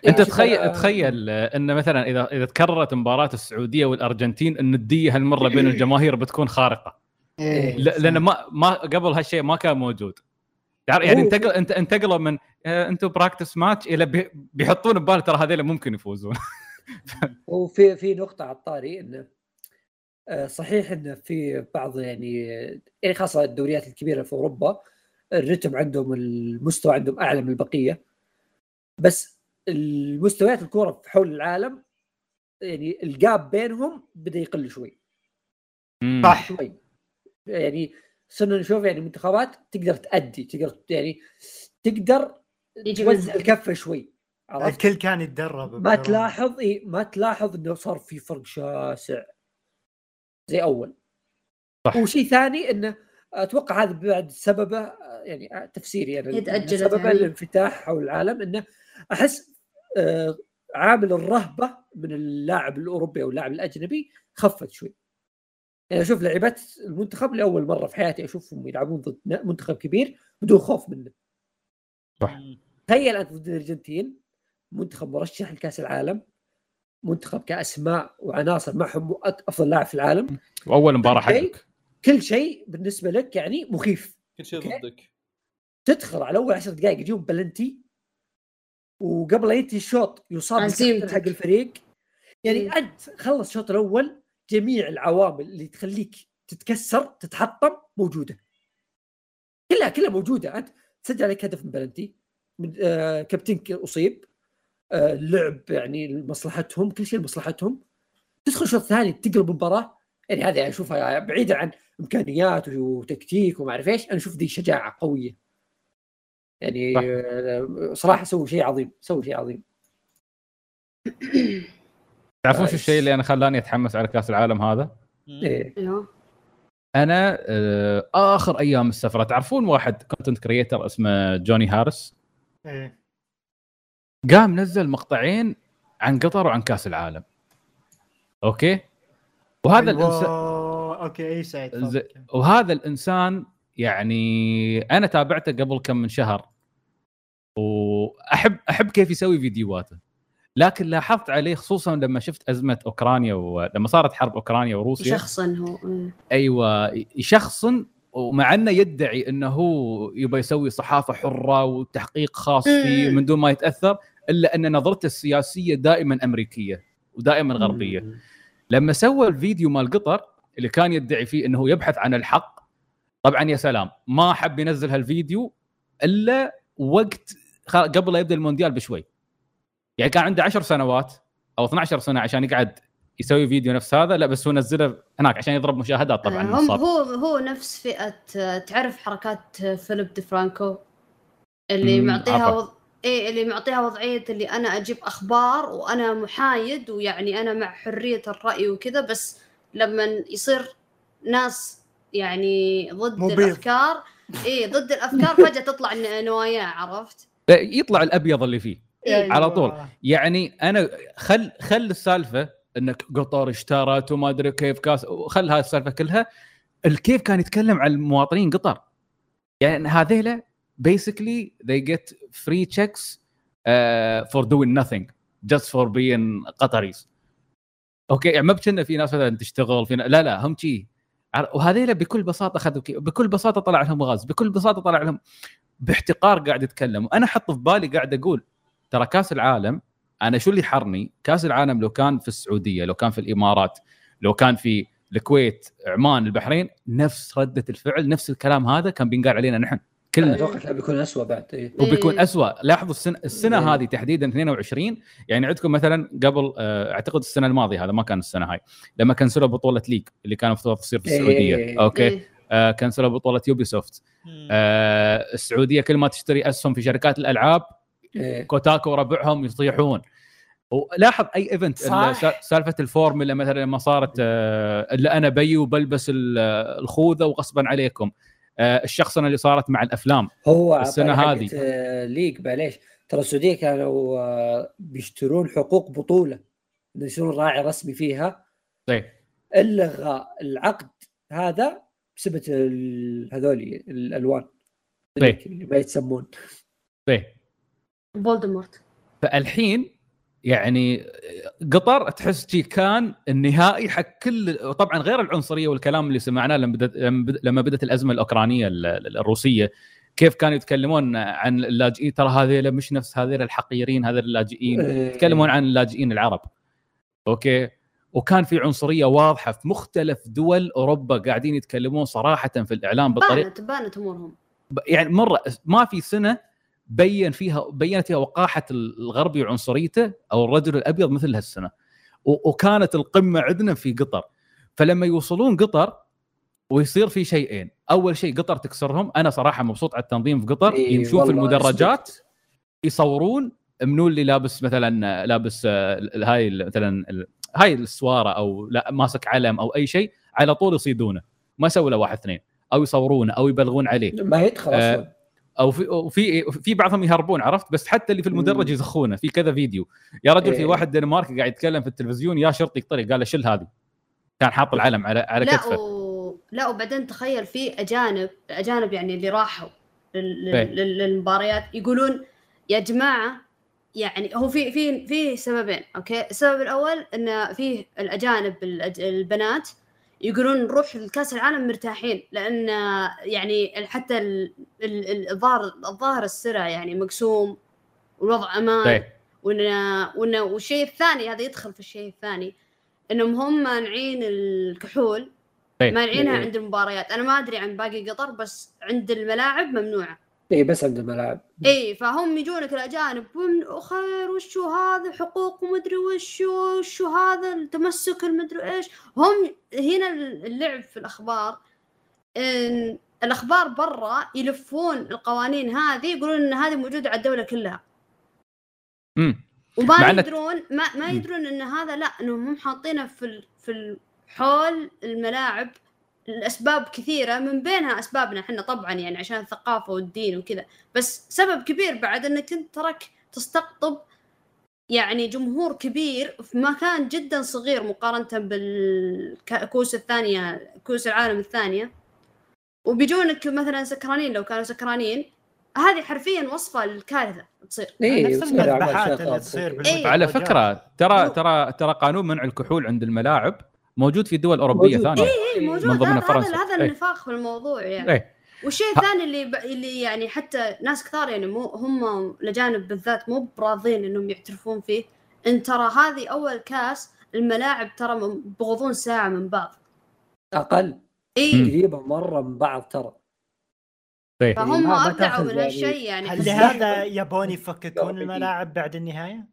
أنت شوف تخيل تخيل إن مثلا إذا إذا تكررت مباراة السعودية والأرجنتين النديه هالمرة بين الجماهير بتكون خارقة. إيه. ل- لأن ما ما قبل هالشيء ما كان موجود. يعني يعني انتقل انت انتقلوا من أنتم practice match إلى بي- بيحطون ببال ترى هذول ممكن يفوزون. وفي في نقطة على الطاري انه آه، صحيح انه في بعض يعني يعني خاصة الدوريات الكبيرة في أوروبا الرتم عندهم المستوى عندهم أعلى من البقية. بس المستويات الكورة في حول العالم يعني الجاب بينهم بدأ يقل شوي. صح شوي. يعني صرنا نشوف يعني منتخبات تقدر تأدي تقدر يعني تقدر توزع منها. الكفة شوي عرفت؟ الكل كان يتدرب ما. تلاحظ إيه ما تلاحظ إنه صار في فرق شاسع زي أول صح. وشيء ثاني إنه أتوقع هذا بعد سببه يعني تفسيري أنا تأجلت سببه يعني. الانفتاح حول العالم إنه أحس آه، عامل الرهبة من اللاعب الأوروبي أو اللاعب الأجنبي خفت شوي يعني أشوف لعيبه المنتخب لأول مرة في حياتي أشوفهم يلعبون ضد منتخب كبير بدون خوف منه صح. تخيل أنت ضد الأرجنتين منتخب مرشح لكأس العالم منتخب كاسماء وعناصر معهم أفضل لاعب في العالم وأول مباراة. حقك كل شيء بالنسبة لك يعني مخيف كل شيء. ضدك تدخل على أول عشر دقائق يجيهم بلنتي وقبل لا ينتهي الشوط يصاب حق الفريق يعني. أنت خلص الشوط الأول جميع العوامل اللي تخليك تتكسر تتحطم موجودة. كلها كلها موجودة. أنت تسجل عليك هدف من بلنتي من آه كابتنك أصيب. آه اللعب يعني لمصلحتهم كل شيء لمصلحتهم. تدخل الشوط الثاني تقلب المباراة. يعني هذه أشوفها بعيدا عن إمكانيات وتكتيك وما أعرف إيش. أنا أشوف دي شجاعة قوية. يعني صح. آه، صراحة سووا شيء عظيم سووا شيء عظيم. تعرفون شو. الشيء اللي أنا خلاني أتحمس على كأس العالم هذا؟ إيه. إيوه أنا آه، آخر أيام السفرة تعرفون واحد content creator اسمه جوني هارس إيه. قام نزل مقطعين عن قطر وعن كأس العالم أوكي وهذا أيوة. الانسان أوكي إي سعيد وهذا الإنسان يعني أنا تابعته قبل كم من شهر واحب أحب كيف يسوي فيديوهاته لكن لاحظت عليه خصوصا لما شفت أزمة أوكرانيا ولما صارت حرب أوكرانيا وروسيا شخصا هو إيه. أيوه يشخصن ومع أنه يدعي أنه هو يبغى يسوي صحافة حرة وتحقيق خاص فيه. من دون ما يتأثر إلا أن نظرته السياسية دائما أمريكية ودائما غربية. لما سوى الفيديو مال قطر اللي كان يدعي فيه أنه يبحث عن الحق طبعا يا سلام ما حب ينزل هالفيديو إلا وقت قبل لا يبدأ المونديال بشوي يعني كان عنده 10 سنوات أو 12 سنة عشان يقعد يسوي فيديو نفس هذا لا بس هو نزله هناك عشان يضرب مشاهدات طبعا آه، هم. هو هو نفس فئة آه، تعرف حركات فيليب دي فرانكو اللي معطيها. وض... إيه اللي معطيها وضعية اللي أنا أجيب أخبار وأنا محايد ويعني أنا مع حرية الرأي وكذا بس لما يصير ناس يعني ضد مبيض. الأفكار إيه ضد الأفكار فجأة تطلع ن- نواياه عرفت؟ يطلع الأبيض اللي فيه إيه. على طول. يعني أنا خل خل السالفة إنك قطر اشترت وما أدري كيف كاس خل هاي السالفة كلها الكيف كان يتكلم عن المواطنين قطر يعني هذيلا basically they get free checks uh, for doing nothing just for being قطريز أوكي يعني ما بكنا في ناس مثلا تشتغل في. لا لا هم شي وهذيلا بكل بساطة اخذوا. بكل بساطة طلع لهم غاز بكل بساطة طلع لهم باحتقار قاعد يتكلم وأنا أحط في بالي قاعد أقول ترى كاس العالم أنا شو اللي حرني كاس العالم لو كان في السعودية لو كان في الإمارات لو كان في الكويت عمان البحرين نفس ردة الفعل نفس الكلام هذا كان بينقال علينا نحن كلنا أتوقع بيكون اسوء بعد إيه. وبيكون إيه. أسوأ لاحظوا السنة السنة إيه. هذه تحديدا 22 يعني عندكم مثلا قبل آه، أعتقد السنة الماضية هذا ما كان السنة هاي لما كنسلوا بطولة League اللي كان المفروض تصير في إيه. السعودية أوكي إيه. آه كنسلوا بطولة Ubisoft آه السعودية كل ما تشتري أسهم في شركات الألعاب إيه. كوتاكو وربعهم يطيحون ولاحظ أي event. سالفة الفورمولا مثلا لما صارت آه، اللي أنا بي وبلبس ال- الخوذة وغصبا عليكم آه، الشخصنه اللي صارت مع الأفلام هو السنة على هذه. آه، League معليش ترى السعودية كانوا بيشترون حقوق بطولة انه يصيرون راعي رسمي فيها إيه. الغى العقد هذا بسبب هذولي الألوان إيه. اللي ما يتسمون إيه. Voldemort. فالحين يعني قطر تحس شي كان النهائي حق كل طبعا غير العنصرية والكلام اللي سمعناه لما بدت لما بدت- الأزمة الأوكرانية ال- ال- الروسية كيف كانوا يتكلمون عن اللاجئين؟ ترى هذيلا مش نفس هذيلا الحقيرين هذول اللاجئين إيه. يتكلمون عن اللاجئين العرب. أوكي؟ وكان في عنصرية واضحة في مختلف دول أوروبا قاعدين يتكلمون صراحة في الإعلام بطريقه بانت بانت أمورهم. يعني مرة ما في سنة بين فيها بينت فيها وقاحة الغربي وعنصريته أو الرجل الأبيض مثل هالسنة. وكانت القمة عندنا في قطر. فلما يوصلون قطر ويصير في شيئين. أول شيء قطر تكسرهم. أنا صراحة مبسوط على التنظيم في قطر. إيه يمشون في والله المدرجات صدقت. يصورون منو اللي لابس مثلا لابس آه، هاي مثلا هاي السوارة أو لا ماسك علم أو أي شيء على طول يصيدونه. ما يسوي له واحد اثنين. أو يصورونه أو يبلغون عليه. ما يدخل آه، أصلا. أو في وفي في بعضهم يهربون عرفت بس حتى اللي في المدرج. يزخونه في كذا فيديو يا رجل في إيه. واحد دنماركي قاعد يتكلم في التلفزيون يا شرطي يقتري قال له شل هذه كان حاط العلم على على لا كتفه و... لا وبعدين تخيل في اجانب أجانب يعني اللي راحوا لل... إيه. لل... للمباريات يقولون يا جماعة يعني هو في في في سببين أوكي السبب الأول إن فيه الأجانب. البنات يقولون نروح لكأس العالم مرتاحين لأن يعني حتى ال- ال- ال- الظاهر الظاهر السرعه يعني مقسوم والوضع أمان طيب وان وان والشيء الثاني هذا يدخل في الشيء الثاني إنهم هم مانعين الكحول طيب. مانعينها إيه. عند المباريات أنا ما أدري عن باقي قطر بس عند الملاعب ممنوعة اي إيه، بس عند الملاعب. اي فهم يجونك الأجانب ومن خير وشو هذا حقوق ومدري وشو وشو هذا التمسك المدري إيش. هم هنا اللعب في الأخبار إن الأخبار برا يلفون القوانين هذه يقولون إن هذه موجودة على الدولة كلها. امم وما إن- يدرون ما, ما. يدرون إن هذا لا إنهم هم حاطينه في ال- في ال- حول الملاعب الأسباب كثيرة من بينها أسبابنا إحنا طبعا يعني عشان الثقافة والدين وكذا. بس سبب كبير بعد إنك أنت ترك تستقطب يعني جمهور كبير في مكان جدا صغير مقارنة بالكؤوس الثانية كؤوس العالم الثانية. وبيجونك مثلا سكرانين لو كانوا سكرانين هذه حرفيا وصفة للكارثة تصير. اي نفس المذبحات اللي. تصير إيه. على فكرة ترى ترى ترى قانون منع الكحول عند الملاعب. موجود في دول اوروبيه موجود. ثانية. اي موجود. من ضمنها فرنسا. هذا هذا إيه. النفاق في الموضوع يعني. إيه. والشيء الثاني اللي ب... اللي يعني حتى ناس كثار يعني مو هم الاجانب بالذات مو براضين إنهم يعترفون فيه. إن ترى هذه أول كاس الملاعب ترى بغضون ساعة من بعض. أقل. اي قريبه مرة من بعض ترى. طيب فهم أبدعوا من يعني- هالشيء يعني هل بس لهذا يبون يفككون. الملاعب بعد النهاية؟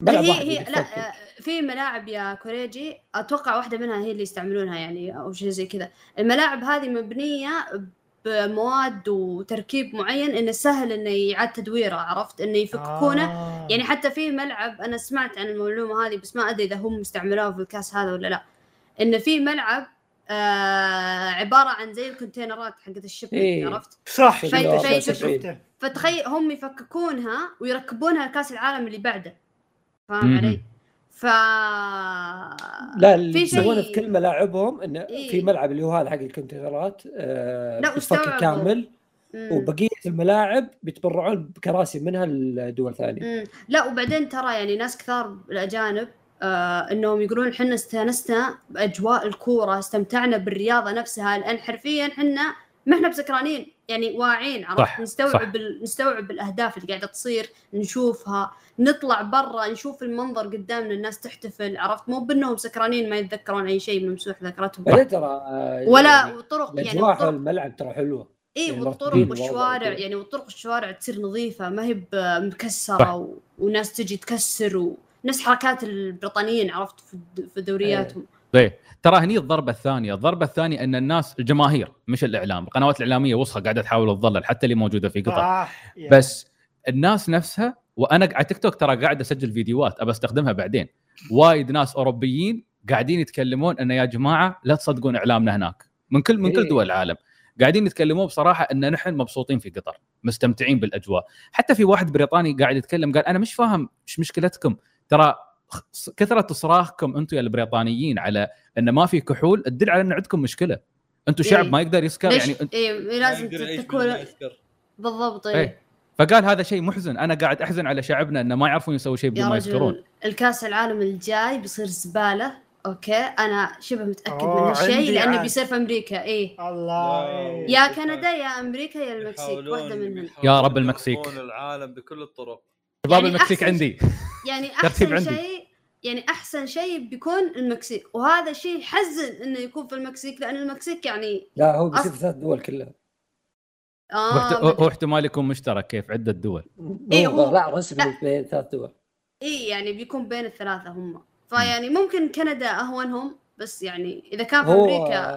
ملعب هي واحد هي. لا في ملاعب يا كوريجي أتوقع واحدة منها هي اللي يستعملونها يعني أو شيء زي كذا. الملاعب هذه مبنية بمواد وتركيب معين إنه سهل إنه يعاد تدويره عرفت؟ إنه يفككونه آه. يعني حتى في ملعب أنا سمعت عن المعلومة هذه بس ما أدري إذا هم استعملوها في الكاس هذا ولا لا. إن في ملعب آه عبارة عن زي الكونتينرات حقت الشبكه إيه. عرفت؟ صح فتخيل هم يفككونها ويركبونها لكاس العالم اللي بعده. فاهم. علي؟ ف لا اللي يسوونه في كل ملاعبهم إنه إيه. في ملعب اللي هو هذا حق الكونتينرات آه لا،. كامل مم. وبقية الملاعب بيتبرعون بكراسي منها لدول ثانية مم. لا وبعدين ترى يعني ناس كثار الاجانب آه إنهم يقولون إحنا استأنسنا بأجواء الكورة استمتعنا بالرياضة نفسها لأن حرفيا إحنا ما إحنا بسكرانين يعني واعين عرفت؟ صح، نستوعب ال... نستوعب الأهداف اللي قاعدة تصير نشوفها نطلع برا نشوف المنظر قدامنا الناس تحتفل عرفت؟ مو بأنهم سكرانين ما يتذكرون أي شيء ممسوح ذاكرتهم. ترى آه، ولا يعني والطرق يعني الأجواء حول والطرق الملعب ترى حلوة. إي يعني والطرق والشوارع. يعني والطرق والشوارع تصير نظيفة ما هي صح. مكسرة و... وناس تجي تكسر ونفس حركات البريطانيين عرفت؟ في, الد- في دورياتهم. طيب ترى هني الضربة الثانية، الضربة الثانية أن الناس الجماهير مش الإعلام، القنوات الإعلامية وسخه قاعدة تحاول تظلل حتى اللي موجودة في قطر، يعني. بس الناس نفسها وأنا على تيك توك ترى قاعد أسجل فيديوهات أبى أستخدمها بعدين، وايد ناس أوروبيين قاعدين يتكلمون أن يا جماعة لا تصدقون إعلامنا هناك. من كل من كل إيه. دول العالم، قاعدين يتكلمون بصراحة أن نحن مبسوطين في قطر، مستمتعين بالأجواء، حتى في واحد بريطاني قاعد يتكلم قال أنا مش فاهم إيش مشكلتكم، ترى كثرة صراخكم أنتم يا البريطانيين على إن ما في كحول تدل على إن عندكم مشكلة أنتم شعب إيه. ما يقدر يسكر يعني إيه لازم تكون. بالضبط إيه. إيه. فقال هذا شيء محزن أنا قاعد أحزن على شعبنا انه ما يعرفون يسوي شيء بدون ما يسكرون الكاس العالم الجاي بيصير زبالة أوكي أنا شبه متأكد من هالشيء لأنه. بيصير في أمريكا إيه الله. إيه. يا كندا يا أمريكا يا المكسيك واحدة منهم يا رب المكسيك. العالم بكل الطرق شباب يعني المكسيك أحسن عندي يعني ترتيب أحسن عندي. شيء يعني أحسن شيء بيكون المكسيك وهذا شيء يحزن إنه يكون في المكسيك لأن المكسيك يعني لا هو بيصير أص- في ثلاث دول كلها آه هو. احتمال يكون مشترك كيف عدة دول إيه، هو لا رسمي. بين ثلاث دول اي يعني بيكون بين الثلاثة هم فيعني ممكن كندا أهونهم بس يعني إذا كان في أمريكا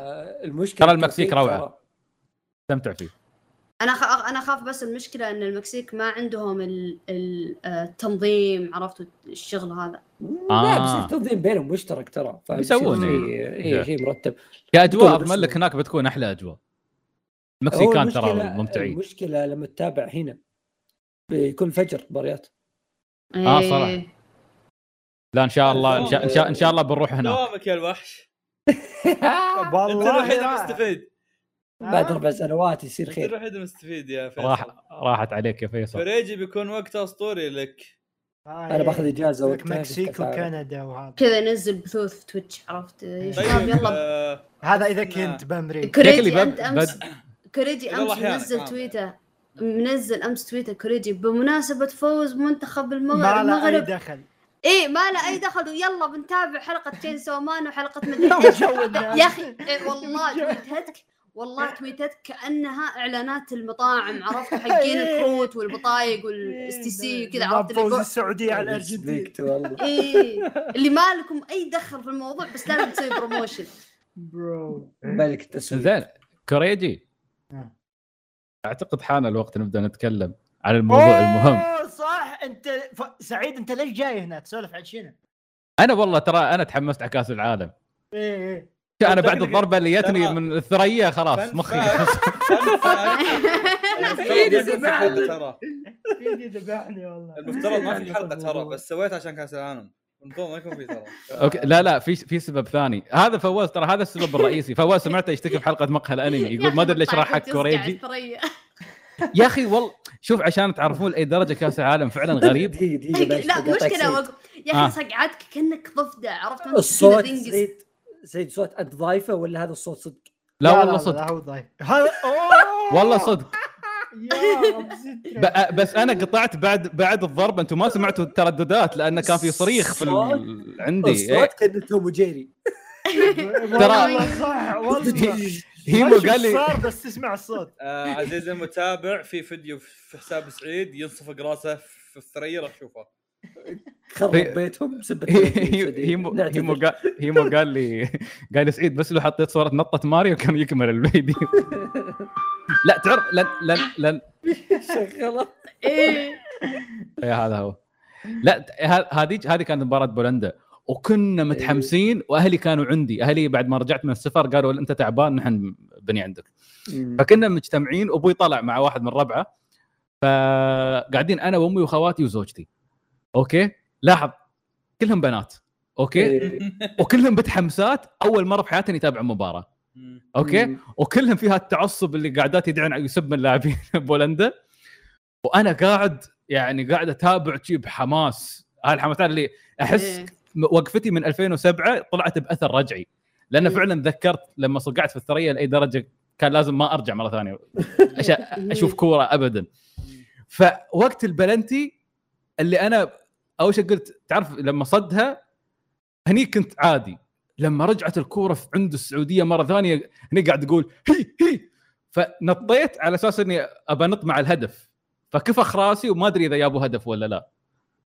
المشكلة ترى المكسيك. ترى. استمتع فيه أنا خ... أنا أخاف بس المشكلة إن المكسيك ما عندهم ال... ال... آه، التنظيم عرفتوا الشغل هذا؟ لا آه. بيصير تنظيم بينهم مشترك ترى إيه. اي شيء مرتب. كاجواء اضمن لك بس- هناك بتكون أحلى أجواء. المكسيكان ترى ممتعين المشكلة لما تتابع هنا بكل فجر مباريات آه، إيه. صراحة. لا إن شاء الله إن شاء, إن شاء, إن شاء الله بنروح هناك. دوامك يا الوحش. أنت والله الوحيد. المستفيد بعد أربع سنوات يصير خير. الوحيد المستفيد يا فيصل. راح راحت عليك يا فيصل. فريجي بيكون وقت أسطوري لك. أنا باخذ إجازة في مكسيك. وكندا وهذا. كذا ينزل بثوث في Twitch عرفت؟ شباب طيب يلا. آه، هذا إذا كنت بأمريكا. كوريجي أنت امس كوريجي أمس منزل كمان. tweet ة. منزل أمس tweet ة كوريجي بمناسبة فوز منتخب المغرب ما له أي دخل. إيه ما له أي دخل. ويلا بنتابع حلقة جيسون مان وحلقة مدري يا أخي إيه والله tweet تك والله tweet تك كأنها إعلانات المطاعم عرفت؟ حقين الكروت والبطايق وال SE وكذا عرفت؟ فوز السعودية على الارجنتين إيه اللي ما لكم أي دخل في الموضوع بس لازم تسوي promotion pro. ملك التسويق زين كوريجي نعم. أعتقد حان الوقت نبدأ نتكلم عن الموضوع المهم. صح. أنت ف... سعيد أنت ليش جاي هنا تسولف عن شنو؟ أنا والله ترى أنا تحمست على كاس العالم. إيه إيه. أنا بعد الضربة اللي جتني من الثريا خلاص مخي. في حلقه ذبحني والله. المفترض ما في حلقة ترى بس سويتها عشان كأس العالم. المفروض ما يكون في ترى. أوكي. لا لا في في سبب ثاني. هذا فواز ترى هذا السبب الرئيسي. فواز سمعته يشتكي بحلقه مقهى الأنمي يقول ما أدري ليش راح حق كوريجي يا أخي والله شوف عشان تعرفون لأي درجة كأس العالم فعلا غريب. دقيقة دقيقة معلش لا مشكله يا. أخي صقعتك كأنك ضفدع عرفت؟ الصوت سعيد صوت أنت ضايفة ولا هذا الصوت صدق؟ لا والله لا صدق. هو! والله صدق. سترة. ب- بس أنا قطعت بعد بعد الضرب أنتم ما سمعتوا الترددات لأن كان في صريخ في ال... عندي. إيه. الصوت كان توم وجيري. والله صح والله. هيمو قال لي صار بس تسمع الصوت. آه عزيزي المتابع في فيديو في حساب سعيد ينصفق راسه في الثريا راح تشوفه خرب بيتهم بسبة هيمو هيمو قال هيمو قال لي قال لي سعيد بس لو حطيت صورة نطة ماريو كان يكمل الفيديو. لا تعرف لن لن لن شغلة. إيه. إيه هذا هو. لا هذه هذه كانت مباراة بولندا. وكنا متحمسين وأهلي كانوا عندي. أهلي بعد ما رجعت من السفر قالوا أنت تعبان نحن بني عندك. فكنا مجتمعين أبوي طلع مع واحد من ربعه. فقاعدين أنا وأمي وخواتي وزوجتي. okay؟ لاحظ كلهم بنات. okay؟ إيه. وكلهم متحمسات أول مرة في حياتهم يتابعوا مباراة. okay؟ وكلهم فيها التعصب اللي قاعدات يدعون يسب من لاعبين بولندا. وأنا قاعد يعني قاعد أتابع شي بحماس. هاي الحماسات اللي أحس إيه. وقفتي من 2007 طلعت بأثر رجعي. لأن مم. فعلا تذكرت لما صقعت في الثريا لأي درجة كان لازم ما أرجع مرة ثانية. أشوف كورة ابدا. فوقت البلنتي اللي أنا أول شيء قلت تعرف لما صدها هني كنت عادي. لما رجعت الكورة في عند السعودية مرة ثانية هني قاعد أقول هي هي. فنطيت على أساس إني أبى أنط مع الهدف. فكفخ راسي وما أدري إذا جابوا هدف ولا لا.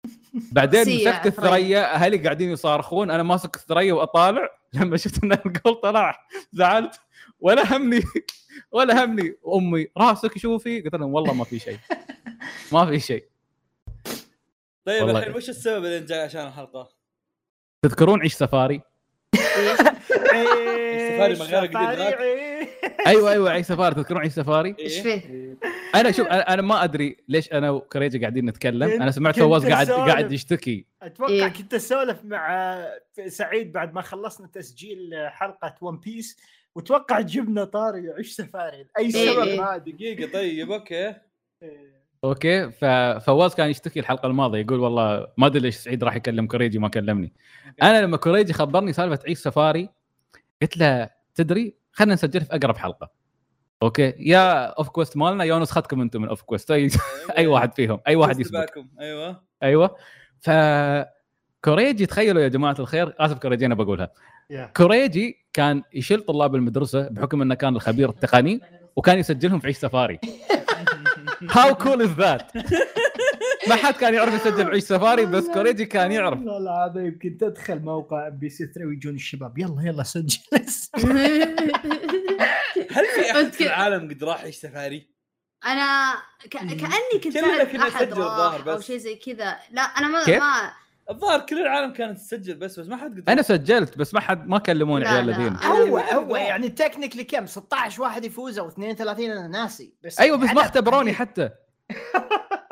بعدين مسكت ثريا. الثريا أهلي قاعدين يصارخون أنا ماسك الثريا وأطالع. لما شفت إن الجول طلع زعلت. ولا همني ولا همني. امي راسك شوفي. قلت لهم والله ما في شيء. ما في شيء. طيب. الحين وش السبب اللي انت جاي عشان الحلقة؟ تذكرون عيش سفاري إيه، سفاري من غير إيه. أيوه أيوه عيش سفاري تذكرون عيش سفاري إيش إيه؟ فيه؟ أنا شوف أنا أنا ما أدري ليش أنا وكوريجي قاعدين نتكلم أنا سمعت فواز قاعد. قاعد يشتكي أتوقع إيه. كنت أسولف مع سعيد بعد ما خلصنا تسجيل حلقة One Piece وأتوقع جبنا طاري عيش سفاري اي سبب دقيقة طيب okay okay؟ ففواز كان يشتكي الحلقة الماضية يقول والله ما أدري ليش سعيد راح يكلم كوريجي ما كلمني. أنا لما كوريجي خبرني سالفة عيش سفاري قلت له تدري خلينا نسجل في أقرب حلقة. okay؟ يا Off Quest مالنا يا نسختكم أنتم من Off Quest اي أي واحد فيهم أي واحد يسبق. يسبقكم أيوه. أيوه. ف كوريجي تخيلوا يا جماعة الخير آسف كوريجي أنا بقولها. يا. كوريجي كان يشيل طلاب المدرسة بحكم إنه كان الخبير التقني وكان يسجلهم في عيش سفاري. how cool is that ما حد كان يعرف يسجل عيش سفاري بس كوريجي كان يعرف. والله العظيم كنت ادخل موقع ام بي سي 3 ويجون الشباب. يلا يلا سجل. هل في أحد في العالم قد راح عيش سفاري؟ أنا ك... كأني كنت كلنا كنا نسجل الظاهر راح أو بس. شيء زي كذا. لا أنا ما؟ ما الظاهر كل العالم كانت تسجل بس بس ما حد قد أنا سجلت بس ما حد ما كلموني لا، عيال. الذين. هو هو يعني technically كم؟ 16 واحد يفوز أو 32 أنا ناسي. بس أيوه بس ما اختبروني قليل. حتى.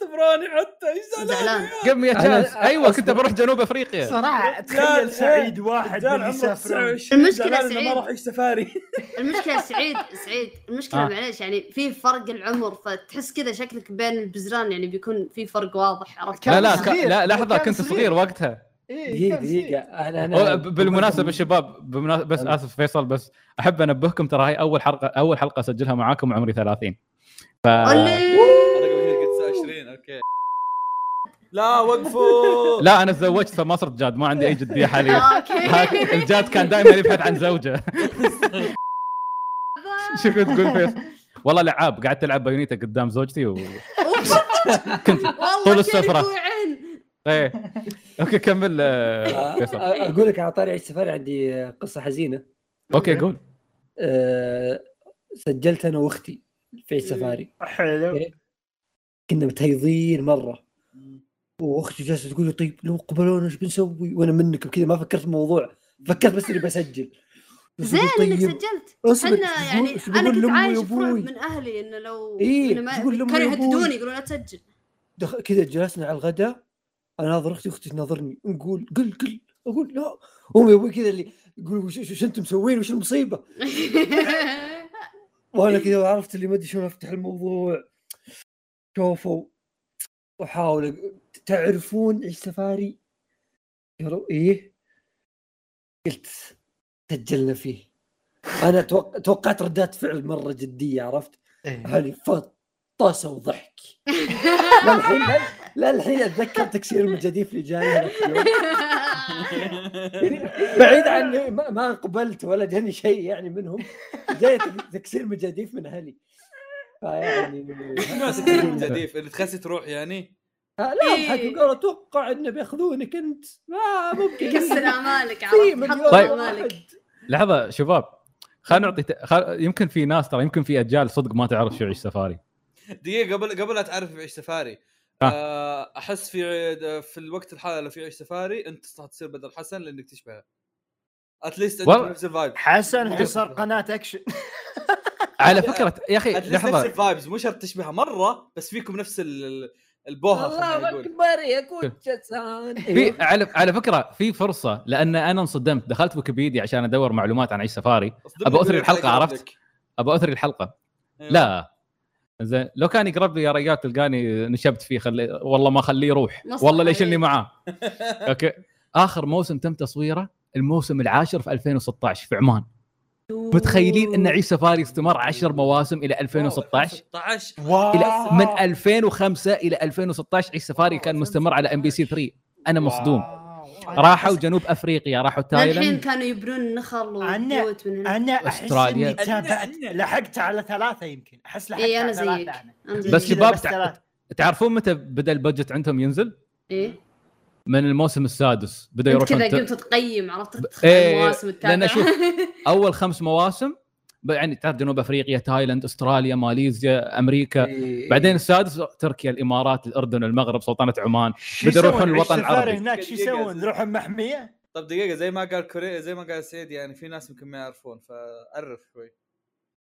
سفراني حتى إيش زعلان قم يا جاز أيوه كنت. بروح جنوب أفريقيا صراحة تخيل سعيد واحد من اللي يسافرون المشكلة ما سعيد. راح سفاري المشكلة سعيد سعيد المشكلة آه. معليش يعني في فرق العمر فتحس كذا شكلك بين البزران يعني بيكون في فرق واضح عرفت لا لا لا لحظة كنت صغير. وقتها إيه، دقيقة. دقيقة أنا أنا بالمناسبة شباب. بس أنا- آسف فيصل بس أحب أنبهكم ترى هاي أول حلقة أول حلقة اسجلها معاكم عمري 30 ف okay لا وقفوا. لا أنا تزوجت فما صرت جاد ما عندي أي جدية حاليا. الجاد كان دائما يبحث عن زوجة. شو كنت تقول فيصل؟ والله لعاب قعدت ألعب Bayonetta قدام زوجتي و... كنت والله طول. يجوعن. إيه. okay كمل آه، فيصل. أقول لك على طاري عيش سفاري عندي قصة حزينة. أوكي قول. آه، سجلت أنا وأختي في عيش سفاري. حلو. كنا متهيضين مرة. وأختي جالسة تقول لي طيب لو قبلونا إيش بنسوي؟ وأنا منك كذا ما فكرت في الموضوع. فكرت بس إني بسجل. بس زين أقول إنك طيب سجلت. إحنا يعني أنا كنت عايش في رعب وأبوي؟ من أهلي إنه لو إيه، إنه ما- كانوا؟ يهددوني يقولون لا تسجل. دخ... كذا جلسنا على الغداء أنا ناظر أختي أختي تناظرني نقول قل قل. أقول لا. امي وابوي كذا اللي يقولوا وش, وش أنتم مسوين؟ وش المصيبة؟ وأنا كذا عرفت اللي ما أدري شلون أفتح الموضوع. شوفوا واحاول أق- تعرفون إيش سفاري؟ قالوا إيه؟ قلت سجلنا فيه. أنا توق... توقعت ردات فعل مرة جدية عرفت؟ هذه فطاسة وضحك. للحين للحين أتذكر تكسير المجاديف اللي جاي بعيد عن ما قبلت ولا جاني شيء يعني منهم. جاي تك- تكسير مجاديف من أهلي. فيعني ناس كثير من جديف اللي تخسي تروح يعني. آه، لا إيه. حكوا قالوا أتوقع إنه بيأخذونك أنت. ما ممكن. يكسر امالك في عرفت؟ طيب. لحظة شباب خلينا نعطي ت... خل... يمكن في ناس ترى يمكن في أجيال صدق ما تعرف شو يعيش سفاري. دقيقة قبل قبل لا تعرف في عيش سفاري. آه. آه، أحس في عيد- في الوقت الحالي لو في عيش سفاري أنت تصير بدل حسن لأنك تشبهه. اتليست أنت والله. نفس الفايب حسن حصر قناة أكشن. على فكرة يا أخي اتليست نفس لحظه الفايبز مو شرط تشبهها مرة بس فيكم نفس ال- ال- البوهه خلينا الله أكبر يا كوت جسان في على على فكرة في فرصة لأن أنا انصدمت. دخلت ويكيبيديا عشان أدور معلومات عن عيش سفاري لك الحلقة، عليك عرفت؟ ابى أثري الحلقة. أيوة. لا. زين لو كان يقرب لي يا رجال تلقاني نشبت فيه خلي والله ما خليه يروح. والله ليش اللي. معاه. okay. آخر موسم تم تصويره الموسم العاشر في 2016 في عمان. متخيلين أن عيش سفاري استمر 10 مواسم إلى 2016 16 wow. إلى من 2005 إلى 2016 عيش سفاري كان مستمر على ام بي سي 3 أنا مصدوم. راحوا جنوب أفريقيا راحوا الحين تايلاند. كانوا يبنون نخل أنا- وبيوت من هنا أنا أحس. إني تابعت أنا- لحقت على ثلاثة يمكن. أحس لحقت إي أنا على ثلاثة زيك. أنا أنا بس زيك. شباب بس ثلاثة. تعرفون متى بدأ ال budget عندهم ينزل؟ إيه. من الموسم السادس بدا يروحون كذا قمت تقيم عرفت تدخل إيه، المواسم لأن التابعة شوف، أول خمس مواسم يعني تعرف جنوب أفريقيا تايلاند أستراليا ماليزيا أمريكا إيه. بعدين السادس تركيا الإمارات الأردن المغرب سلطنة عمان بدأوا يروحون؟ الوطن عيش سفاري العربي. هناك شو يسوون؟ يروحون محمية؟ طب دقيقة زي ما قال كوريجي زي ما قال سعيد يعني في ناس يمكن ما يعرفون فعرف شوي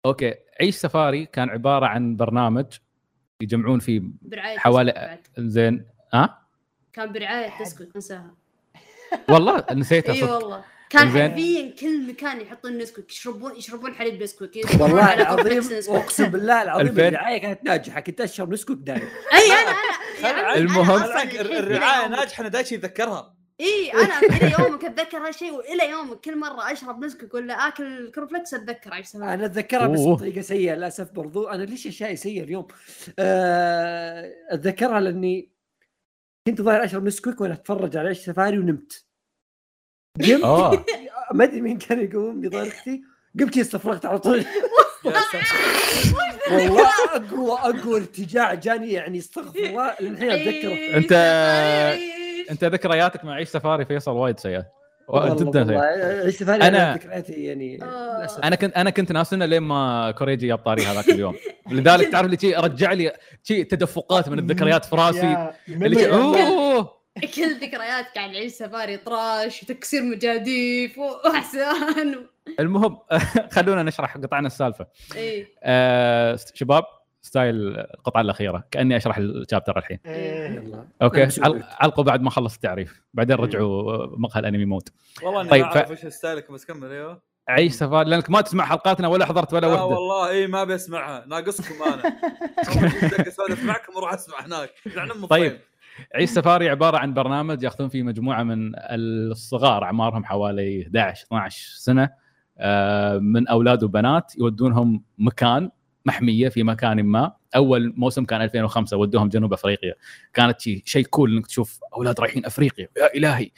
okay عيش سفاري كان عبارة عن برنامج يجمعون فيه حوالي-. زين ها كان برعاية نسكويك انساها والله نسيتها إي والله. كان. حرفيا كل مكان يحطون نسكويك يشربون يشربون حليب نسكويك يشربون والله العظيم نسكويك. أقسم بالله العظيم الفين- الرعايه كانت ناجحة كنت أشرب نسكويك دايم. إي أنا أنا المهم- الرعاية ناجحة أنا دايش يتذكرها إي أنا إلى يومك أتذكر هالشيء وإلى يومك كل مرة أشرب نسكويك ولا آكل كورنفليكس اتذكر سفاري أنا أتذكرها بس. بطريقة سيئة للأسف برضو. أنا ليش أشياء سيئة اليوم؟ آه، أتذكرها لأني كنت ظاهر أشرب نسكويك وأنا أتفرج على عيش سفاري ونمت. قمت. آه. ما أدري مين كان يقوم بظهر أختي. قمت استفرغت على طول. والله أقوى أقوى ارتجاع جاني يعني استغفر الله للحين أتذكره. سفاري، عيش. أنت ذكرياتك مع عيش سفاري فيصل وايد سيئة. جدا سفاري أنا- أنا ذكرياتي يعني آه. للأسف. أنا كنت أنا كنت ناسنا لين ما كوريجي جاب طاري هذاك اليوم. لذلك تعرف اللي رجع لي شي تدفقات من الذكريات في راسي. اللي أوه. كل ذكرياتك عن عيش سفاري طراش وتكسير مجاديف واحسان المهم خلونا نشرح قطعنا السالفة. اي آه شباب style القطعة الأخيرة. كأني أشرح ال chapter الحين. إيه. okay. علقوا بعد ما خلص التعريف. بعدين رجعوا مقهى الأنمي mode. والله إني طيب، ما أعرف إيش style ك بس كمل أيوه. عيش سفاري لأنك ما تسمع حلقاتنا ولا حضرت ولا لا وحدة. والله إي ما ابي اسمعها ناقصكم أنا. اسولف معكم أروح أسمع هناك. طيب. عيش سفاري عبارة عن برنامج يأخذون فيه مجموعة من الصغار أعمارهم حوالي 11 12 سنة آه، من أولاد وبنات يودونهم مكان محمية في مكان ما. أول موسم كان 2005 ودوهم جنوب أفريقيا. كانت شيء شيء cool إنك تشوف أولاد رايحين أفريقيا. يا إلهي.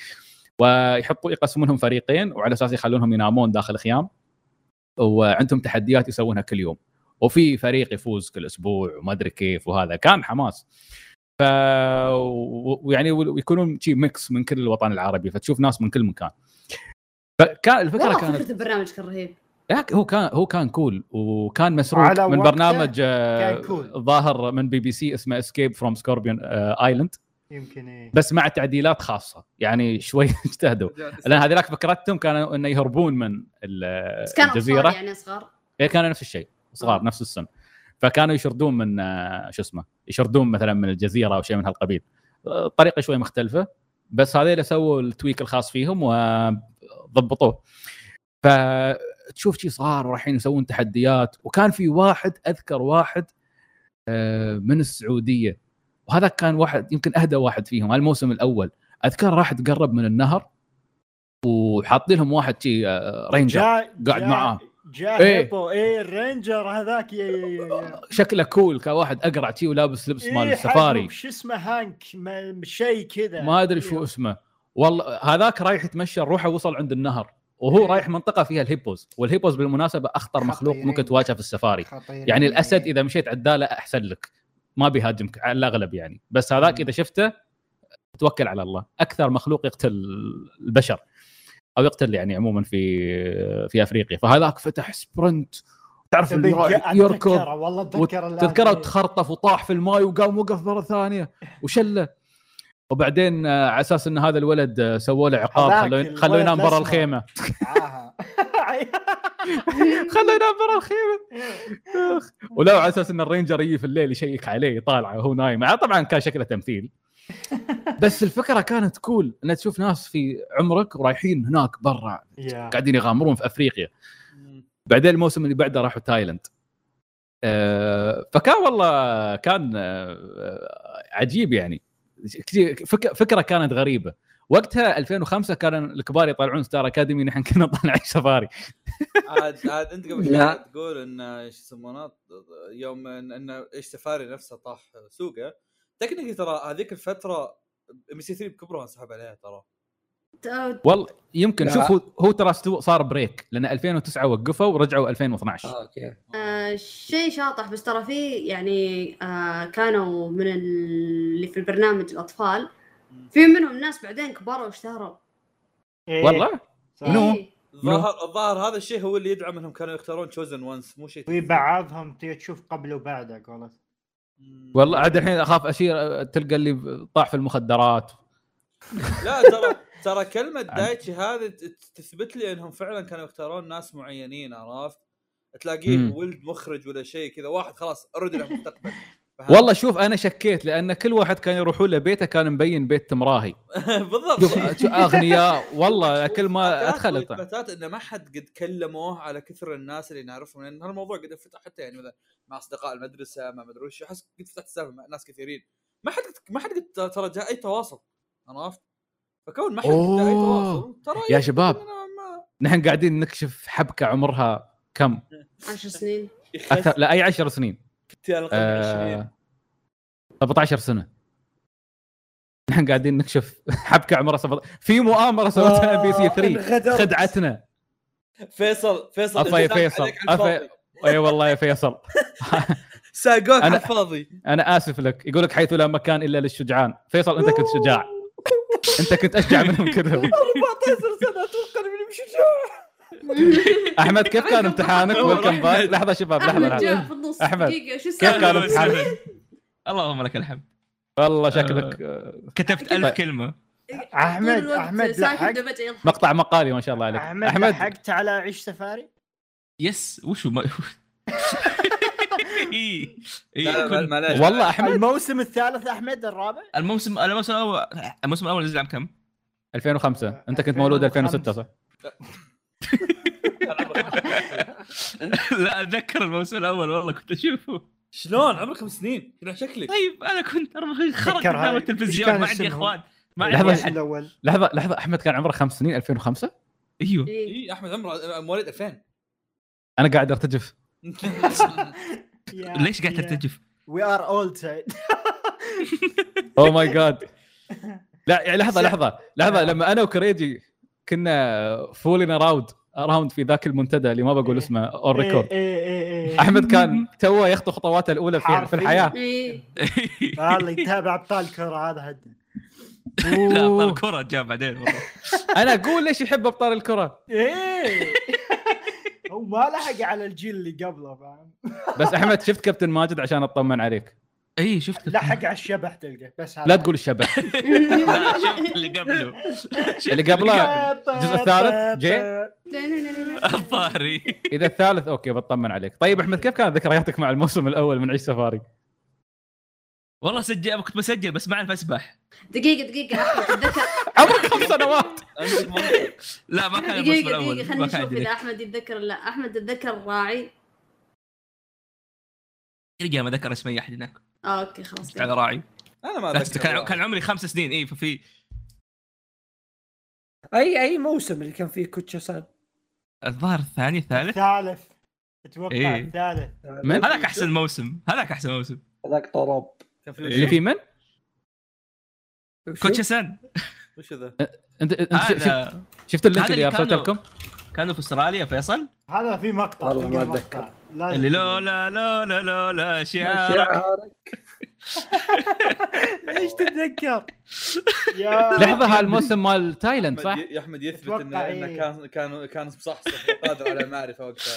ويحطوا يقسمونهم فريقين وعلى أساس يخلونهم ينامون داخل خيام. وعندهم تحديات يسوونها كل يوم. وفي فريق يفوز كل أسبوع وما أدري كيف وهذا. كان حماس. ف ويعني ويكونون شي mix من كل الوطن العربي. فتشوف ناس من كل مكان. فكان الفكرة كانت فكرة البرنامج كان رهيب. هو كان هو كان cool وكان مسروق على من برنامج آه،. ظاهر من بي بي سي اسمه Escape from Scorpion Island يمكن إيه. بس مع تعديلات خاصة يعني شوي اجتهدوا. لأن هذيلاك فكرتهم كانوا إنه يهربون من بس الجزيره أطفال يعني صغار. إيه كانوا نفس الشيء صغار آه. نفس السن. فكانوا يشردون من آه، شو اسمه يشردون مثلا من الجزيرة أو شيء من هالقبيل. طريقة شوي مختلفة بس هذول سووا ال tweak الخاص فيهم وضبطوه. فتشوف شي صغار ورايحين يسوون تحديات. وكان في واحد أذكر واحد آه، من السعودية. وهذا كان واحد يمكن أهدى واحد فيهم الموسم الأول. أذكر راح تقرب من النهر وحاطين لهم واحد شي آه، ranger جاء قاعد جاء- معاه. جاء إيه. hippo إيه ال ranger هذاك شكله cool كواحد أقرع شي ولابس لبس مال إيه، السفاري. حجم شو اسمه هانك ما- شيء كذا. ما أدري شو اسمه. والله هذاك رايح يتمشى روحه وصل عند النهر. وهو رايح منطقة فيها ال hippos وال hippos بالمناسبة أخطر مخلوق. ممكن تواجهه في السفاري. يعني الأسد إذا مشيت عداله أحسن لك. ما بيهاجمك على الأغلب يعني. بس هذاك إذا شفته توكل على الله. أكثر مخلوق يقتل البشر أو يقتل يعني عموما في في أفريقيا. فهذاك فتح sprint. تعرف اللي يركض والله تذكره وتخرطف وطاح في الماي وقام وقف مرة ثانية وشله. وبعدين آه، على أساس إن هذا الولد آه، سووا له عقاب خلوه الولد ينام برا. الخيمة آها. خلوه ينام برا الخيمة. ولو على أساس إن ال ranger يجي في الليل يشيك عليه يطالعه وهو نايم آه، طبعا كان شكله تمثيل بس الفكرة كانت cool إن تشوف ناس في عمرك ورايحين هناك برا. قاعدين يغامرون في أفريقيا بعدين الموسم اللي بعده راحوا تايلاند آه، فكان والله كان آه، عجيب يعني كثير- فكرة كانت غريبة. وقتها 2005 كان الكبار يطلعون ستار أكاديمي نحن كنا نطلع سفاري. عاد عاد أنت قبل لا. شوي تقول إن إيش يسمونه يوم ان إيش سفاري نفسه طاح سوقه. technically ترى هذيك الفترة ام بي سي 3 بكبرها انسحب عليها ترى. والله يمكن. شوف هو, هو ترى صار break لأن 2009 وقفوا ورجعوا 2012 آه، okay آه شيء شاطح بس ترى في يعني آه كانوا من اللي في البرنامج الأطفال في منهم ناس بعدين كبروا واشتهروا إيه، والله. منو؟ إيه. الظاهر هذا الشيء هو اللي يدعم إنهم كانوا يختارون chosen ones مو شيء في بعضهم تي- تشوف قبل وبعد قولت مم. والله عاد الحين أخاف أشير تلقى اللي طاح في المخدرات لا ترى ترى كلمة دايتشي هذه تثبت لي إنهم فعلا كانوا يختارون ناس معينين عرفت؟ تلاقيه مم. ولد مخرج ولا شيء كذا واحد خلاص اوريدي له مستقبل؟ والله شوف أنا شكيت لأن كل واحد كان يروحون له بيته كان مبين بيت تمراهي بالضبط شوف أغنياء والله كل ما إثباتات ادخلت واثباتات إنه ما حد قد كلموه على كثر الناس اللي نعرفهم لأن هالموضوع قد انفتح حتى يعني مثلا مع أصدقاء المدرسة مع مدري وش أحس قد فتحت السالفة مع ناس كثيرين ما حد ما حد قد ترى جاء أي تواصل عرفت؟ فكون ما حد ترى يا شباب. نحن قاعدين نكشف حبكة عمرها كم؟ عشر سنين. أكثر لا أي 10 سنين. كنت على الأقل 20 آه 17 سنة. نحن قاعدين نكشف حبكة عمرها 17 في مؤامرة سوتها ام بي سي 3 خدعتنا. فيصل فيصل عفا يا فيصل الفاضي. أي والله يا فيصل. ساقوك أنا- على الفاضي. أنا آسف لك. يقول لك حيث لا مكان إلا للشجعان. فيصل أنت كنت شجاع. أنت كنت أشجع منهم كذا 14 سنة أتوقع اني مش شجاع أحمد كيف كان امتحانك؟ ويلكم باك. لحظة شباب لحظة أحمد جاء في النص. شو كيف كان؟ امتحانك؟ اللهم لك الحمد. والله شكلك آه، كتبت ألف كلمة. أحمد أحمد لحقت. مقطع مقالي ما شاء الله عليك. أحمد أحمد. لحقت على عيش سفاري؟ يس وشو ما إيه. لا لا كنت- معليش والله احمد الموسم الثالث أحمد الرابع الموسم الموسم الأول الموسم الأول نزل عام كم؟ 2005 أنت كنت مولود 2006 صح؟ لا أتذكر الموسم الأول والله كنت أشوفه شلون عمرك خمس سنين كذا شكلك طيب أنا كنت أربع- خرج ذكرها. قدام التلفزيون ما عندي؟ إخوان ما لحظة. عندي أحد الأول لحظة لحظة أحمد كان عمره خمس سنين 2005 أيوه. إي أحمد عمره مواليد 2000 أنا قاعد ارتجف ليش قاعد ترتجف؟ we are old سعيد oh my God لا يعني لحظة لحظة لحظة. لما أنا وكريجي كنا fooling around around في ذاك المنتدى اللي ما بقول اسمه on إيه، record احمد أحمد كان توه يخطو خطواته الأولى في, في. الحياة. إيه. والله يتابع ابطال كرة هذا حد لا. ابطال الكره جاء بعدين والله. أنا أقول ليش يحب أبطال الكرة؟ إيه. ما لحق على الجيل اللي قبله فاهم؟ بس أحمد شفت كابتن ماجد عشان أطمن عليك؟ إي شفت لحق على الشبح تلقى بس هذا. لا تقول الشبح. لا شفت اللي قبله. اللي قبله. الجزء الثالث؟ جاي؟ الظاهري. إذا الثالث أوكي بطمن عليك. طيب أحمد كيف كانت ذكرياتك مع الموسم الأول من عيش سفاري؟ والله سجل كنت بسجل بس ما أعرف أسبح. دقيقة دقيقة أحمد تتذكر عمرك خمس سنوات. لا ما كان دقيقة دقيقة. كان نشوف إذا أحمد يتذكر لا. أحمد يتذكر راعي رجع ما ذكر اسمي احد هناك. أوكي خلاص. على راعي. أنا ما بس أذكر كان عمري خمس سنين اي ففي أي أي موسم اللي كان فيه كوتشاسان الظاهر الثاني الثالث. الثالث. أتوقع إيه. الثالث؟ هذاك أحسن موسم هذاك أحسن موسم. هذاك طرب. في اللي فيه من؟ كوتش سن وش ذا؟ انت أنت ش- شفت, اللينك اللي اللي ارسلته كانوا- لكم؟ كانوا في أستراليا فيصل هذا في مقطع والله ما. لازم اللي. لولا لولا لولا شعارك إيش تتذكر؟ يا لحظة هالموسم مال تايلاند صح؟ يا أحمد يثبت انه إيه. كان كان كان مصحصح وقادر على المعرفه وقتها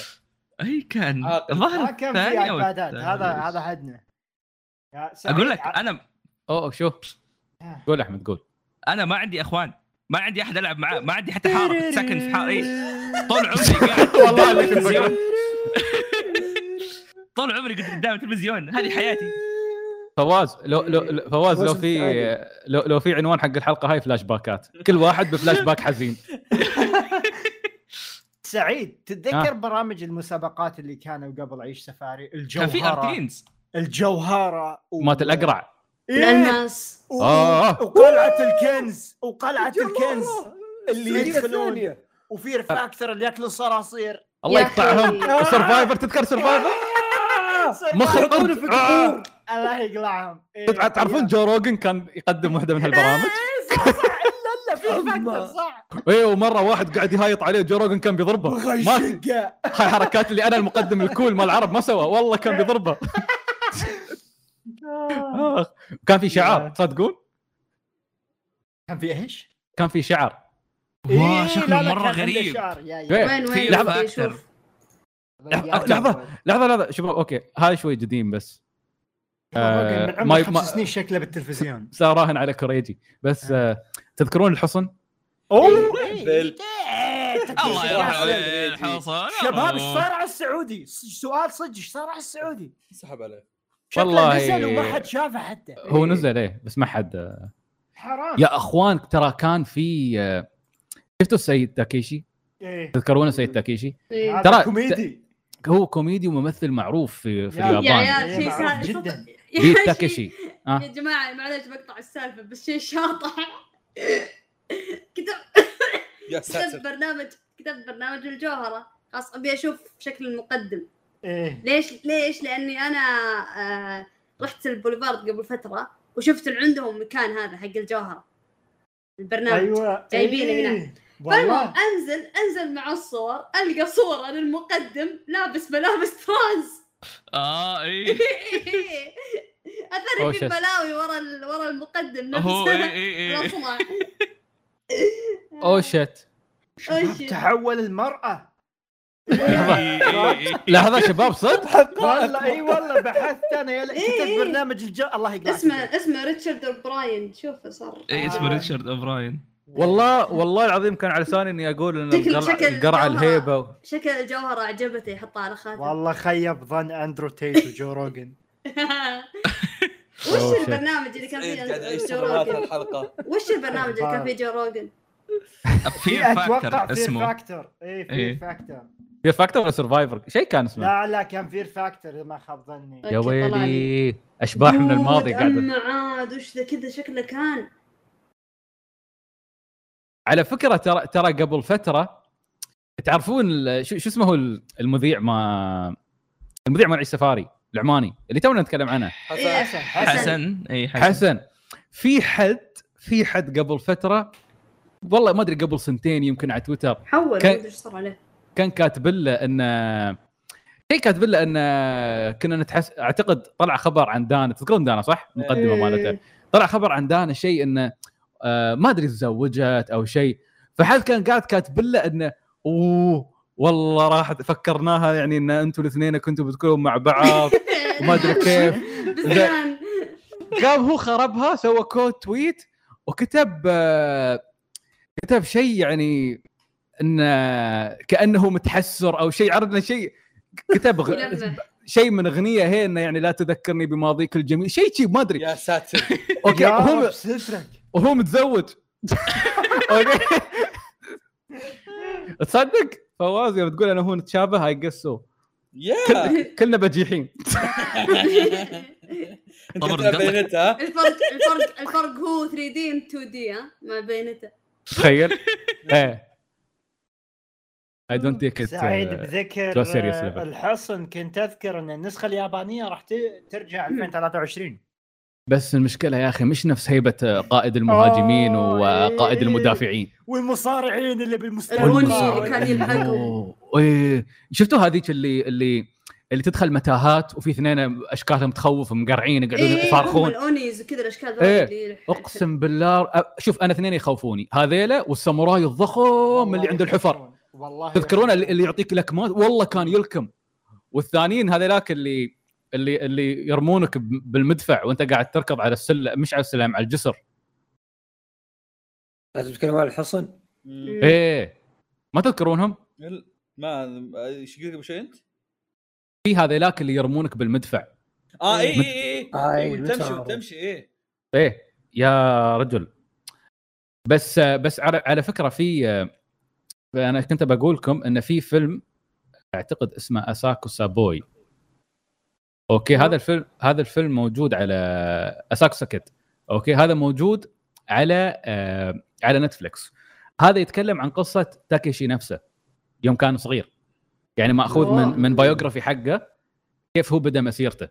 أي كان. الظاهر كان في هذا. هذا حدنا أقول لك أنا أوه شوف قول أحمد قول. أنا ما عندي إخوان ما عندي أحد ألعب معاه ما عندي حتى حاره ساكن في حاره إيه. طول عمري قاعد والله التلفزيون. طول عمري كنت قدام التلفزيون هذه حياتي. فواز لو لو لو- فواز لو في. لو, لو في عنوان حق الحلقة هاي فلاش باكات. كل واحد بفلاش باك حزين. سعيد تتذكر آه. برامج المسابقات اللي كانوا قبل عيش سفاري؟ كان الجوهرة. في ارتينز الجوهرة و- مات الأقرع. إيه، الألماس و- آه. وقلعة الكنز. وقلعة الكنز اللي يدخلون. الثانية. وفي رفاكتر اللي ياكلوا صراصير. الله. يقطعهم. سرفايفر تذكر سرفايفر مخ يحطون القرد في آه. الله يقلعهم. إيه، تع- تعرفون جو روجن كان يقدم واحدة من هالبرامج؟ إيه، صح صح إلا إلا في أما. رفاكتر صح. إيه ومرة واحد قاعد يهايط عليه جو روجن كان بيضربه ما هاي حركات اللي أنا المقدم الكول مال العرب ما سوى. والله كان بيضربه آخ. كان في شعار تصدقون كان في إيش؟ كان في شعر واه إيه، شكله لا، لا، مرة غريب. إيه. وين في وين؟ لحظة وين أكثر. شوف. لحظة- لحظة. لحظة لحظة. شباب أوكي. هاي شوي جديد بس. آه، من ما- عمر خمس سنين شكله بالتلفزيون. صار راهن على كوريجي. بس آه، تذكرون الحصن؟ أوه! الله يرحمه يا الحصن شباب إيش صار على السعودي؟ سؤال صدق إيش صار على السعودي؟ سحب عليه. شكله والله- نزل وما حد شافه حتى هو نزل إيه بس ما حد. حرام يا أخوان ترى كان في آه، شفتوا السيد تاكيشي؟ إيه. تذكرون السيد تاكيشي؟ إيه. ترى- كوميدي هو كوميدي وممثل معروف في, في يا- يا اليابان عيال إيه، شيء جداً. يا شيء- تاكيشي آه. يا جماعة معليش بقطع السالفة بس شيء شاطح كتب يا كتبت برنامج كتبت برنامج الجوهرة خلاص أبي أشوف شكل المقدم إيه. ليش ليش؟ لأني أنا آه رحت البوليفارد قبل فترة وشفت عندهم مكان هذا حق الجوهرة. البرنامج. أيوه. جايبينه إيه. فالمهم انزل أنزل مع الصور ألقى صورة للمقدم لابس ملابس trans آه إي. أثري أوه، في. البلاوي ورا ال- ورا المقدم نفسه. إي إي إي. oh shit. تحول المرأة. لحظة شباب صدق والله إي والله بحثت أنا إيه، كتبت إيه. برنامج الجو الله يقلع اسمه اسمه Richard O'Brien شوف صار إي اسمه Richard O'Brien والله والله العظيم كان على لساني إني أقول إن القرعه. الهيبة شكل الجوهرة عجبته يحطها على خاتم والله خيب ظن أندرو تيت وجو روجن وش oh, shit. البرنامج اللي كان فيه جو روجن؟ وش البرنامج اللي كان فيه جو روجن؟ في أتوقع Factor Fear اسمه. Factor اي Fear. فاكتور في فاكتور ولا سرفايفر شيء كان اسمه. لا لا كان Fear Factor إذا ما خاب ظني. يا. ويلي أشباح من الماضي قاعدة. أما عاد وش ذا كذا شكله كان؟ على فكرة ترى ترى قبل فترة تعرفون ال- شو, شو اسمه المذيع ما المذيع مال عيش سفاري العماني اللي تونا نتكلم عنه. إيه، حسن. حسن. اي حسن. حسن. في حد في حد قبل فترة والله ما أدري قبل سنتين يمكن على تويتر. حول ما كان- أدري إيش صار عليه. كان كاتب له إن شيء كاتب له إن كنا نتحس أعتقد طلع خبر عن دانا. تذكرون دانا صح؟ المقدمه إيه. مالته. طلع خبر عن دانا شيء انه آه، ما أدري تزوجت أو شيء. فحد كان قاعد كاتب له انه أوه والله راح فكرناها يعني إن أنتم الاثنين كنتوا بتكونوا مع بعض. وما أدري كيف. قام هو خربها سوى كود تويت وكتب آه، كتب شيء يعني انه كأنه متحسر أو شيء عرضنا شيء كتب غ... شيء من اغنيه هي انه يعني لا تذكرني بماضيك الجميل شيء شيء ما أدري. يا ساتر. أوكي يا وهو وهو متزوج. أوكي. تصدق؟ فواز يوم تقول أنا هو نتشابه I guess so يا كلنا بجيحين. الفرق الفرق الفرق هو 3D 2D ها؟ مع بينته تخيل؟ إيه. اي دونت تيك سعيد ات بذكر to a serious آه،. الحصن. كنت أذكر أن النسخة اليابانية راح ترجع 2023 بس المشكلة يا أخي مش نفس هيبة قائد المهاجمين وقائد إيه. المدافعين. والمصارعين اللي اللي كان يلحقهم. أوه، إيه. شفتوا هذيك اللي اللي اللي تدخل متاهات وفي اثنين أشكالهم تخوف مقرعين يقعدون هم يصارخون الأونيز وكذا الأشكال ذول إيه. أقسم بالله شوف أنا اثنين يخوفوني. هذيلا والساموراي الضخم اللي عند الحفر. والله تذكرون اللي, اللي يعطيك لكمات؟ والله كان يلكم. والثانيين هذيلاك اللي اللي اللي يرمونك بالمدفع وانت قاعد تركض على السلم مش على السلم على الجسر. لازم تتكلم عن الحصن. إيه. ما تذكرونهم؟ ما إيش قلت قبل شوي أنت؟ في هذيلاك اللي يرمونك بالمدفع. آه اي اي اي اي تمشي متعرف. تمشي إيه. إيه يا رجل. بس بس على على فكرة في أنا كنت بقول لكم إن في فيلم أعتقد اسمه Asakusa Boy. أوكي هذا الفيلم هذا الفيلم موجود على Asakusa Kid. أوكي هذا موجود على آه على نتفلكس هذا يتكلم عن قصة تاكيشي نفسه يوم كان صغير. يعني مأخوذ من من biography حقه كيف هو بدأ مسيرته.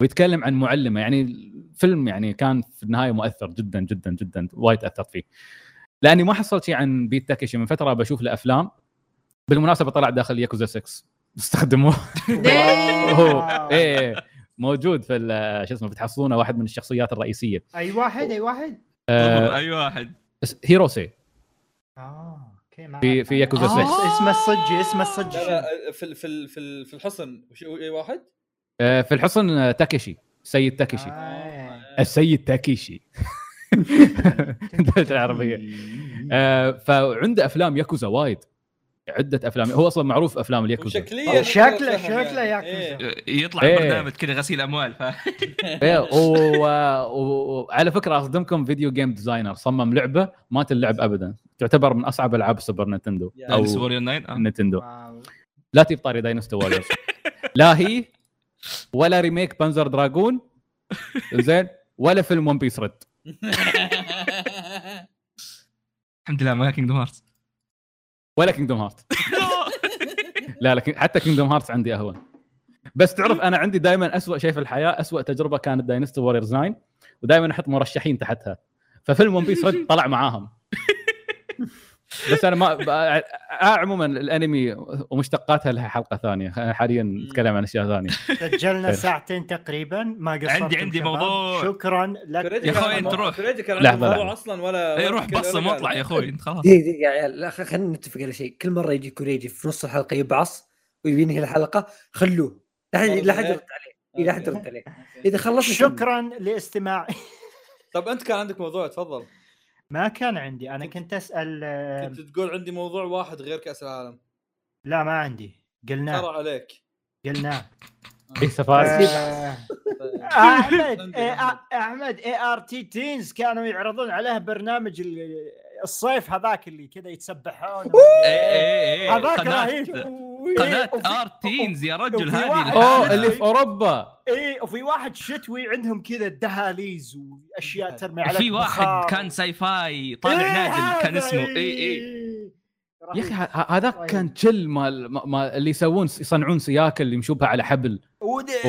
ويتكلم عن معلمة يعني الفيلم يعني كان في النهاية مؤثر جدا جدا جدا وايد أثرت فيه. لأني ما حصلت شيء عن بيت تاكيشي من فترة بشوف له أفلام. بالمناسبة طلع داخل ياكوزا 6 استخدموه. هو. إيه موجود في ال- شو اسمه بتحصلونه واحد من الشخصيات الرئيسية. أي واحد أي واحد. آه أي واحد. هيروسي. آه. في- في. ياكوزا آه، 6. اسمه الصجي اسمه الصجي؟ لا في ال- في ال- في ال- في الحصن وش اي واحد؟ آه في الحصن آه، تاكيشي سيد تاكيشي آه. السيد تاكيشي الدولة العربية آه فعنده أفلام ياكوزا وايد عدة أفلام هو أصلا معروف أفلام الياكوزا وشكليا شكله شكله يعني. ياكوزا. إيه. يطلع إيه. برنامج كذا غسيل أموال ف إيه، و- و- وعلى فكرة أصدمكم فيديو جيم ديزاينر صمم لعبة ما تلعب ابدا تعتبر من أصعب ألعاب السوبر نينتندو يا أو 9 آه. نينتندو واو. لا تجيب طاري داينوستو ووريرز لا هي ولا ريميك بانزر دراجون زين ولا فيلم ون بيس ريد الحمد لله ما كينجدوم هارت ولا كينجدوم هارت لا لكن حتى كينجدوم هارتس عندي أهون. بس تعرف أنا عندي دائما أسوأ شيء في الحياة أسوأ تجربة كانت Dynasty Warrior 9 ودائما أحط مرشحين تحتها. ففيلم One Piece طلع معاهم. بس أنا ما آه عموما الأنمي ومشتقاتها لها حلقة ثانية. حاليا نتكلم عن أشياء ثانية. سجلنا ساعتين تقريبا. ما قصرتم عندي- عندي شباب. موضوع. شكرا لك. يا عنده- أنت روح. موضوع لحظة. أصلا ولا اي روح بصم واطلع. يا أخوي انت خلاص. دقيقة يا عيال لا، خلينا نتفق على شيء. كل مرة يجي كوريجي في نص الحلقة يبعص وينهي الحلقة خلوه. لا حد لا حد يرد عليه. إيه، لا حد يرد عليه. إذا خلصنا شكرا لاستماع طب أنت كان عندك موضوع تفضل. ما كان عندي. أنا كنت أسأل آه، كنت تقول عندي موضوع واحد غير كأس العالم. لا ما عندي. قلناه. ترى عليك. قلناه. اي سفاسي آه، أحمد إيه، أحمد. ART Teens كانوا يعرضون عليه برنامج ال- الصيف هذاك اللي كذا يتسبحون. إيه هذاك رهيب. قناة وفي- آر تينز يا رجل هذه اوه. اللي في أوروبا. اي وفي واحد شتوي عندهم كذا الدهاليز وأشياء ترمي عليك في واحد. كان ساي فاي طالع إيه نازل كان اسمه. اي إيه. اي يا أخي هذاك كان تشل مال ما- ما اللي يسوون يصنعون سياكل اللي يمشون بها على حبل.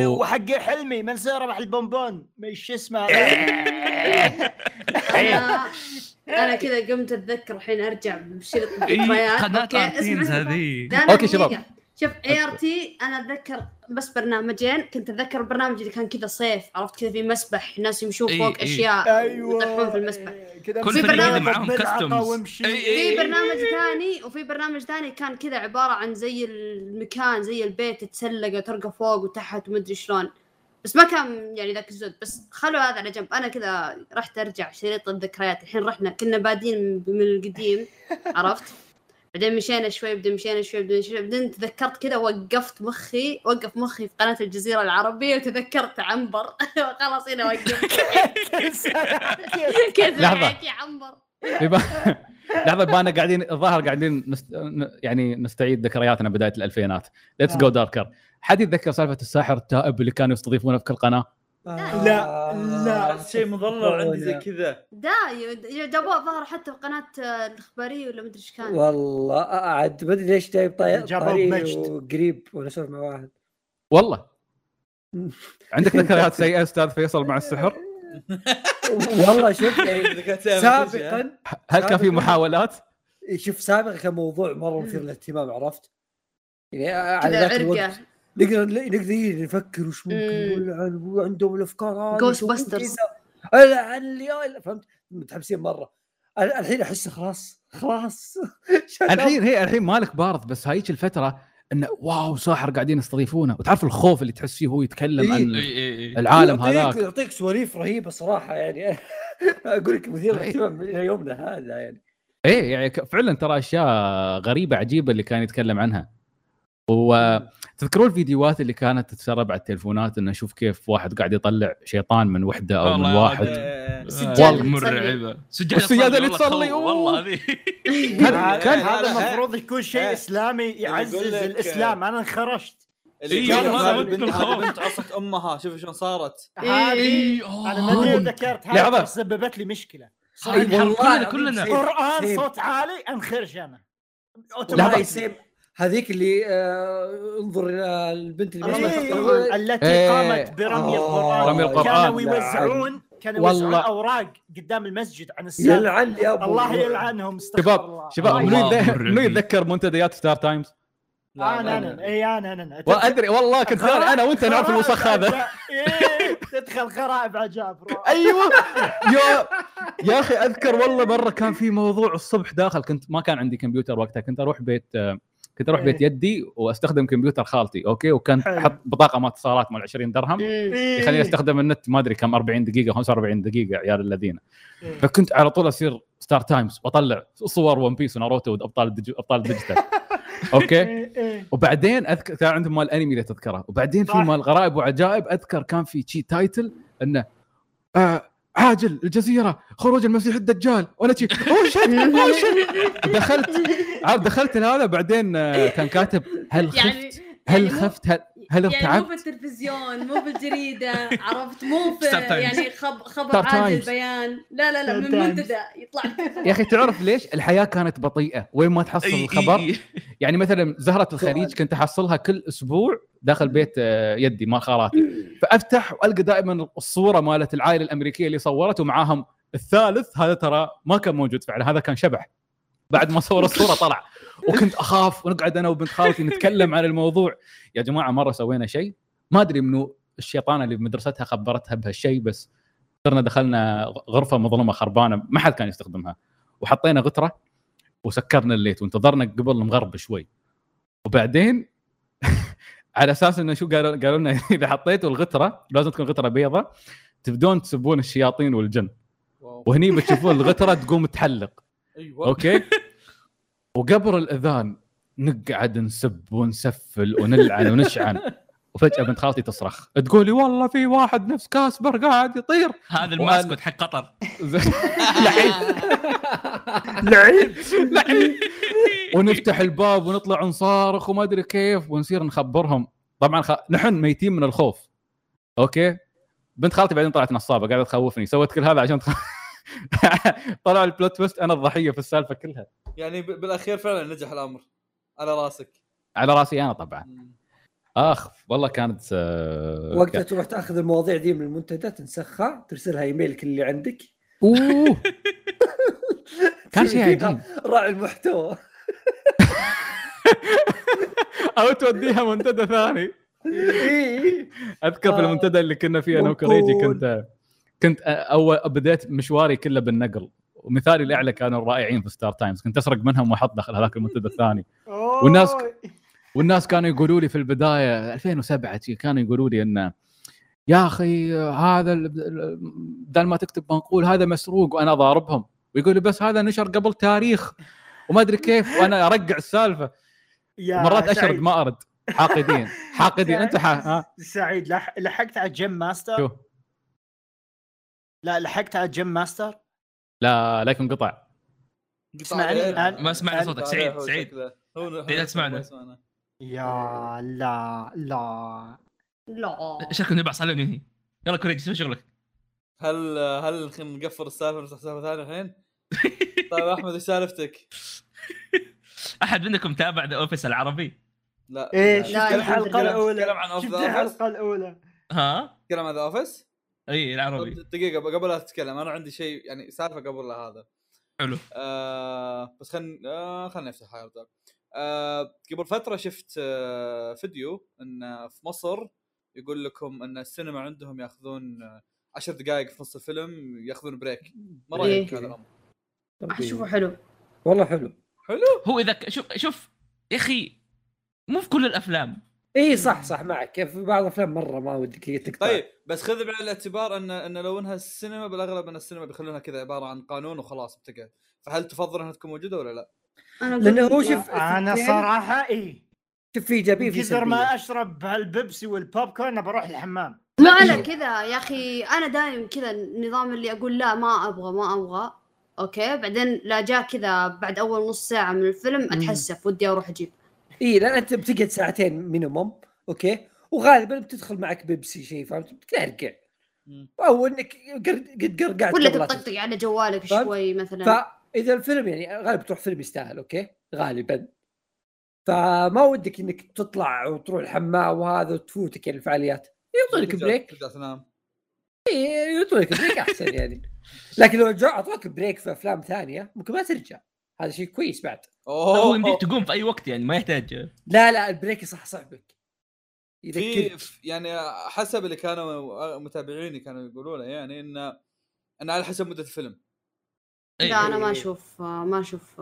وحق حلمي من سير ربح البونبون؟ ما شو اسمه؟ أنا كذا قمت اتذكر الحين ارجع بشريط اسمع، teens اسمع. هذه okay، شباب. شوف ART أنا أتذكر بس برنامجين. كنت أتذكر البرنامج اللي كان كذا صيف عرفت كذا في مسبح ناس يمشون إي، فوق إي. أشياء أيوه. ويطيحون في المسبح. كذا كل برنامج معاهم إي. في برنامج ثاني وفي برنامج ثاني كان كذا عبارة عن زي المكان زي البيت تتسلق وترقى فوق وتحت ومدري شلون. بس ما كان يعني ذاك الزود. بس خلوا هذا على جنب. أنا كذا رحت أرجع شريط الذكريات الحين رحنا كنا بادين من القديم عرفت؟ بعدين مشينا شوي بعدين مشينا شوي بعدين شوي بعدين تذكرت كذا وقفت مخي وقف مخي في قناة الجزيرة العربية وتذكرت عنبر. خلاص هنا وقفت. كيف. رجعت يا عنبر. لحظة بانا قاعدين الظاهر قاعدين نست... يعني نستعيد ذكرياتنا بداية الألفينات. let's go darker حد يتذكر سالفة الساحر التائب اللي كانوا يستضيفونه في كل قناة؟ لا لا شيء مضلل عندي زي كذا. دا جابوه ظهر حتى في قناة آه، الإخبارية ولا مدري إيش كان. والله عاد ما أدري ليش جايب طي- جابوه طريق. وقريب وأنا اسولف مع واحد. والله. عندك ذكريات سيئة أستاذ فيصل مع السحر؟ والله شوف يعني سابقا هل كان في محاولات؟ شوف سابقا كان موضوع مرة مثير للاهتمام عرفت؟ يعني على ذاك عرقة. الوقت. نقدر نقدر نفكر وش ممكن مم. نقول عن عندهم الأفكار عن اللي فهمت؟ متحمسين مرة. ال- الحين أحس خلاص خلاص. الحين هي الحين مالك بارد بس هايك الفترة إنه واو ساحر قاعدين يستضيفونه. وتعرف الخوف اللي تحس فيه وهو يتكلم إيه. عن اي العالم يعطيك- هذاك. يعطيك سواليف رهيبة صراحة يعني. أقول لك مثير للاهتمام إلى يومنا هذا يعني. إيه يعني فعلا ترى أشياء غريبة عجيبة اللي كان يتكلم عنها. وتذكرون الفيديوهات اللي كانت تتسرب على التلفونات إنه شوف كيف واحد قاعد يطلع شيطان من وحدة أو من واحد رجل. السجادة والله. مرعبه سجاده والسجادة اللي تصلي،. والله هذه كان هذا كان هذا لا، لا. المفروض يكون شيء ها. إسلامي يعزز الإسلام أنا انخرجت اللي إيه، هذه الخوف. هذه بنت عصت أمها شوف شلون صارت هذه إيه، أنا ما أدري آه. ذكرت. هذه سببت لي مشكلة كلنا كلنا. قرآن. صوت عالي انخرج أنا لحظة. هذيك اللي آه انظر إلى البنت اللي إيه، التي إيه. قامت برمي آه. القرآن. رمي القرآن. كانوا يوزعون كانوا والله. يوزعون أوراق قدام المسجد عن السالفه يلعن يا أبو الله يلعنهم استغفر شباب الله. شباب منو يتذكر منتديات ستار تايمز؟ لا، أنا لا، أنا لا. اي أنا أنا وادري والله كنت أنا أنا وأنت نعرف الوسخ هذا. إيه، تدخل غرائب عجاب. أيوه. يا يا أخي أذكر والله مرة كان في موضوع الصبح داخل كنت ما كان عندي كمبيوتر وقتها كنت أروح بيت كنت أروح بيت يدي وأستخدم كمبيوتر خالتي okay وكان حلو. حط بطاقة مال اتصالات مال 20 درهم. إيه. يخليني أستخدم النت ما أدري كم 40 دقيقة 45 دقيقة عيال الذين فكنت على طول أصير ستار تايمز وأطلع صور ون بيس وناروتو وأبطال. أبطال الديجيتال okay إيه، إيه. وبعدين أذكر كان عندهم مال أنمي اللي تذكره وبعدين في. مال غرائب وعجائب أذكر كان في شي title إنه آه عاجل الجزيرة خروج المسيح الدجال وأنا شي دخلت عارف دخلت هذا بعدين آه، كان كاتب هل خفت؟ يعني هل يعني خفت؟ هل هل يعني مو ارتعبت؟ بالتلفزيون مو بالجريدة عرفت؟ مو في. يعني خب خبر عاجل. بيان. لا لا لا من. منتدى يطلع. يا أخي تعرف ليش؟ الحياة كانت بطيئة. وين ما تحصل الخبر. يعني مثلا زهرة الخليج كنت أحصلها كل أسبوع داخل بيت آه، يدي مال خالاتي. فأفتح وألقى دائما الصورة مالت العائلة الأمريكية اللي صورت ومعاهم الثالث. هذا ترى ما كان موجود فعلا. هذا كان شبح. بعد ما صور الصورة طلع. وكنت أخاف ونقعد أنا وبنت خالتي نتكلم عن الموضوع. يا جماعة مرة سوينا شيء. ما أدري منو الشيطانة اللي بمدرستها خبرتها بهالشيء بس صرنا دخلنا غرفة مظلمة خربانة ما حد كان يستخدمها. وحطينا غتره وسكرنا الليت وانتظرنا قبل المغرب شوي وبعدين على أساس إنه شو قالوا قالوا لنا إذا حطيتوا الغتره لازم تكون غتره بيضة تبدون تسبون الشياطين والجن. وهني بتشوفون الغتره تقوم تحلق. أيوه. okay؟ وقبل الأذان نقعد نسب ونسفل ونلعن ونشعن. وفجأة بنت خالتي تصرخ. تقولي والله في واحد نفس كاسبر قاعد يطير. هذا ال mascot حق قطر. لعيب لعيب لعيب ونفتح الباب ونطلع نصارخ وما أدري كيف ونصير نخبرهم. طبعا خ... نحن ميتين من الخوف. okay؟ بنت خالتي بعدين طلعت نصابة قاعدة تخوفني. سوت كل هذا عشان تخ... طلع البلوت تويست أنا الضحية في السالفة كلها. يعني بالأخير فعلا نجح الأمر. على رأسك. على رأسي أنا طبعا. آخ والله كانت آه، وقتها تروح تأخذ المواضيع دي من المنتدى تنسخها ترسلها ايميلك اللي عندك. أوه. كان شيء عجيب. راعي المحتوى. أو توديها منتدى ثاني. إيه. أذكر في. المنتدى اللي كنا فيه أنا وكريجي. كنت كنت اول بديت مشواري كله بالنقل. ومثالي الاعلى كانوا الرائعين في ستار تايمز كنت أسرق منهم وأحط داخل هذاك المنتدى الثاني. والناس-. والناس كانوا يقولوا لي في البداية 2007 شي كانوا يقولوا لي إنه يا أخي هذا بدل ما تكتب منقول هذا مسروق وأنا ضاربهم ويقول لي بس هذا نشر قبل تاريخ. وما أدري كيف وأنا ارجع السالفة. يا مرات اشرد. ما ارد حاقدين. حاقدين. أنت ح... ها؟ سعيد لح... لحقت على جيم ماستر شو؟ لا لحقت على جيم ماستر لا لا انقطع اسمعني الآن. ما سمعنا صوتك. سعيد سعيد. هو هو إيه، تسمعنا. يسمعنا. يا لا لا. لا. شكلنا نبع صالون هنا يلا كوريجي سوي شغلك؟ هل هل خلينا نقفل السالفة ونفتح سالفه ثانية الحين؟ طيب أحمد إيش سالفتك؟ أحد منكم تابع ذا اوفيس العربي؟ لا. لا. لا، الحلقة الأولى. تتكلم عن الحلقة الأولى. ها؟ تتكلم عن The Office إي العربي. دقيقة قبل لا تتكلم أنا عندي شيء يعني سالفة قبل لا هذا. حلو. آه بس خلينا آه خلينا نفتح هاي البداية. آه قبل فترة شفت آه فيديو إن في مصر يقول لكم إن السينما عندهم يأخذون آه، عشر دقائق في نص الفيلم يأخذون break. ما رأيك؟ إيه. هذا الأمر؟ أشوفه حلو. والله حلو. حلو؟ هو إذا شوف شوف يا أخي مو في كل الأفلام. اي صح صح معك. في بعض الأفلام مرة ما ودك تقطع. طيب بس خذ بعين الاعتبار ان إن لو إنها السينما بالأغلب إن السينما بيخلونها كذا عبارة عن قانون وخلاص بتقعد. فهل تفضل إنها تكون موجودة ولا لا؟ أنا لأنه هو شوف أنا في- صراحة إي. شوف في إيجابية في كثر ما أشرب هالبيبسي والبوب كورن بروح الحمام. ما أنا كذا يا أخي أنا دايم كذا النظام اللي أقول لا ما أبغى ما أبغى. okay؟ بعدين لا جاء كذا بعد أول نص ساعة من الفيلم أتحسف ودي أروح أجيب. اي لأن أنت بتقعد ساعتين minimum okay؟ وغالبا بتدخل معك بيبسي شيء فهمت؟ بتقرقع. أو إنك قد قرقعت ولا تطقطق على جوالك فهمت؟ شوي مثلا. فإذا الفيلم يعني غالبا تروح فيلم يستاهل okay؟ غالبا. فما ودك إنك تطلع وتروح الحمام وهذا وتفوتك يعني الفعاليات. يعطونك break ترجع تنام إيه، يعطونك break أحسن يعني. لكن لو جاء أعطوك break في أفلام ثانية ممكن ما ترجع. هذا شيء كويس بعد. هو اوه يمديك تقوم في أي وقت يعني ما يحتاج. لا لا ال break يصح صعبك يذكرك في- يعني حسب اللي كانوا متابعيني كانوا يقولون يعني ان إن على حسب مدة الفيلم. إيه. لا أنا ما أشوف ما أشوف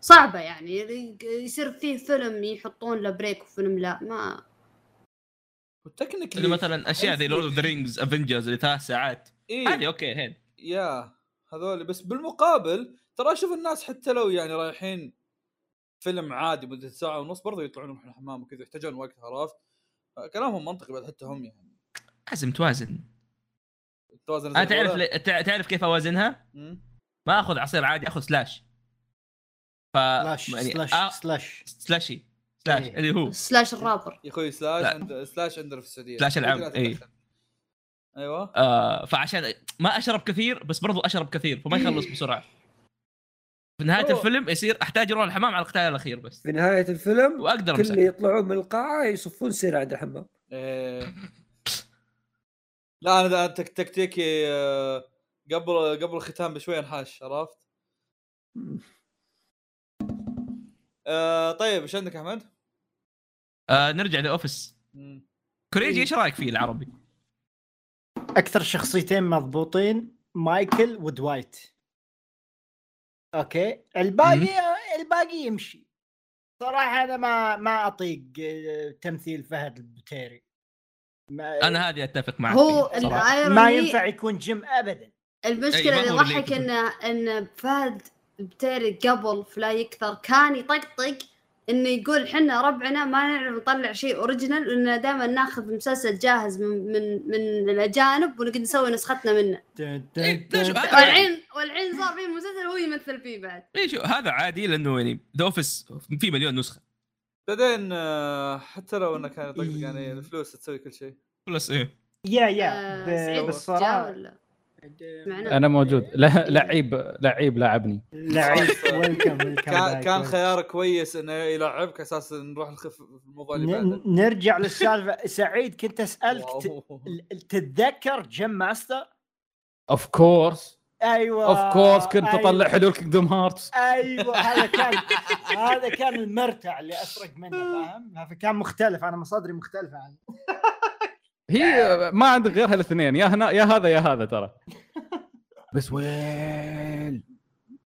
صعبة يعني. يصير فيه فيلم يحطون له break وفيلم لا ما و technically مثلا أشياء زي Lord of the Rings Avengers اللي ثلاث ساعات. إيه. هذه okay هين. يا هذول بس بالمقابل ترى أشوف الناس حتى لو يعني رايحين فيلم عادي مدة ساعة ونص برضه يطلعون من الحمام وكذا يحتاجون وقت عرفت كلامهم منطقي بعد حتى هم يعني لازم توازن توازن أنا تعرف. تع- تعرف كيف أوازنها؟ ما أخذ عصير عادي أخذ slush ف slush يعني slush آه slush slushy slush إيه. اللي هو slush ال rapper يا أخوي slush لا. عند slush عندنا في السعودية slush العام،. تتدخل. أيوه آه فعشان ما أشرب كثير بس برضو أشرب كثير فما يخلص بسرعة في نهاية أوه. الفيلم يصير أحتاج أروح الحمام علل القتال الأخير بس في نهاية الفيلم وأقدر كل اللي يطلعون من القاعة يصفون سير عند الحمام إيه. لا أنا تكتيكي آه، قبل قبل الختام بشوي انحاش عرفت؟ آه طيب إيش عندك أحمد؟ آه نرجع ل Office. كوريجي إيش رأيك فيه العربي؟ أكثر شخصيتين مضبوطين مايكل ودوايت okay. الباقي الباقي يمشي. صراحة أنا ما ما أطيق تمثيل فهد البتيري. ما, أنا هذه أتفق معك هو ما ينفع يكون جيم ابدا. المشكلة اللي اللي- إن إن فهد بتيري قبل فلا يكثر كان يطقطق إنه يقول حنا ربعنا ما نعرف نطلع شيء original لأن دائما ناخذ مسلسل جاهز من من من الأجانب ونقعد نسوي نسختنا منه. إيه، هذا عادي. والحين والحين صار في مسلسل هو يمثل فيه بعد. إيه شو هذا عادي لأنه يعني The Office في مليون نسخة. بعدين آه، حتى لو إنه كان يطقطق إيه. يعني الفلوس تسوي كل شيء. plus إيه. يا يا بالصراحه أنا موجود. لا لعيب لعيب لاعبني لعيب. كان. خيار كويس إنه يلعبك أساس نروح نخف في الموضوع اللي بعده. نرجع للسالفة. سعيد كنت أسألك تتذكر Game Master؟ of course أيوه. of course كنت أيوة. أطلع حلول Kingdom Hearts أيوه. هذا كان هذا كان المرتع اللي اسرق منه فاهم؟ فكان مختلف. أنا مصادري مختلفة عنه. هي ما عندك غير هالاثنين يا هنا يا هذا يا هذا ترى بس ويل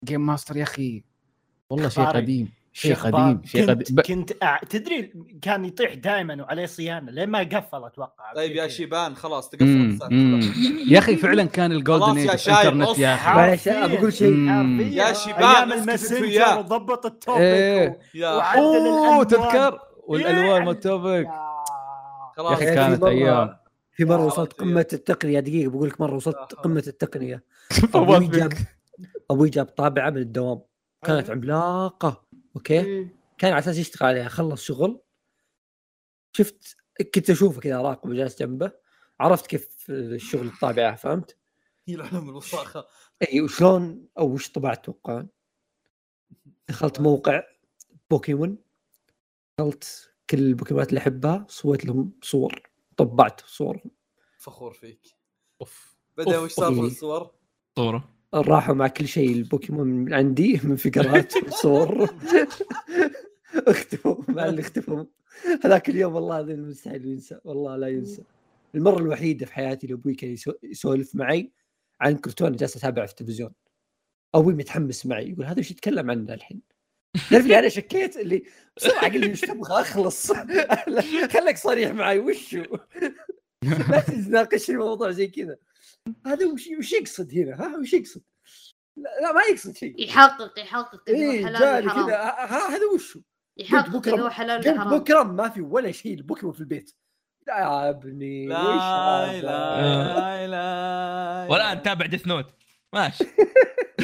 جيم ماستر يا أخي والله شيء. قديم شيء شيخ قديم. شيء كنت قديم ب... كنت أع... تدري كان يطيح دائما وعليه صيانة لين ما قفل أتوقع طيب يا. شيبان خلاص تقفل. يا أخي فعلا كان الجولدن خلاص يا ايج شايب، الإنترنت يا أخي أقول شيء. يا شيبان، وياه. وضبط التوبيك إيه. و... يا وعدل أوه. تذكر والألوان إيه. يا- خلاص يا أخي في كانت مرة- أيام في مره آه، وصلت. قمة التقنية دقيقة بقول لك مرة وصلت آه. قمة التقنية أبوي جاب. أبوي جاب طابعة من الدوام كانت عملاقة أوكي. كان على أساس يشتغل عليها خلص شغل شفت كنت أشوفه كذا اراقبه جالس جنبه عرفت كيف الشغل الطابعة فهمت؟ يلعنهم الوساخة إي وشلون أو وش طبعت توقعون؟ دخلت موقع بوكيمون دخلت كل البوكيمونات اللي أحبها سويت لهم صور طبعت صورهم. فخور فيك. أوف. أوف، وش صار في. الصور؟ طورة. راحوا مع كل شيء البوكيمون من عندي من فقرات وصور اختفوا مع اللي اختفوا. هذاك اليوم والله هذا مستحيل ينسى والله لا ينسى. المرة الوحيدة في حياتي اللي أبوي كان يسو- يسولف معي عن كرتون جالس أتابعه في التلفزيون. أبوي متحمس معي يقول هذا وش يتكلم عنه الحين؟ تعرف أنا شكيت اللي بسرعة قال لي وش تبغى أخلص. خليك صريح معي وشو؟ لا تناقشني موضوع زي كذا. هذا وش وش يقصد هنا؟ ها وش يقصد؟ لا, لا ما يقصد شيء. يحقق يحقق انه إيه حلال وحرام كذا. ها ها- هذا وشو؟ يحقق بكرة- انه حلال قلت وحرام بكرة ما في ولا شيء البوكيمون في البيت. لا يا ابني وش لا هذا؟ لا لا. والان تابع ديث نوت ماشي.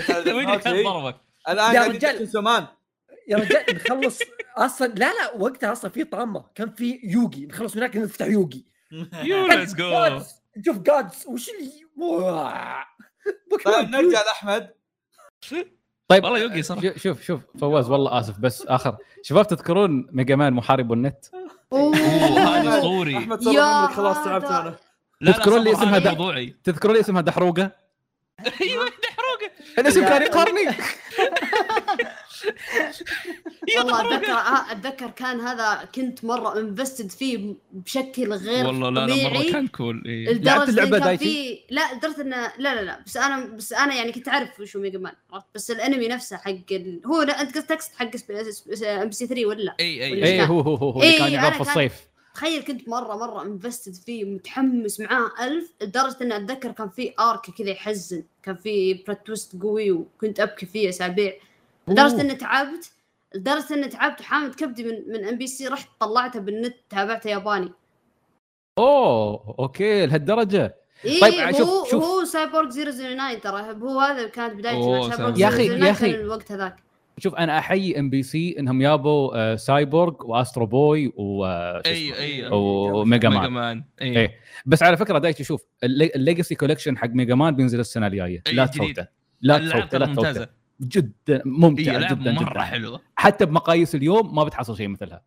لا وين كان ضربك. الآن يا رجال. سمان يا رجال نخلص أصلا لا لا وقتها أصلا في طامة كان في يوغي نخلص من هناك نفتح يوغي. يو ليتس جو جادز. نشوف جادز وش اللي طيب نرجع لأحمد. طيب والله يوغي صراحة. شوف- شوف شوف فواز والله آسف بس آخر. شباب تذكرون Mega Man محارب النت؟ أوه. هذا أسطوري. أحمد صار خلاص تعبت. أنا. لا تذكرون لي اسمها موضوعي. تذكرون لي اسمها دحروقة؟ أيوه دحروقة. الاسم كان يقهرني والله اتذكر آه، أتذكر كان هذا كنت مرة invested فيه بشكل غير والله لا لا مرة كان cool إيه. لعبت دايتشي؟ في لا لدرجة انه لا لا لا بس أنا بس أنا يعني كنت أعرف وش هو Mega Man عرفت؟ بس الأنمي نفسه حق ال... هو لا أنت قصدك تقصد حق MBC 3 ولا؟ إي إي ولا كان؟ هو هو هو, اللي إيه، كان يعرض أنا في كان- الصيف تخيل كنت مرة مرة invested فيه متحمس معاه ألف لدرجة اني أتذكر كان في arc كذا يحزن كان في plot twist قوي وكنت أبكي فيه أسابيع لدرجة. إني تعبت لدرجة إني تعبت وحامد كبدي من من MBC رحت طلعته بالنت تابعته ياباني أوه أوكي لهالدرجة اي طيب، شوف- هو شوف. هو سايبورغ 009 ترى هو هذا كانت بدايتي مع سايبورغ يا 009 يا. كان الوقت هذاك شوف أنا أحيي MBC إنهم جابوا آه، Cyborg و Astro Boy و آه، شو أي؟ أي و Mega Mega Man Man أي إيه. بس على فكرة دايتشي شوف ال Legacy Collection حق Mega Man بينزل السنة الجاية إيه، لا. تفوته لا تفوته لا تفوته جدا ممتعه جدا مرة جدا حلوة. حتى بمقاييس اليوم ما بتحصل شيء مثلها.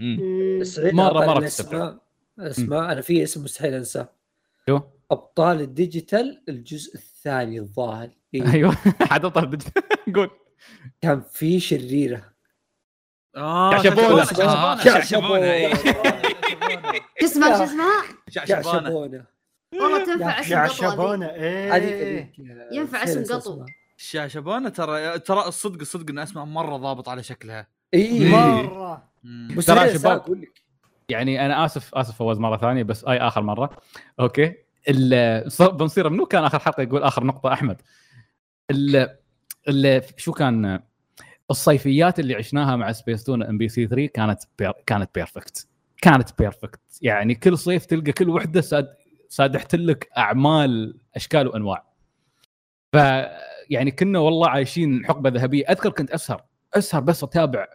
مرة- أعطاني مرة الأسماء أسماء أنا في اسم مستحيل أنساه. شو؟ أبطال الديجيتال الجزء الثاني الظاهر. إيه. أيوه. حتطلع بج- قول. كان في شريرة. آه شعشبونة. شعشبونة، إيه. شو اسمها شو اسمها؟ شعشبونه والله تنفع اسم. شابونه هذه. إيه. ينفع اسم قطو. اسمها. شعشبانه ترى ترى الصدق الصدق ان اسمها مرة ضابط على شكلها. اي مرة. مم. بس ترى شباب- أقول لك. يعني أنا آسف آسف فواز مرة ثانية بس أي آخر مرة. okay. بنصير منو؟ كان آخر حلقة يقول آخر نقطة أحمد. ال ال شو كان؟ الصيفيات اللي عشناها مع سبيس تون ام بي سي 3 كانت per كانت perfect كانت perfect يعني كل صيف تلقى كل وحدة ساد سادحت لك أعمال أشكال وأنواع. ف يعني كنا والله عايشين حقبة ذهبية. أذكر كنت أسهر أسهر بس أتابع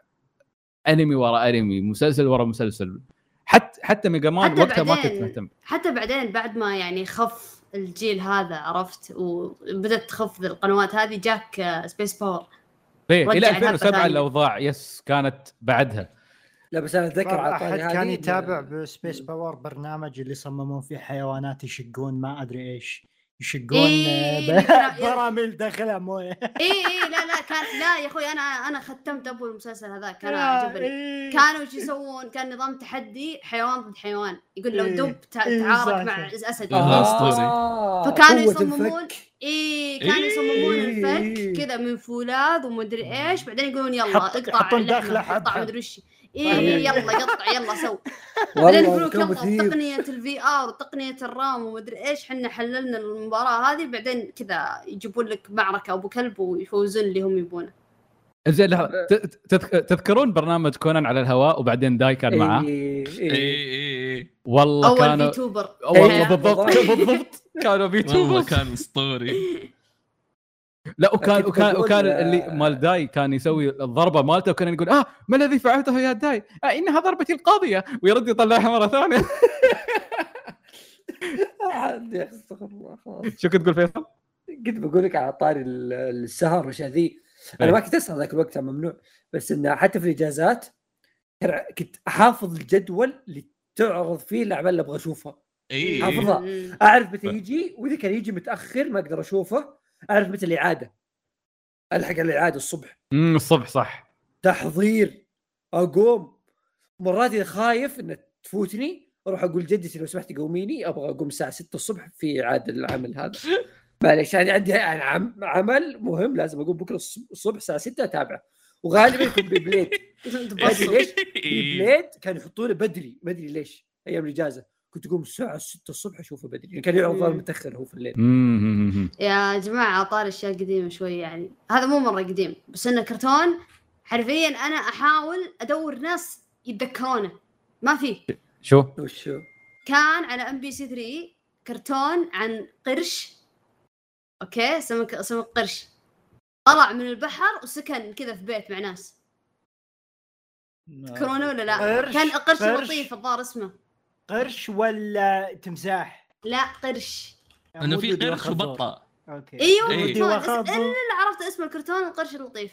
أنمي ورا أنمي مسلسل ورا مسلسل. حتى حتى ميجا مان وقتها ما كنت بعدين- مهتم. حتى بعدين بعد ما يعني خف الجيل هذا عرفت؟ وبدأت تخف القنوات هذه جاك آه، سبيس باور ليه رجع إلى الهبة 2007 ثانية. الأوضاع يس كانت بعدها. لا بس أنا أتذكر على أحد كان يتابع بسبيس باور برنامج اللي يصممون فيه حيوانات يشقون ما أدري إيش. يشقون إيه، آه، كان- براميل داخلها موية اي اي لا لا كان لا يا أخوي أنا أنا ختمت أبو المسلسل هذاك كان يا، عجبني إيه. كانوا إيش يسوون؟ كان نظام تحدي حيوان ضد حيوان يقول لو إيه، دب تع- إيه، تعارك مع. أسد آه. أسطوري. فكانوا قوة يصممون. اي كانوا إيه. يصممون الفك إيه. كذا من فولاذ ومدري إيش بعدين يقولون يلا اقطع اللحمة، داخله حب قطع حب. مدري وش اي يلا قطع يلا سو. بعدين والله كان يلا تقنية الفي ار وتقنيه الرام ومدري إيش إحنا حللنا المباراة هذه بعدين كذا يجيبون لك معركة أبو كلب ويفوزون اللي هم يبونه. زين تذكرون برنامج كونان على الهواء وبعدين داي كان معاه إيه، اي إيه. اي اي والله أول كانوا في توبر والله إيه. بالضبط والله. بالضبط. كانوا والله بيتوبرز كان أسطوري. لا وكان وكان وكان اللي مال داي كان يسوي الضربة مالته وكان يقول آه ما الذي فعلته يا داي؟ آه إنها ضربتي القاضية. ويرد يطلعها مرة ثانية. عاد يا أخي استغفر الله خلاص. شو كنت تقول فيصل؟ كنت بقول لك على طاري ال- السهر والاشياء ذي أنا إيه. ما كنت أسهر ذاك الوقت ممنوع. بس انه حتى في الإجازات كنت أحافظ الجدول اللي تعرض فيه الاعمال اللي أبغى أشوفها. اي حافظها. أعرف متى يجي وإذا كان يجي متأخر ما أقدر أشوفه. اعرف متى الإعادة؟ ألحق على الإعادة الصبح. امم الصبح صح. تحضير أقوم. مرات إذا خايف انها تفوتني أروح أقول جدتي لو سمحتي قوميني أبغى أقوم الساعة 6 الصبح في إعادة العمل هذا. معليش يعني عندي يعني عم- عمل مهم لازم أقوم بكرة الص- الصبح الساعة 6 أتابعه. وغالبا يكون ببليد. ليش؟ ببليد كانوا يحطونه بدري ما ادري ليش؟ أيام الإجازة. كنت اقوم الساعة 6 الصبح أشوفه بدري. يعني كان يعرض مم. متأخر هو في الليل. يا جماعة طار أشياء قديمة شوي يعني. هذا مو مرة قديم بس إنه كرتون حرفيا أنا أحاول أدور ناس يتذكرونه. ما في. شو؟ وشو؟ كان على إم بي سي 3 كرتون عن قرش. أوكي؟ سمك سمك قرش. طلع من البحر وسكن كذا في بيت مع ناس. تذكرونه ولا لا؟ قرش- كان قرش قرش. لطيف الظاهر اسمه. قرش ولا تمساح؟ لا قرش. إنه في ودي قرش. وبطة. أوكي. أيوه إيه. اللي عرفت اسم الكرتون القرش اللطيف.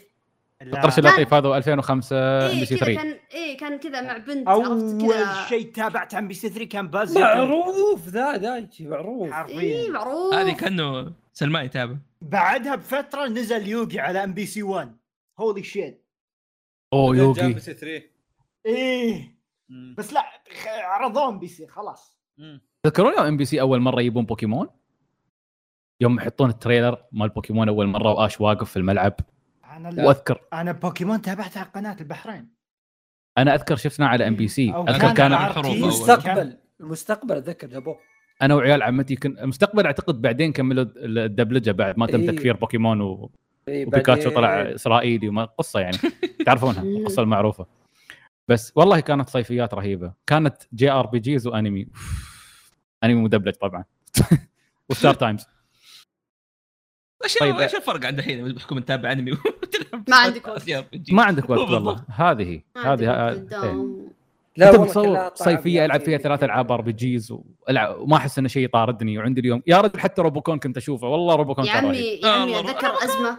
لا. القرش اللطيف هذا 2005 أم بي سي كذا 3 كان إيه كان كذا مع بنت عرفت أول شيء تابعت أم بي سي 3 كان باز معروف ذا دايتشي معروف. حرفيا. معروف. هذه كأنه سلمان يتابع. بعدها بفترة نزل يوغي على أم بي سي 1 holy shit أوه يوغي. بي سي 3 إيه. بس لا عرضوه ام بي سي خلاص. تذكرون يوم ام بي سي أول مرة يجيبون بوكيمون؟ يوم يحطون ال trailer مال بوكيمون أول مرة وآش واقف في الملعب أنا لا. وأذكر أنا بوكيمون تابعتها على قناة البحرين أنا أذكر شفنا على ام بي سي أذكر كان. المستقبل المستقبل اتذكر جابوه أنا وعيال عمتي كن مستقبل أعتقد بعدين كملوا الدبلجة بعد ما تم إيه. تكفير بوكيمون و... إيه، وبيكاتشو طلع إسرائيلي وما قصة يعني تعرفونها القصة المعروفة بس والله كانت صيفيات رهيبة. كانت JRPGs وانمي انمي مدبلج طبعا. وستار تايمز إيش طيب. إيش الفرق عند الحين؟ بحكم تتابع انمي ما عندك وقت. ما عندك وقت. والله. هذه هذه آه، إيه. لا كلها متصور صيفية العب فيها. ثلاث ألعاب RPGs وما أحس انه شيء يطاردني وعندي اليوم. يا رجل حتى روبوكون كنت أشوفه. والله روبوكون يا كان عمي رهيب. يا عمي الله، أتذكر. أزمة.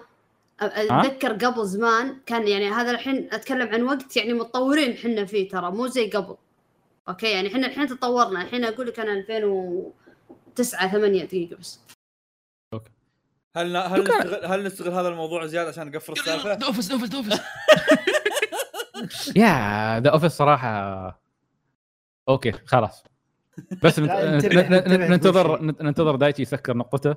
أتذكر قبل زمان كان يعني هذا الحين أتكلم عن وقت يعني متطورين إحنا فيه ترى مو زي قبل. أوكي؟ يعني إحنا الحين تطورنا الحين أقول لك أنا 2009 8 دقيقة بس. هل هل نستغل هل نستغل هذا الموضوع زيادة عشان نقفل السالفة؟ The Office The Office The Office يا The Office صراحة. أوكي خلاص. بس ننتظر ننتظر دايتشي يسكر نقطته.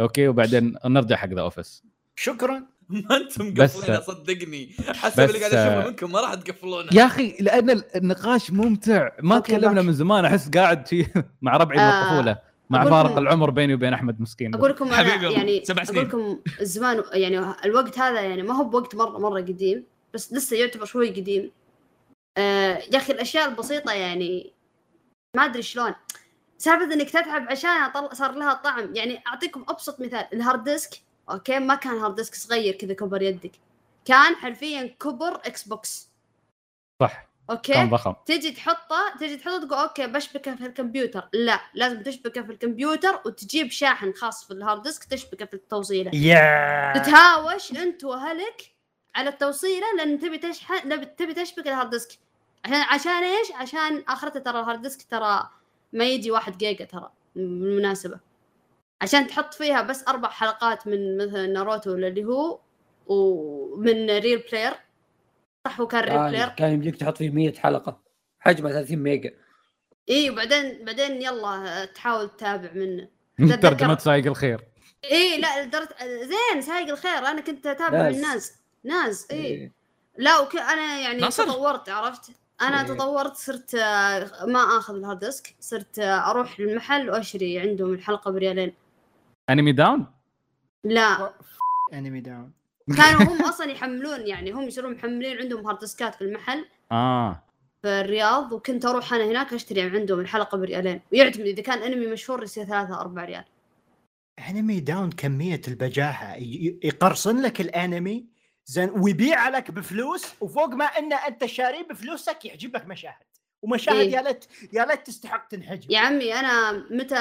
أوكي وبعدين نرجع حق The Office شكرا. ما أنتم مقفلينها صدقني حسب اللي قاعد أشوفه منكم ما راح تقفلونه يا أخي لأن النقاش ممتع ما تكلمنا. من زمان أحس قاعد مع ربعي من آه. الطفوله مع فارق العمر بيني وبين أحمد مسكين أقول لكم حبيبي يعني سبع أقول سنين. لكم الزمان يعني الوقت هذا يعني ما هو بوقت مره مرة قديم بس لسه يعتبر شوي قديم آه يا أخي الأشياء البسيطة يعني ما أدري شلون سالفة إنك تتعب عشان. صار لها طعم يعني أعطيكم أبسط مثال ال hard disk أوكي؟ ما كان hard disk صغير كذا كبر يدك. كان حرفيا كبر Xbox صح. أوكي؟ كان ضخم. تجي تحطه تجي تحطه تقول أوكي بشبكه في الكمبيوتر. لا لازم تشبكه في الكمبيوتر وتجيب شاحن خاص في ال hard disk تشبكه في التوصيلة. يا تتهاوش أنت وأهلك على التوصيلة لأن تبي تشحن تبي تشبك ال hard disk عشان عشان إيش؟ عشان آخرته ترى ال hard disk ترى ما يجي واحد جيجا ترى. بالمناسبه عشان تحط فيها بس أربع حلقات من مثلا ناروتو ولا اللي هو ومن Real Player صح هو كان Real كان, Player كان يمديك تحط فيه 100 حلقة. حجمه 30 ميجا. إي وبعدين بعدين يلا تحاول تتابع منه ترجمة سايق الخير. إي لا لدرجه زين سايق الخير. أنا كنت أتابع. من ناس. ناس. إي. إيه. لا وك... أنا يعني ناصر. تطورت عرفت؟ أنا إيه. تطورت صرت آه، ما آخذ ال hard disk. صرت آه، أروح المحل واشتري عندهم الحلقة بريالين. Anime Down لا. Anime Down كانوا هم أصلا يحملون يعني هم يصيرون محملين عندهم hard disk ات في المحل. آه. في الرياض وكنت أروح أنا هناك أشتري عندهم الحلقة بريالين. ويعتمد إذا كان انمي مشهور يصير ثلاثة أربعة ريال. Anime Down كمية البجاحة. يقرصن لك الانمي. زين ويبيع لك بفلوس وفوق ما إن أنت شاريه بفلوسك يحجب لك مشاهد. ومشاهد إيه. يا ليت يا ليت تستحق تنحجب. يا عمي أنا متى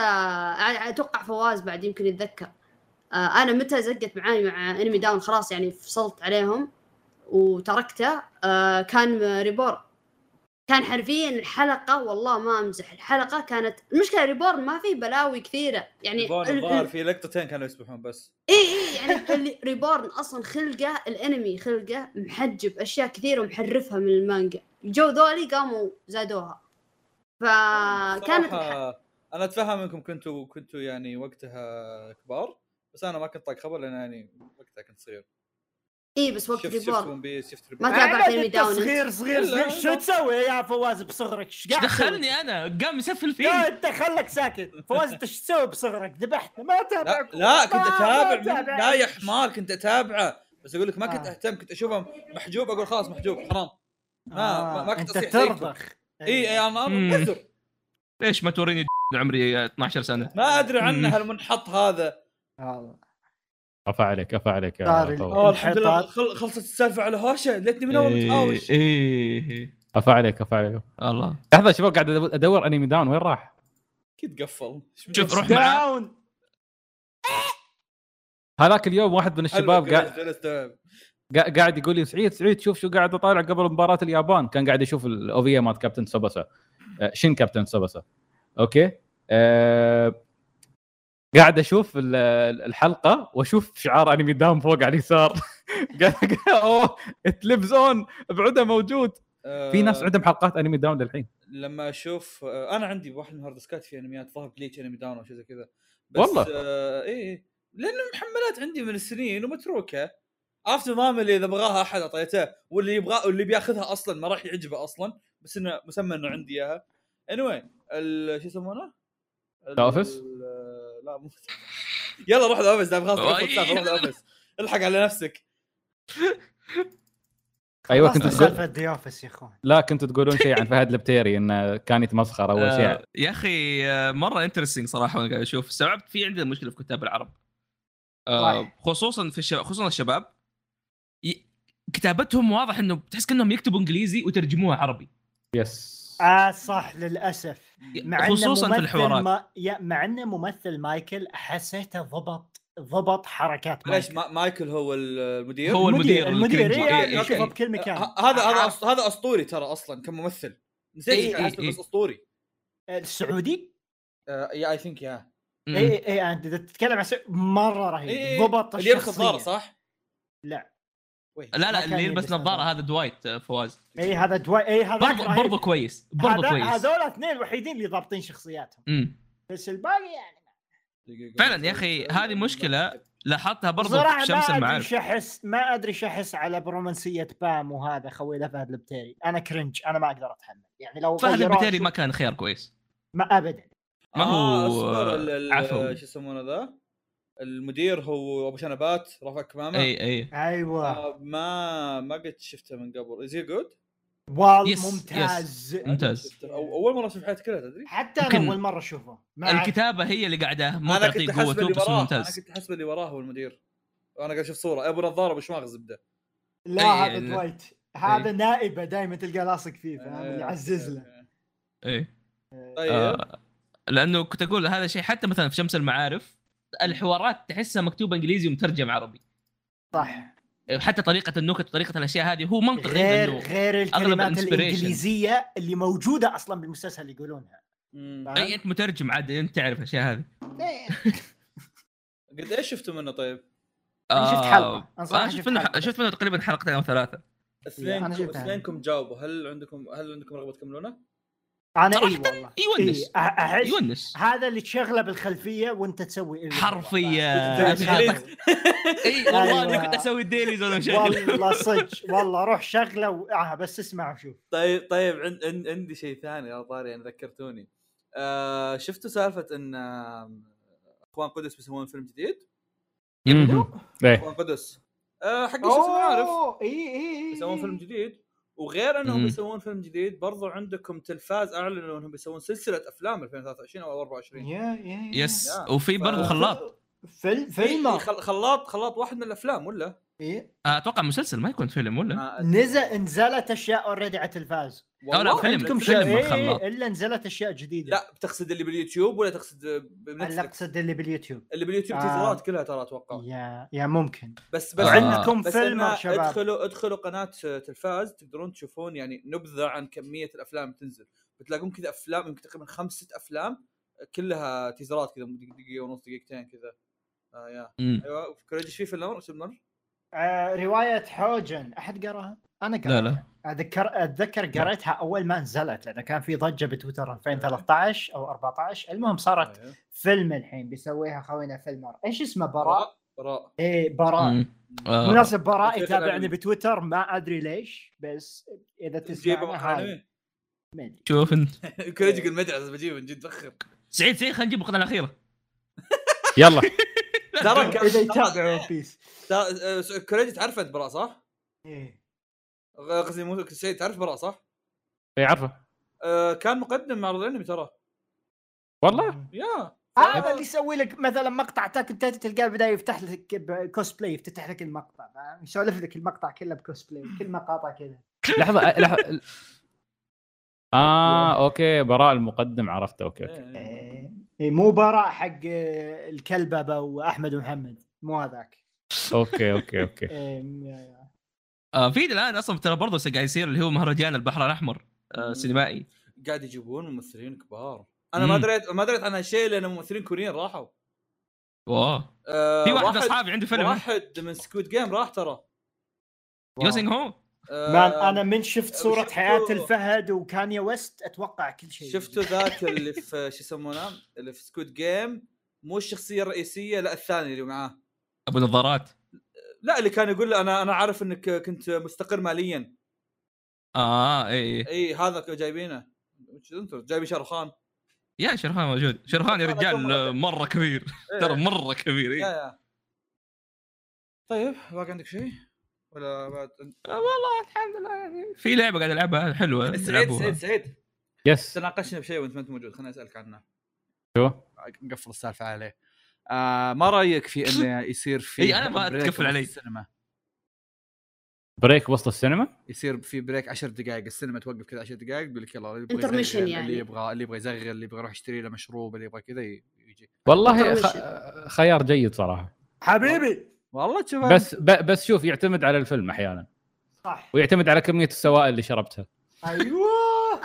أتوقع فواز بعد يمكن يتذكر. آه، أنا متى زقت معاي مع Anime Down خلاص يعني فصلت عليهم وتركته. آه، كان Reborn كان حرفيا الحلقة والله ما أمزح الحلقة كانت المشكلة Reborn ما في بلاوي كثيرة يعني ال- الظاهر ال- في لقطتين كانوا يسبحون بس. اي اي يعني Reborn أصلا خلقه الأنمي خلقه محجب أشياء كثيرة ومحرفها من المانجا. جو ذولي قاموا زادوها. فكانت أنا أتفهم إنكم كنتوا كنتوا يعني وقتها كبار بس أنا ما كنت طايق خبر لأن يعني وقتها كنت صغير. اي بس وقت شفت شفت Reborn One Piece شفت ما تابعت Anime Down. صغير صغير لا، صغير لا. شو تسوي يا فواز بصغرك؟ إيش قاعد؟ دخلني أنا قام يسفل لا فيه انت خلك ساكت فواز انت إيش تسوي بصغرك؟ ذبحتنا ما لا, تابعك لا كنت أتابع تابع. لا يا حمار كنت أتابعه بس أقول لك ما كنت آه. أهتم كنت اشوفه محجوب أقول خلاص محجوب حرام ما- ما- ما كنت زيكم. ترضخ اي اي أنا مم. أنا اعذر ليش ما توريني عمري 12 سنة ما أدري عنه. هالمنحط هذا والله. أفا عليك أفا عليك يا. أوه الحمد لله خلصت السالفة على هوشة. ليتني من اول متهاوش أفا عليك أفا عليك. الله. لحظة شباب قاعد ادور Anime Down وين راح؟ أكيد قفل. شوف روح down! هذاك اليوم واحد من الشباب قاعد قاعد يقول لي سعيد سعيد شوف شو قاعد اطالع قبل مباراة اليابان. كان قاعد يشوف ال OVA مال كابتن سوباسا. آه، شين كابتن سوباسا. أوكي؟ أه قاعد أشوف ال- الحلقة وأشوف شعار Anime Down فوق على اليسار قال قال أوه تلفز اون بعده موجود في ناس آه، عندهم حلقات Anime Down للحين لما أشوف آه، أنا عندي واحد من الهارد ديسكات في أنميات ظهر Bleach Anime Down أو شيء زي كذا بس والله؟ آه إيه. لأنه محملات عندي من السنين ومتروكة عرفت نظام اللي إذا بغاها أحد أعطيته واللي يبغى واللي بياخذها أصلا ما راح يعجبه أصلا بس إنه مسمى إنه عندي إياها anyway شو يسمونه؟ ال- ال Office؟ لا مو يلا روح ال Office دام خلاص روح ال Office. الحق على نفسك. أيوه كنت تقول Office يا أخوان. لا كنتوا تقولون شيء عن فهد البتيري انه كان يتمسخر أول شيء. آه يا أخي آه، مرة interesting صراحة وأنا قاعد أشوف. استوعبت في عندنا مشكلة في كتاب العرب. آه. خصوصا في الشباب خصوصا الشباب. ي... كتابتهم واضح إنه بتحس كأنهم يكتبوا إنجليزي وترجموها عربي. yes آه صح للأسف. مع خصوصا في الحوارات ما... يا مع انه ممثل مايكل حسيته ضبط ضبط حركات ليش مايكل. ما- مايكل هو المدير هو المدير المدير الكرنجي. إيه إيه، إيه، يشوفه إيه. بكل مكان هذا هذا آه، هذا اسطوري ترى أصلا كممثل نسيت إيه، إيه إيه، إيه. بس اسطوري السعودي yeah I think yeah. اي اي انت تتكلم عن مره رهيب إيه، ضبط اللي الشخصيه صح؟ لا؟ لا ما لا اللي يلبس نظاره نظارة. هذا. دوايت آه، فواز. إي هذا دوايت إي هذا برضو برضو كويس برضو كويس. هذول اثنين الوحيدين اللي ضابطين شخصياتهم. مم. بس الباقي يعني. فعلا يا أخي، هذه مشكلة لاحظتها برضو صراحة في ما شمس أدري المعارف شو احس ما أدري أحس على برومانسية بام وهذا خوي له فهد البتيري. أنا cringe أنا ما أقدر أتحمل. يعني لو فهد البتيري ما كان خيار كويس. ما ابدا. ما آه، هو ال- عفوي. شو يسمونه ذا؟ المدير هو أبو شنبات رافع كمامه أي أي. أيوه. آه ما ما قد شفته من قبل. is good والله yes، ممتاز. ممتاز. أو أول مرة أشوف حياتي كلها تدري؟ حتى أنا أول مرة أشوفه. ما. الكتابة هي اللي قاعدة أنا تعطيك قوته بس وراه. أنا ممتاز كنت حسب اللي وراه هو المدير. وأنا قاعد أشوف صورة. أبو نظارة ابو شماغ الزبده لا هذا. دوايت هذا. نائبة دائما تلقى لاصق فيه فاهم اللي يعزز له. أي. طيب. آه لأنه كنت أقول هذا شيء حتى مثلا في شمس المعارف الحوارات تحسها مكتوبة إنجليزي ومترجم عربي صح حتى طريقة النكت وطريقة الأشياء هذه هو منطقي غير غير الكلمات. الإنجليزية اللي موجودة أصلا بالمسلسل يقولونها؟ أي أنت مترجم عاد أنت تعرف الأشياء هذه قد إيش شفتوا منه طيب؟ أنا شفت آه، حلقة. أنا صراحة أنا شفت شفت منه حلقة. شفت منه تقريبا حلقتين أو ثلاثة أنا اثنينكم. اثنينكم جاوبوا هل عندكم هل عندكم رغبة تكملونه؟ أنا إي والله. يونس. إي، أح- أحس يونس. هذا اللي تشغله بالخلفية وأنت تسوي اللي حرفيا. والله. إي والله أيوة. اني كنت أسوي dailies وأنا مشغل والله صدق. والله روح شغلة و... آه بس اسمع وشوف. طيب طيب عند عند عندي شيء ثاني يا طاري يعني ذكرتوني. آه شفتوا سالفة إن إخوان قدس بيسوون فيلم جديد؟ إيه. إخوان قدس. آه حق شو اسمه عارف؟ إي إي بيسوون فيلم جديد. وغير انهم مم. بيسوون فيلم جديد برضو عندكم تلفاز اعلنوا انهم بيسوون سلسلة افلام 2023 أو 24 yeah yeah yes. وفي برضه ف- خلاط فيلم في فيلم خل- خلاط خلاط واحد من الأفلام ولا؟ إيه؟ آه، أتوقع مسلسل ما يكون فيلم ولا نزل نزلت أشياء already على التلفاز لا، فيلم- عندكم فيلم شيء إيه خلاط. إلا نزلت أشياء جديدة لا بتقصد اللي باليوتيوب ولا تقصد اللي ب Netflix؟ أقصد اللي باليوتيوب اللي باليوتيوب آه. تيزرات كلها ترى أتوقع yeah yeah ممكن بس بس آه. وعندكم بس فيلم شباب ادخلوا ادخلوا قناة تلفاز تقدرون تشوفون يعني نبذة عن كمية الأفلام اللي تنزل بتلاقون كذا أفلام يمكن تقريبا خمس ست أفلام كلها تيزرات كذا دقيقة ونص دقيقتين كذا آه يا مم. أيوه كوريج إيش في فيلم سمر؟ آه رواية حوجن أحد قراها؟ أنا قرأتها لا. لا أتذكر اتذكر قريتها أول ما نزلت لأن كان في ضجة بتويتر 2013 أو 14 المهم صارت أيوه. فيلم الحين بيسويها خوينا فيلمر إيش اسمه براء؟ براء. إيه براء. آه. مناسب براء يتابعني تابعني. بتويتر ما أدري ليش بس إذا تسمعنا ما شوف أنت. أدري بس بجيبه من جد فخر سعيد سعيد خلينا نجيب القناه الأخيرة. يلا. ترى إذا يتابع One Piece تعرف انت براء صح؟ إيه. قصدي مو سعيد تعرف براء صح؟ إيه عارفه. آه، كان مقدم معرض الأنمي ترى. والله؟ yeah. هذا اللي يسوي لك مثلا مقطع تاك تاك تلقاه بدأ يفتح لك كوسبلاي يفتح لك المقطع؟ يسولف لك المقطع كله بكوسبلاي كل مقاطع كذا. لحظة لحظة. آه okay براء المقدم عرفته. okay okay. إيه. إيه، مو براء حق آه، الكلبة واحمد ومحمد مو هذاك. okay okay okay. إيه،. آه في الان أصلا ترى برضه قاعد يصير اللي هو مهرجان البحر الأحمر آه. سينمائي. قاعد يجيبون ممثلين كبار. أنا ما مم. دريت ما دريت عن هالشيء لأن ممثلين كوريين راحوا. wow. آه في واحد من اصحابي عنده فيلم. واحد من Squid Game راح ترى. يوسينغ هو؟ آه أنا من شفت صورة شفتوا- حياة الفهد وكانيا ويست أتوقع كل شيء شفتوا ذاك اللي في شو يسمونه؟ اللي في سكوت جيم مو الشخصية الرئيسية لا الثاني اللي معاه. أبو نظارات. لا اللي كان يقول له أنا أنا عارف إنك كنت مستقر ماليا. آه إي إي. هذا جايبينه؟ وش أنتم؟ جايبين شاروخان. يا شرهان موجود. شرهان يا رجال مرة كبير. ترى مرة كبير إيه. يا طيب باقي عندك شيء؟ ولا بعد؟ آه، والله الحمد لله يعني في لعبة قاعد ألعبها حلوة. سعيد تلعبوها. سعيد سعيد. يس تناقشنا بشيء وأنت ما أنت موجود خليني أسألك عنه. شو؟ نقفل السالفة عليه. آه ما رأيك في إنه يصير في إي، أنا ما وسط علي. السينما؟ break وسط السينما؟ يصير في break 10 دقائق السينما توقف كذا 10 دقائق يقول لك يلا اللي يبغى Intermission يزغل، يعني. اللي يبغى اللي يبغى يزغل اللي يبغى يروح يشتري له مشروب اللي يبغى كذا يجي. والله. خ... خيار جيد صراحة. حبيبي! والله تشوف بس ب... بس شوف يعتمد على الفيلم أحيانا. صح. ويعتمد على كمية السوائل اللي شربتها. أيوه!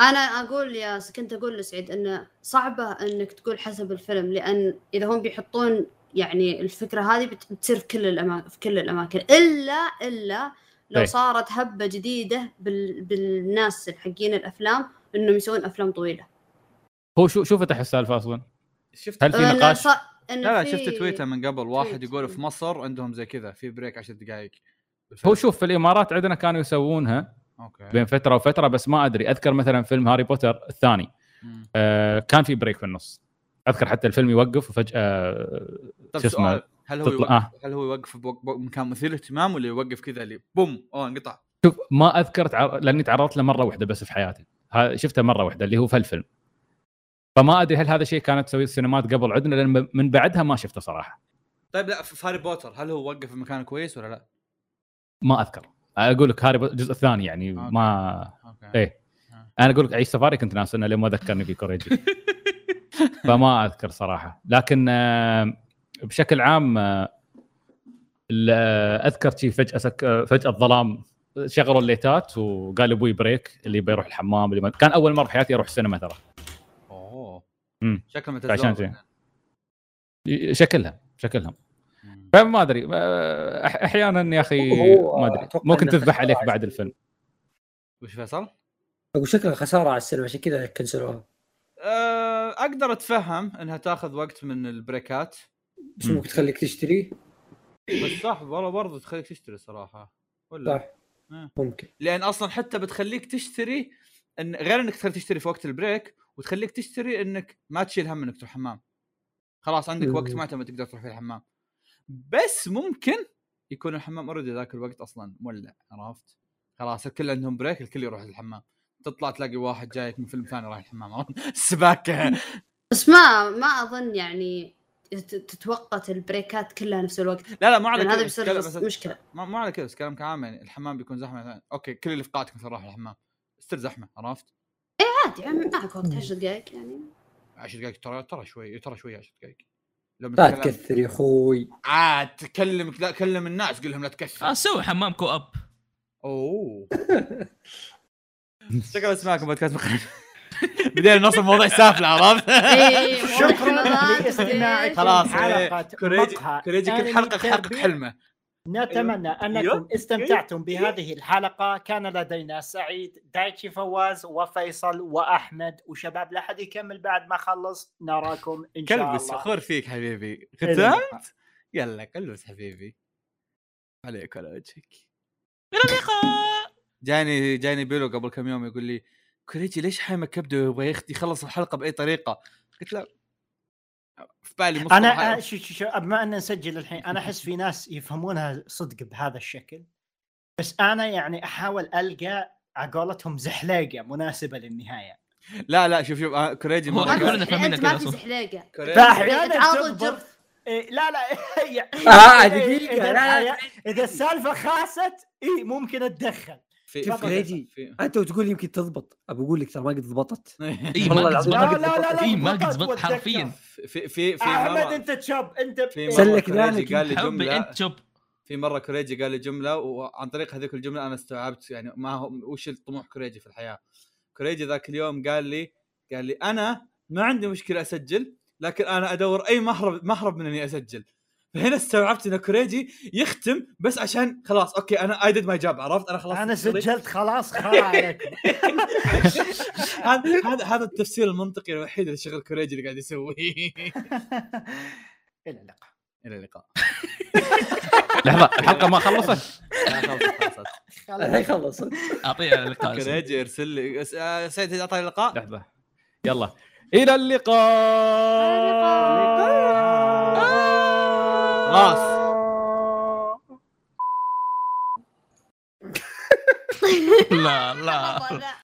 أنا أقول يا كنت أقول لسعيد انه صعبة إنك تقول حسب الفيلم لأن إذا هم بيحطون يعني الفكرة هذه بت- بتصير في كل الاماكن في كل الأماكن الا إلا لو إيه. صارت هبة جديدة بال... بالناس حقين الأفلام إنهم يسوون أفلام طويلة هو شو شو فتح السالفة أصلا؟ شفت هل في نقاش؟ لا لا شفت تويتر من قبل واحد. يقول في مصر عندهم زي كذا في break 10 دقائق هو شوف في الإمارات عندنا كانوا يسوونها okay. بين فترة وفترة بس ما أدري. أذكر مثلا فيلم هاري بوتر الثاني. آه كان في break في النص. أذكر حتى الفيلم يوقف وفجأة طيب شو اسمه؟ هل هو تطلع- يوقف؟ آه. هل هو يوقف بوق- بوق- مكان مثير اهتمام ولا يوقف كذا اللي boom أوه انقطع؟ شوف ما أذكر تعر... لأني تعرضت له مرة واحدة بس في حياتي. شفته مرة واحدة اللي هو في الفيلم فما أدري هل هذا شيء كانت تسوي السينمات قبل عندنا لأن من بعدها ما شفته صراحة. طيب لا في هاري بوتر هل هو وقف في مكان كويس ولا لا؟ ما أذكر. أقول لك هاري الجزء الثاني يعني أوكي. ما أوكي إيه. أنا أقول لك عيش سفاري كنت ناس انه لين ما ذكرني في كوريجي فما أذكر صراحة لكن آه، بشكل عام آه، آه، أذكر شي فجأة سك... آه، فجأة الظلام شغلوا الليتات وقال أبوي بريك اللي بيروح الحمام اللي ما... كان أول مرة في حياتي أروح السينما ترى أوه مم. شكله فعشان متزوج شي. شكلها شكلها فما أدري أحيانا يا أخي ما أدري. ممكن تذبح عليك بعد الفيلم. وش فيصل؟ أقول شكلها خسارة على السينما عشان كذا كنسلوها. أه، أقدر أتفهم إنها تاخذ وقت من البريكات. بس مم. ممكن تخليك تشتري؟ بس صح والله برضه تخليك تشتري صراحة. ولا؟ صح. ممكن. لأن أصلا حتى بتخليك تشتري إن غير إنك تخليك تشتري في وقت ال break وتخليك تشتري إنك ما تشيل هم إنك تروح حمام. خلاص عندك. وقت معتمد تقدر تروح فيه الحمام. بس ممكن يكون الحمام already ذاك الوقت أصلا مولع عرفت؟ خلاص الكل عندهم break الكل يروح الحمام تطلع تلاقي واحد جايك من فيلم ثاني رايح الحمام؟ السباكه بس ما ما أظن يعني تت- تتوقت ال break ات كلها نفس الوقت. لا لا ما على كذا هذا بيصير مشكلة. ما, ما على كذا بس كلام كعام يعني الحمام بيكون زحمة مثلا. okay كل اللي في قاعتك مثلا راح الحمام. تصير زحمة عرفت؟ عادي يعني معك وقت 10 دقائق يعني. 10 دقائق ترى ترى شوي ترى شوي 10 دقائق لا تكثر يا أخوي. عاد تكلم لا كلم الناس قول لهم لا تكثر آه، سوي حمام co-op أوه. شكرا اسمعكم بودكاست مخرج بدينا نوصل موضوع سافلة عرفت؟ إيه، شكرا لاستماعكم خلاص إيه، كوريجي كوريجي كل أنمي حلقه تحقق. حلمة. نتمنى أنكم أيوه. استمتعتم بهذه الحلقة. كان لدينا سعيد دايتشي فواز وفيصل وأحمد. وشباب لا أحد يكمل بعد ما خلص. نراكم إن شاء الله. كلبس فخور فيك حبيبي. ختمت؟ يلا كلبس حبيبي. عليك على وجهك. إلى اللقاء. جاني جاني بيلو قبل كم يوم يقول لي كوريجي ليش حايمه كبده ويبغى يخ- يخلص الحلقة بأي طريقة؟ قلت له في بالي مصطلح أنا شو شو شو بما أن نسجل الحين أنا أحس في ناس يفهمونها صدق بهذا الشكل. بس أنا يعني أحاول ألقى على قولتهم زحليقة مناسبة للنهاية. لا لا شوف شوف آه، كوريجي أكبر قال- كلنا ما كذا في. زحليقة. تعاطي الجرف إيه لا لا يعني آه، إيه، لا، لا. إذا السالفة خاست اي ممكن أتدخل. في شوف في-. في- أنت وتقول يمكن تضبط. ابى أقول لك ترى ما قد ضبطت. اي والله ما العظيم قد ما لا إيه، ما ضبطت قد واتذكر. حرفيا. في في في أحمد أنت تشوب أنت إيه. سلك ذلك. قال لي جملة أنت شوب في مرة كوريجي قال لي جملة وعن طريق هذيك الجملة أنا استوعبت يعني ما هو وش الطموح كوريجي في الحياة. كوريجي ذاك اليوم قال لي قال لي أنا ما عندي مشكلة أسجل لكن أنا أدور أي مهرب مهرب من اني أسجل. فهنا استوعبت إن كوريجي يختم بس عشان خلاص okay أنا I did my job عرفت؟ أنا خلاص أنا سجلت خلاص خلاص. عليكم هذا هذا هذا التفسير المنطقي الوحيد اللي شغل كوريجي اللي قاعد يسويه إلى اللقاء. إلى اللقاء. لحظة الحلقة ما خلصت؟ لا، خلصت خلصت. اعطيه اللقاء كوريجي ارسل لي آه، سعيد أعطاني لقاء؟ لحظة. يلا. إلى اللقاء. خلاص لا لا لا